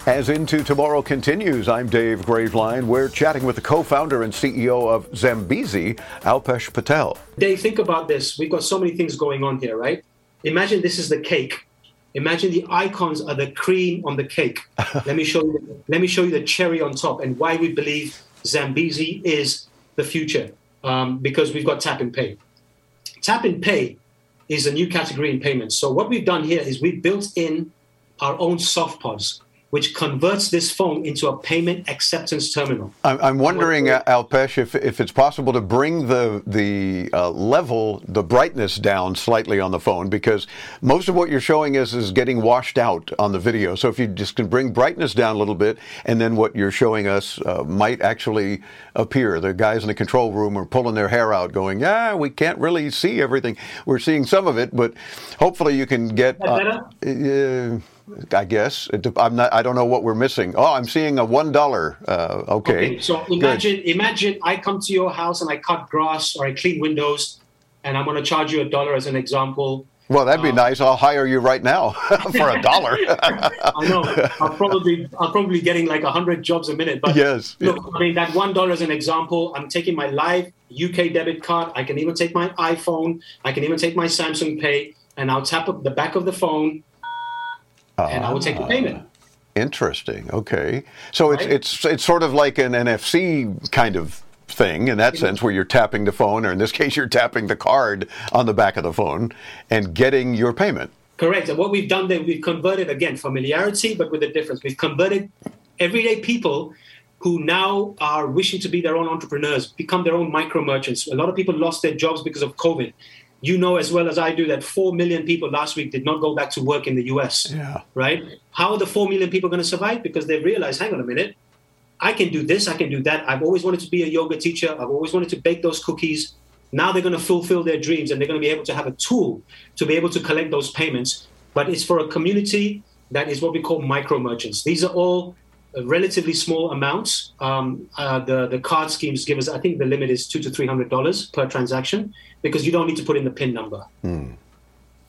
Speaker 2: As Into Tomorrow continues, I'm Dave Graveline. We're chatting with the co-founder and CEO of Zambezi, Alpesh Patel.
Speaker 21: Dave, think about this. We've got so many things going on here, right? Imagine this is the cake. Imagine the icons are the cream on the cake. let me show you. Let me show you the cherry on top and why we believe Zambezi is the future. Um, because we've got tap and pay. Tap and pay is a new category in payments. So what we've done here is we've built in our own SoftPOS, which converts this phone into a payment acceptance terminal.
Speaker 2: I'm, I'm wondering, uh, Alpesh, if, if it's possible to bring the the uh, level, the brightness down slightly on the phone, because most of what you're showing us is getting washed out on the video. So if you just can bring brightness down a little bit, and then what you're showing us uh, might actually appear. The guys in the control room are pulling their hair out, going, "Yeah, we can't really see everything. We're seeing some of it, but hopefully you can get."
Speaker 21: That
Speaker 2: uh, I guess I'm not. I don't know what we're missing. Oh, I'm seeing a one dollar. Uh, okay.
Speaker 21: So
Speaker 2: Good.
Speaker 21: imagine, imagine I come to your house and I cut grass or I clean windows, and I'm going to charge you a dollar as an example.
Speaker 2: Well, that'd be nice. I'll hire you right now for a dollar.
Speaker 21: I know I'm probably I'm probably getting like hundred jobs a minute, but
Speaker 2: Yes,
Speaker 21: look, I mean that one dollar is an example. I'm taking my live UK debit card. I can even take my iPhone. I can even take my Samsung Pay, and I'll tap up the back of the phone, and I will take the ah. payment.
Speaker 2: Interesting. Okay. So it's it's it's sort of like an NFC kind of thing in that sense, where you're tapping the phone, or in this case, you're tapping the card on the back of the phone and getting your payment.
Speaker 21: Correct. And what we've done there, we've converted again familiarity, but with a difference. We've converted everyday people who now are wishing to be their own entrepreneurs, become their own micro merchants. A lot of people lost their jobs because of COVID. You know as well as I do that 4 million people last week did not go back to work in the US.
Speaker 2: Yeah.
Speaker 21: Right? How are the 4 million people going to survive? Because they realize, hang on a minute, I can do this, I can do that. I've always wanted to be a yoga teacher, I've always wanted to bake those cookies. Now they're going to fulfill their dreams and they're going to be able to have a tool to be able to collect those payments. But it's for a community that is what we call micro merchants. These are all uh, relatively small amounts. Um, uh, the the card schemes give us, I think, the limit is two to three hundred dollars per transaction because you don't need to put in the PIN number.
Speaker 2: Hmm.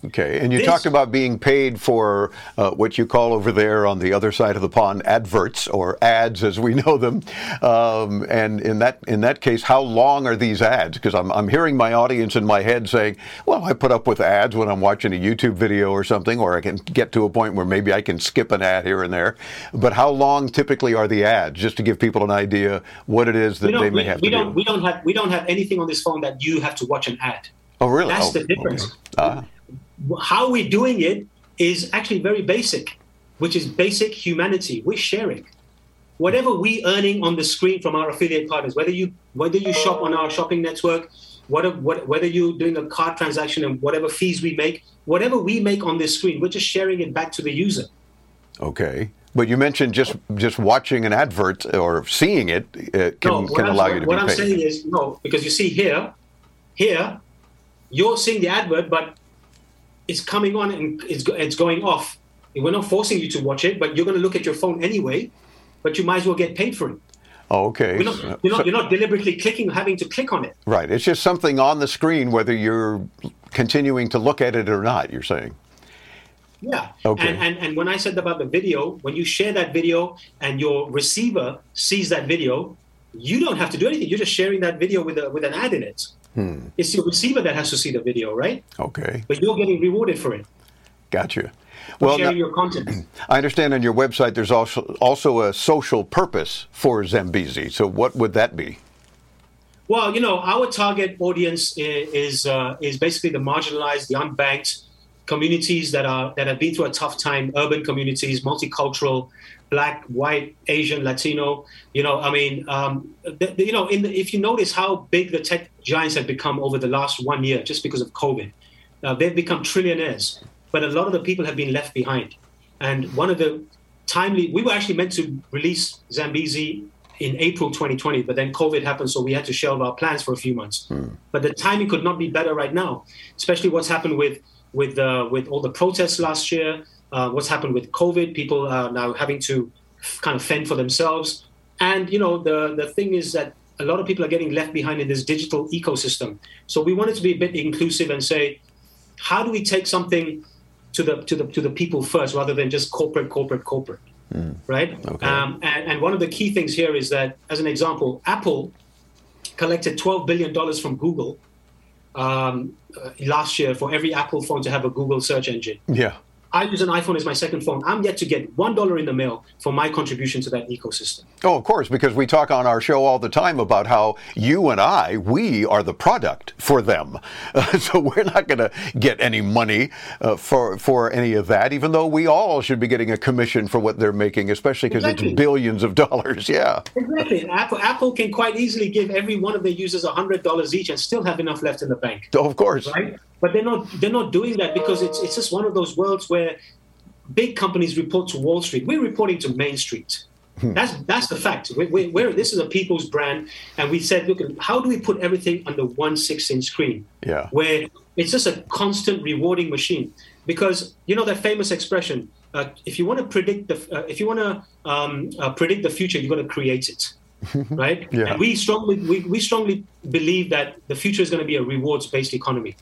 Speaker 2: Okay, and you
Speaker 21: This-
Speaker 2: talked about being paid for uh, what you call over there on the other side of the pond adverts or ads, as we know them. Um, and in that in that case, how long are these ads? Because I'm I'm hearing my audience in my head saying, "Well, I put up with ads when I'm watching a YouTube video or something, or I can get to a point where maybe I can skip an ad here and there." But how long typically are the ads? Just to give people an idea what it is that they may
Speaker 21: we,
Speaker 2: have
Speaker 21: we
Speaker 2: to
Speaker 21: don't,
Speaker 2: do.
Speaker 21: we don't have we don't have anything on this phone that you have to watch an ad.
Speaker 2: Oh, really?
Speaker 21: That's
Speaker 2: Oh,
Speaker 21: the difference.
Speaker 2: Ah.
Speaker 21: How we're doing it is actually very basic, which is basic humanity. We're sharing. Whatever we earning on the screen from our affiliate partners, whether you whether you shop on our shopping network, whatever, what, whether you're doing a card transaction and whatever fees we make, whatever we make on this screen, we're just sharing it back to the user.
Speaker 2: Okay. But you mentioned just just watching an advert or seeing it uh, can,
Speaker 21: No, what
Speaker 2: can
Speaker 21: I'm-
Speaker 2: allow you to
Speaker 21: what
Speaker 2: be
Speaker 21: I'm
Speaker 2: paid.
Speaker 21: saying is no, because you see here, here you're seeing the advert, but it's coming on and it's, it's going off. We're not forcing you to watch it, but you're going to look at your phone anyway, but you might as well get paid for it.
Speaker 2: Oh, okay.
Speaker 21: You're not, you're, not, you're not deliberately clicking, having to click on it.
Speaker 2: Right. It's just something on the screen, whether you're continuing to look at it or not, you're saying.
Speaker 21: Yeah.
Speaker 2: Okay.
Speaker 21: And, and and when I said about the video, when you share that video and your receiver sees that video, you don't have to do anything. You're just sharing that video with a with an ad in it.
Speaker 2: Hmm.
Speaker 21: It's your receiver that has to see the video, right?
Speaker 2: Okay.
Speaker 21: But you're getting rewarded for it.
Speaker 2: Gotcha. Well,
Speaker 21: sharing your content.
Speaker 2: I understand on your website there's also also a social purpose for Zambezi. So what would that be?
Speaker 21: Well, you know, our target audience is is, uh, is basically the marginalized, the unbanked communities that are that have been through a tough time. Urban communities, multicultural, black, white, Asian, Latino. You know, I mean, um, the, the- you know, in the, if you notice how big the tech giants have become over the last one year, just because of COVID, uh, they've become trillionaires. But a lot of the people have been left behind. And one of the timely, we were actually meant to release Zambezi in April 2020, but then COVID happened, so we had to shelve our plans for a few months. But the timing could not be better right now, especially what's happened with with uh, with all the protests last year. Uh, what's happened with COVID? People are now having to kind of fend for themselves. And you know, the the thing is that a lot of people are getting left behind in this digital ecosystem. So we wanted to be a bit inclusive and say, how do we take something to the to the to the people first, rather than just corporate, corporate, corporate right? Um, and, and one of the key things here is that, as an example, Apple collected $12 billion from Google um, uh, last year for every Apple phone to have a Google search engine.
Speaker 2: Yeah.
Speaker 21: I use an iPhone as my second phone. I'm yet to get $1 in the mail for my contribution to that ecosystem.
Speaker 2: Oh, of course, because we talk on our show all the time about how you and I, we are the product for them. Uh, so we're not going to get any money uh, for for any of that, even though we all should be getting a commission for what they're making, especially because
Speaker 21: Exactly.
Speaker 2: it's billions of dollars. Yeah.
Speaker 21: Exactly. And Apple, Apple can quite easily give every one of their users $100 each and still have enough left in the bank.
Speaker 2: Oh, of course.
Speaker 21: Right? But they're not they're not doing that because it's it's just one of those worlds where big companies report to Wall Street. We're reporting to Main Street. That's that's the fact. We, we, we're, this is a people's brand, and we said, look, how do we put everything under one six-inch screen,
Speaker 2: Yeah.
Speaker 21: where it's just a constant rewarding machine? Because you know that famous expression: uh, if you want to predict the uh, if you want to um, uh, predict the future, you got to create it right?
Speaker 2: Yeah.
Speaker 21: And we strongly we, we strongly believe that the future is going to be a rewards based economy.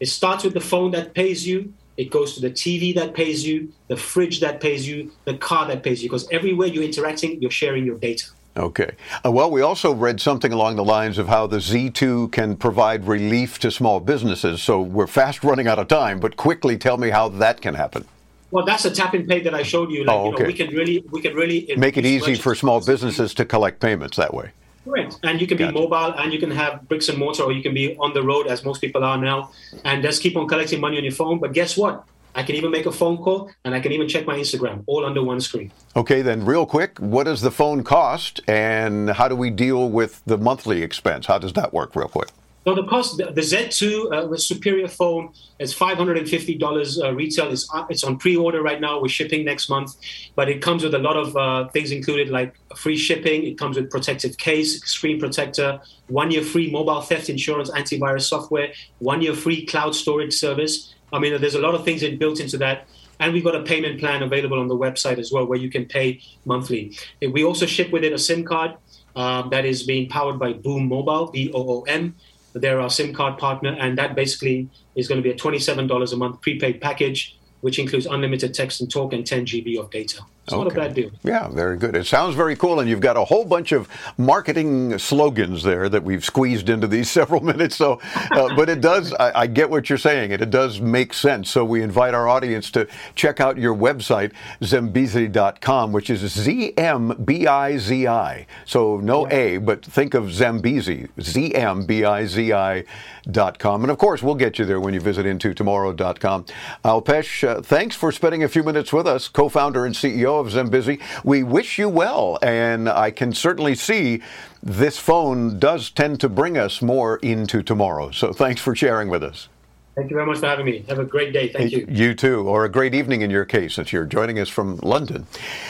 Speaker 21: It starts with the phone that pays you. It goes to the TV that pays you, the fridge that pays you, the car that pays you. Because everywhere you're interacting, you're sharing your data.
Speaker 2: Okay. Uh, well, we also read something along the lines of how the Z2 can provide relief to small businesses. So we're fast running out of time, but quickly tell me how that can happen.
Speaker 21: Well, that's a tap and pay that I showed you. Like,
Speaker 2: Oh,
Speaker 21: you know,
Speaker 2: okay.
Speaker 21: we can really we can really
Speaker 2: Make it easy for small businesses to collect payments that way.
Speaker 21: Correct. And you can be mobile and you can have bricks and mortar or you can be on the road as most people are now and just keep on collecting money on your phone. But guess what? I can even make a phone call and I can even check my Instagram all under one screen.
Speaker 2: Okay, then, real quick, what does the phone cost and how do we deal with the monthly expense? How does that work, real quick?
Speaker 21: So the cost, the, the Z2, uh, the superior phone, is five hundred and fifty dollars uh, retail. It's uh, it's on pre-order right now. We're shipping next month, but it comes with a lot of uh, things included, like free shipping. It comes with protective case, screen protector, one year free mobile theft insurance, antivirus software, one year free cloud storage service. I mean, there's a lot of things in- built into that. And we've got a payment plan available on the website as well, where you can pay monthly. We also ship with it a SIM card um, that is being powered by Boom Mobile, B O O M. They're our SIM card partner, and that basically is going to be a $27 a month prepaid package, which includes unlimited text and talk and 10 GB of data. It's not a
Speaker 2: Okay.
Speaker 21: bad deal.
Speaker 2: Yeah, very good. It sounds very cool, and you've got a whole bunch of marketing slogans there that we've squeezed into these several minutes. So, uh, but it does. I, I get what you're saying, and it does make sense. So we invite our audience to check out your website, ZmBIZI.com, which is Z M B I Z I. So no A, but think of Zambezi, Z M B I Z I. Dot com. And of course, we'll get you there when you visit intotomorrow.com. Alpesh, uh, thanks for spending a few minutes with us, co founder and CEO of ZmBIZI. We wish you well, and I can certainly see this phone does tend to bring us more into tomorrow. So thanks for sharing with us.
Speaker 21: Thank you very much for having me. Have a great day. Thank you.
Speaker 2: You too, or a great evening in your case, since you're joining us from London.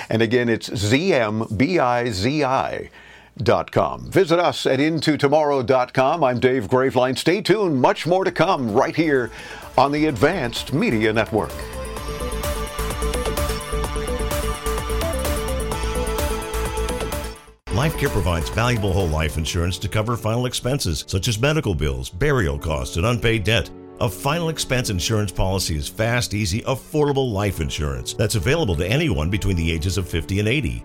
Speaker 2: And again, it's Z M B I Z I Com. Visit us at intotomorrow.com. I'm Dave Graveline. Stay tuned, much more to come right here on the Advanced Media Network.
Speaker 10: LifeCare provides valuable whole life insurance to cover final expenses such as medical bills, burial costs, and unpaid debt. A final expense insurance policy is fast, easy, affordable life insurance that's available to anyone between the ages of 50 and 80.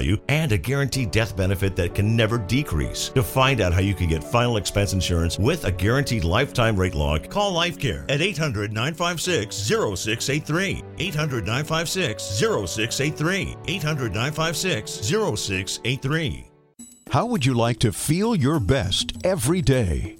Speaker 10: value, and a guaranteed death benefit that can never decrease. To find out how you can get final expense insurance with a guaranteed lifetime rate lock, call LifeCare at 800 956 0683. 800 956 0683. 800 956 0683.
Speaker 2: How would you like to feel your best every day?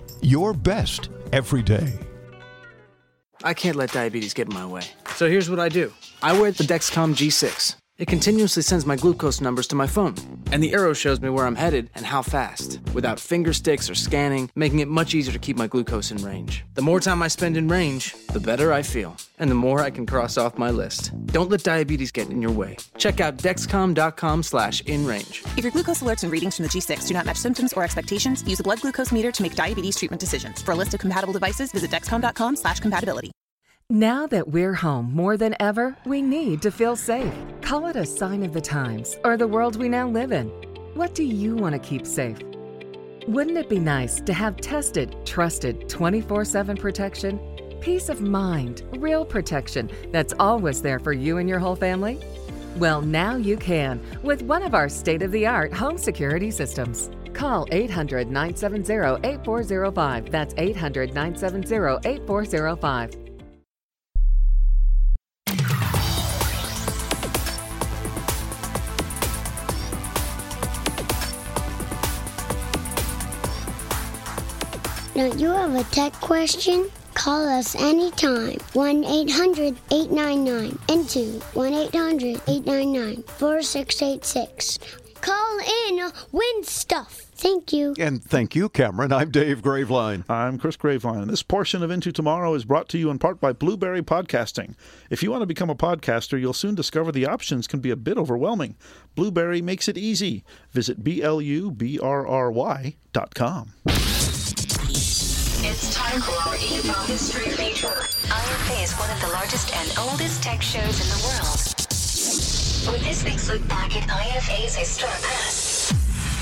Speaker 2: your best every day.
Speaker 22: I can't let diabetes get in my way. So here's what I do I wear the Dexcom G6. It continuously sends my glucose numbers to my phone, and the arrow shows me where I'm headed and how fast, without finger sticks or scanning, making it much easier to keep my glucose in range. The more time I spend in range, the better I feel, and the more I can cross off my list. Don't let diabetes get in your way. Check out dexcom.com slash in range.
Speaker 23: If your glucose alerts and readings from the G6 do not match symptoms or expectations, use a blood glucose meter to make diabetes treatment decisions. For a list of compatible devices, visit dexcom.com slash compatibility.
Speaker 24: Now that we're home more than ever, we need to feel safe. Call it a sign of the times or the world we now live in. What do you want to keep safe? Wouldn't it be nice to have tested, trusted 24 7 protection? Peace of mind, real protection that's always there for you and your whole family? Well, now you can with one of our state of the art home security systems. Call 800 970 8405. That's 800 970 8405.
Speaker 14: Don't you have a tech question? Call us anytime. 1 800 899 into 1 800 899 4686. Call in, win stuff. Thank you.
Speaker 2: And thank you, Cameron. I'm Dave Graveline.
Speaker 3: I'm Chris Graveline. This portion of Into Tomorrow is brought to you in part by Blubrry Podcasting. If you want to become a podcaster, you'll soon discover the options can be a bit overwhelming. Blubrry makes it easy. Visit B L U B R R Y dot com.
Speaker 25: It's time for our IFA History feature. IFA is one of the largest and oldest tech shows in the world. With this week's look back at IFA's historic past.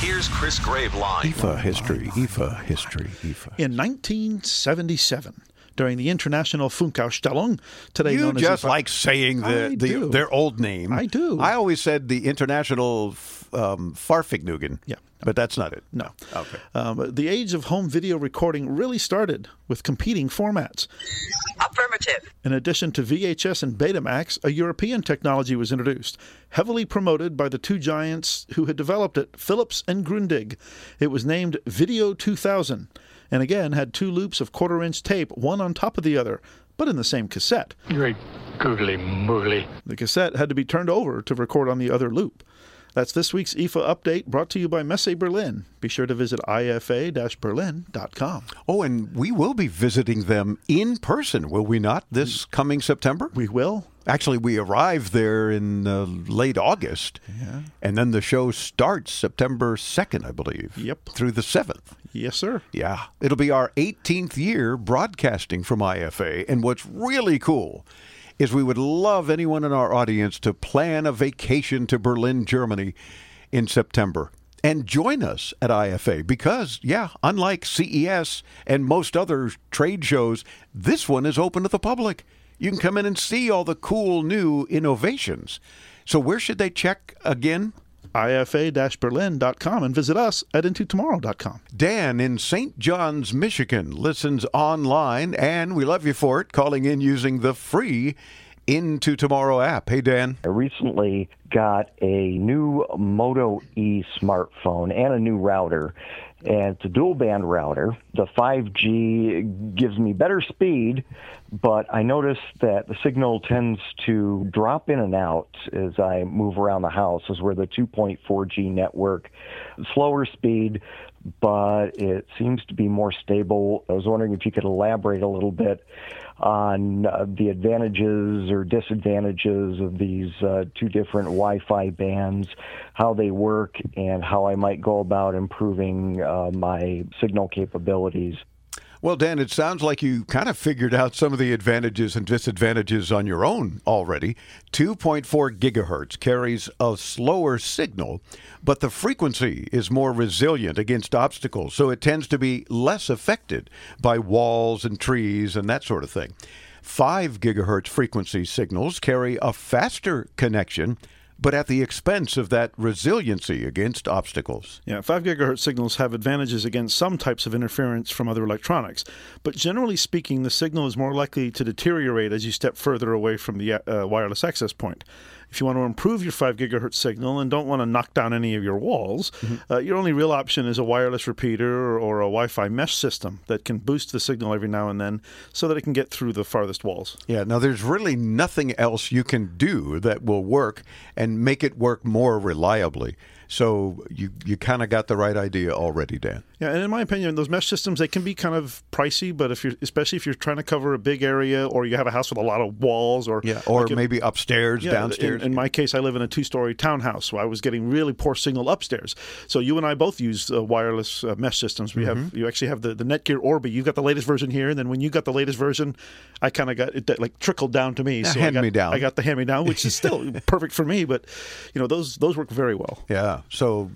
Speaker 26: Here's Chris Graveline.
Speaker 2: IFA history, IFA history, IFA.
Speaker 3: In 1977, during the International Funkausstellung, today
Speaker 2: you
Speaker 3: known as You
Speaker 2: just
Speaker 3: IFA-
Speaker 2: like saying the, the their old name.
Speaker 3: I do.
Speaker 2: I always said the International um, Farfignugan.
Speaker 3: Yeah.
Speaker 2: But that's not it.
Speaker 3: No.
Speaker 2: Okay.
Speaker 3: Um, the age of home video recording really started with competing formats.
Speaker 27: Affirmative.
Speaker 3: In addition to VHS and Betamax, a European technology was introduced, heavily promoted by the two giants who had developed it, Philips and Grundig. It was named Video 2000, and again had two loops of quarter inch tape, one on top of the other, but in the same cassette.
Speaker 28: Great googly moogly.
Speaker 3: The cassette had to be turned over to record on the other loop. That's this week's IFA update brought to you by Messe Berlin. Be sure to visit ifa-berlin.com.
Speaker 2: Oh, and we will be visiting them in person, will we not, this coming September?
Speaker 3: We will.
Speaker 2: Actually, we arrive there in uh, late August.
Speaker 3: Yeah.
Speaker 2: And then the show starts September 2nd, I believe.
Speaker 3: Yep.
Speaker 2: Through the 7th.
Speaker 3: Yes, sir.
Speaker 2: Yeah. It'll be our 18th year broadcasting from IFA. And what's really cool is we would love anyone in our audience to plan a vacation to Berlin, Germany in September. And join us at IFA because, yeah, unlike CES and most other trade shows, this one is open to the public. You can come in and see all the cool new innovations. So, where should they check again?
Speaker 3: ifa-berlin.com and visit us at intotomorrow.com.
Speaker 2: Dan in St. Johns, Michigan listens online, and we love you for it, calling in using the free Into Tomorrow app. Hey, Dan.
Speaker 29: I recently got a new Moto E smartphone and a new router. And it's a dual band router. The 5G gives me better speed, but I notice that the signal tends to drop in and out as I move around the house, as where the 2.4G network, slower speed, but it seems to be more stable. I was wondering if you could elaborate a little bit on uh, the advantages or disadvantages of these uh, two different Wi-Fi bands, how they work, and how I might go about improving uh, my signal capabilities.
Speaker 2: Well, Dan, it sounds like you kind of figured out some of the advantages and disadvantages on your own already. 2.4 gigahertz carries a slower signal, but the frequency is more resilient against obstacles, so it tends to be less affected by walls and trees and that sort of thing. 5 gigahertz frequency signals carry a faster connection but at the expense of that resiliency against obstacles.
Speaker 3: Yeah, 5 gigahertz signals have advantages against some types of interference from other electronics, but generally speaking, the signal is more likely to deteriorate as you step further away from the uh, wireless access point. If you want to improve your 5 gigahertz signal and don't want to knock down any of your walls, mm-hmm. uh, your only real option is a wireless repeater or, a Wi Fi mesh system that can boost the signal every now and then so that it can get through the farthest walls.
Speaker 2: Yeah, now there's really nothing else you can do that will work and make it work more reliably. So you you kind of got the right idea already, Dan.
Speaker 3: Yeah, and in my opinion, those mesh systems they can be kind of pricey, but if you're especially if you're trying to cover a big area or you have a house with a lot of walls or
Speaker 2: yeah, or like maybe upstairs,
Speaker 3: yeah,
Speaker 2: downstairs.
Speaker 3: In, in, my case, I live in a two-story townhouse, so I was getting really poor signal upstairs. So you and I both use uh, wireless uh, mesh systems. We mm-hmm. have you actually have the, the Netgear Orbi. You've got the latest version here, and then when you got the latest version, I kind of got it like trickled down to me. So
Speaker 2: hand
Speaker 3: got,
Speaker 2: me down.
Speaker 3: I got the hand me down, which is still perfect for me. But you know those those work very well.
Speaker 2: Yeah. So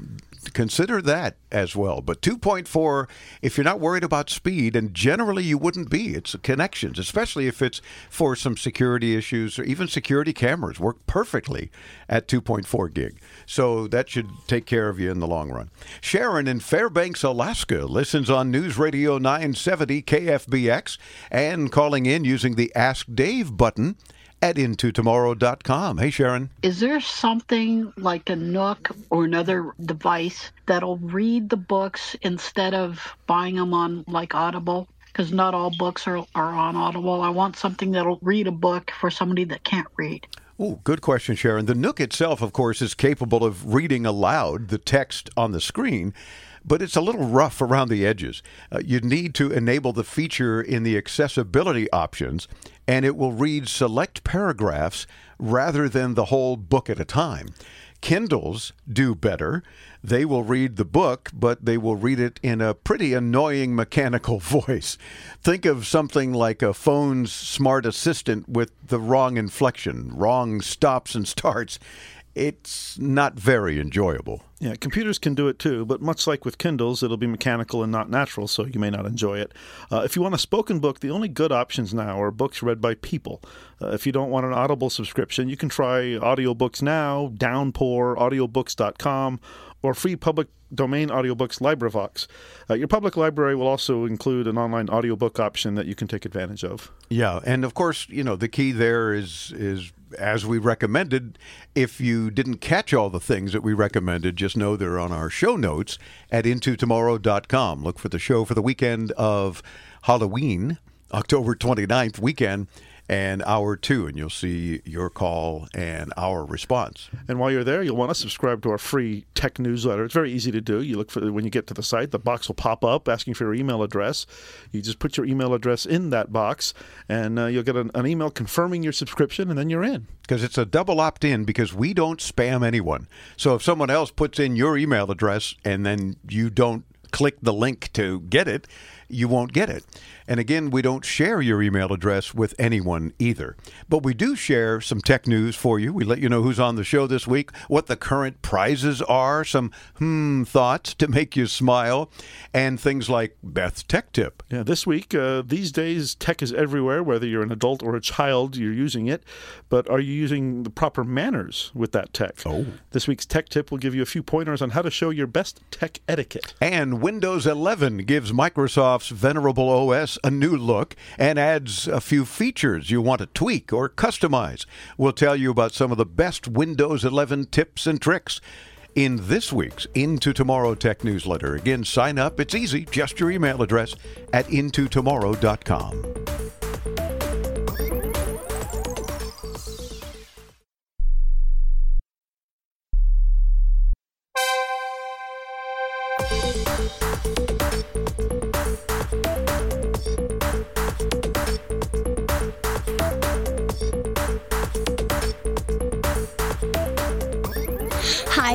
Speaker 2: consider that as well. But 2.4, if you're not worried about speed, and generally you wouldn't be, it's connections, especially if it's for some security issues or even security cameras work perfectly at 2.4 gig. So that should take care of you in the long run. Sharon in Fairbanks, Alaska listens on News Radio 970 KFBX and calling in using the Ask Dave button at intotomorrow.com. Hey, Sharon.
Speaker 30: Is there something like a Nook or another device that'll read the books instead of buying them on like Audible? Because not all books are, are on Audible. I want something that'll read a book for somebody that can't read.
Speaker 2: Oh, good question, Sharon. The Nook itself, of course, is capable of reading aloud the text on the screen but it's a little rough around the edges. Uh, you need to enable the feature in the accessibility options and it will read select paragraphs rather than the whole book at a time. Kindles do better. They will read the book, but they will read it in a pretty annoying mechanical voice. Think of something like a phone's smart assistant with the wrong inflection, wrong stops and starts it's not very enjoyable.
Speaker 3: Yeah, computers can do it too, but much like with Kindles, it'll be mechanical and not natural, so you may not enjoy it. Uh, if you want a spoken book, the only good options now are books read by people. Uh, if you don't want an Audible subscription, you can try Audiobooks Now, Downpour, Audiobooks.com, or free public domain audiobooks LibriVox. Uh, your public library will also include an online audiobook option that you can take advantage of.
Speaker 2: Yeah, and of course, you know, the key there is is as we recommended, if you didn't catch all the things that we recommended, just know they're on our show notes at intotomorrow.com. Look for the show for the weekend of Halloween, October 29th weekend and hour two, and you'll see your call and our response.
Speaker 3: And while you're there, you'll want to subscribe to our free tech newsletter. It's very easy to do. You look for when you get to the site, the box will pop up asking for your email address. You just put your email address in that box, and uh, you'll get an, an email confirming your subscription, and then you're in.
Speaker 2: Because it's a double opt in because we don't spam anyone. So if someone else puts in your email address and then you don't click the link to get it, you won't get it. And again, we don't share your email address with anyone either. But we do share some tech news for you. We let you know who's on the show this week, what the current prizes are, some hmm thoughts to make you smile, and things like Beth's Tech Tip.
Speaker 3: Yeah, this week, uh, these days, tech is everywhere, whether you're an adult or a child, you're using it. But are you using the proper manners with that tech?
Speaker 2: Oh.
Speaker 3: This week's tech tip will give you a few pointers on how to show your best tech etiquette.
Speaker 2: And Windows 11 gives Microsoft's venerable OS a new look and adds a few features you want to tweak or customize. We'll tell you about some of the best Windows 11 tips and tricks in this week's Into Tomorrow Tech newsletter. Again, sign up. It's easy, just your email address at intotomorrow.com.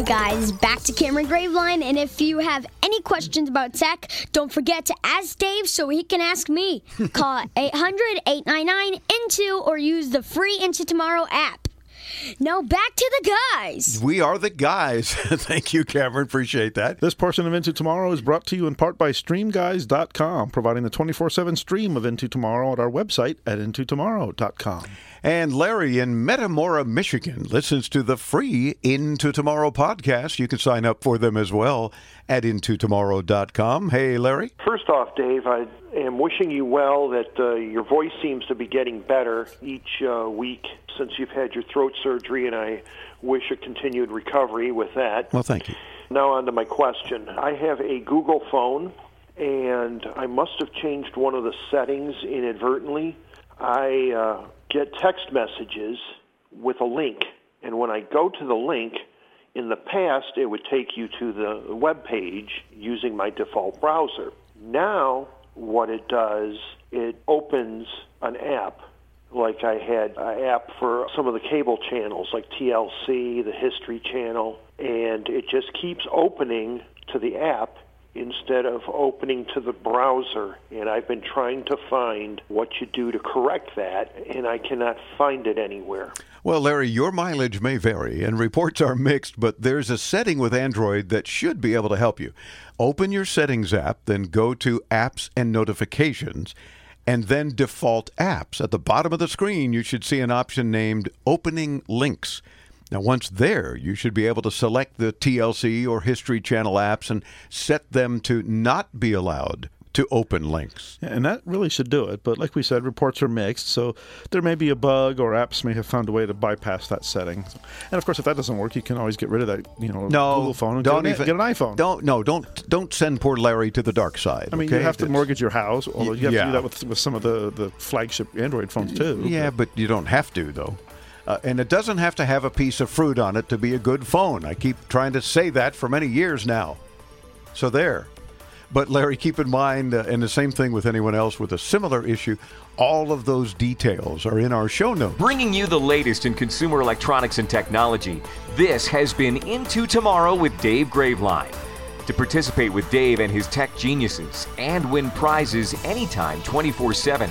Speaker 14: guys, back to Cameron Graveline, and if you have any questions about tech, don't forget to ask Dave so he can ask me. Call 800-899-INTO or use the free Into Tomorrow app. Now back to the guys.
Speaker 2: We are the guys. Thank you, Cameron. Appreciate that.
Speaker 3: This portion of Into Tomorrow is brought to you in part by StreamGuys.com, providing the 24-7 stream of Into Tomorrow at our website at IntoTomorrow.com.
Speaker 2: And Larry in Metamora, Michigan listens to the free Into Tomorrow podcast. You can sign up for them as well at intotomorrow.com. Hey, Larry.
Speaker 31: First off, Dave, I am wishing you well that uh, your voice seems to be getting better each uh, week since you've had your throat surgery, and I wish a continued recovery with that.
Speaker 2: Well, thank you.
Speaker 31: Now, on to my question. I have a Google phone, and I must have changed one of the settings inadvertently. I uh, get text messages with a link, and when I go to the link, in the past, it would take you to the web page using my default browser. Now, what it does, it opens an app. Like I had an app for some of the cable channels, like TLC, the History Channel, and it just keeps opening to the app instead of opening to the browser. And I've been trying to find what you do to correct that, and I cannot find it anywhere.
Speaker 2: Well, Larry, your mileage may vary and reports are mixed, but there's a setting with Android that should be able to help you. Open your settings app, then go to apps and notifications, and then default apps. At the bottom of the screen, you should see an option named Opening Links. Now, once there, you should be able to select the TLC or History Channel apps and set them to not be allowed to open links.
Speaker 3: And that really should do it. But like we said, reports are mixed, so there may be a bug or apps may have found a way to bypass that setting. And of course, if that doesn't work, you can always get rid of that, you know,
Speaker 2: No,
Speaker 3: Google phone and
Speaker 2: don't
Speaker 3: get, an,
Speaker 2: even
Speaker 3: get an iPhone.
Speaker 2: Don't no, don't don't send poor Larry to the dark side.
Speaker 3: I mean,
Speaker 2: okay?
Speaker 3: you have to mortgage your house, although you have
Speaker 2: yeah.
Speaker 3: to do that with, with some of the, the flagship Android phones too.
Speaker 2: Yeah, but you don't have to though. Uh, and it doesn't have to have a piece of fruit on it to be a good phone. I keep trying to say that for many years now. So there. But Larry, keep in mind, uh, and the same thing with anyone else with a similar issue, all of those details are in our show notes.
Speaker 32: Bringing you the latest in consumer electronics and technology, this has been Into Tomorrow with Dave Graveline. To participate with Dave and his tech geniuses and win prizes anytime 24 7,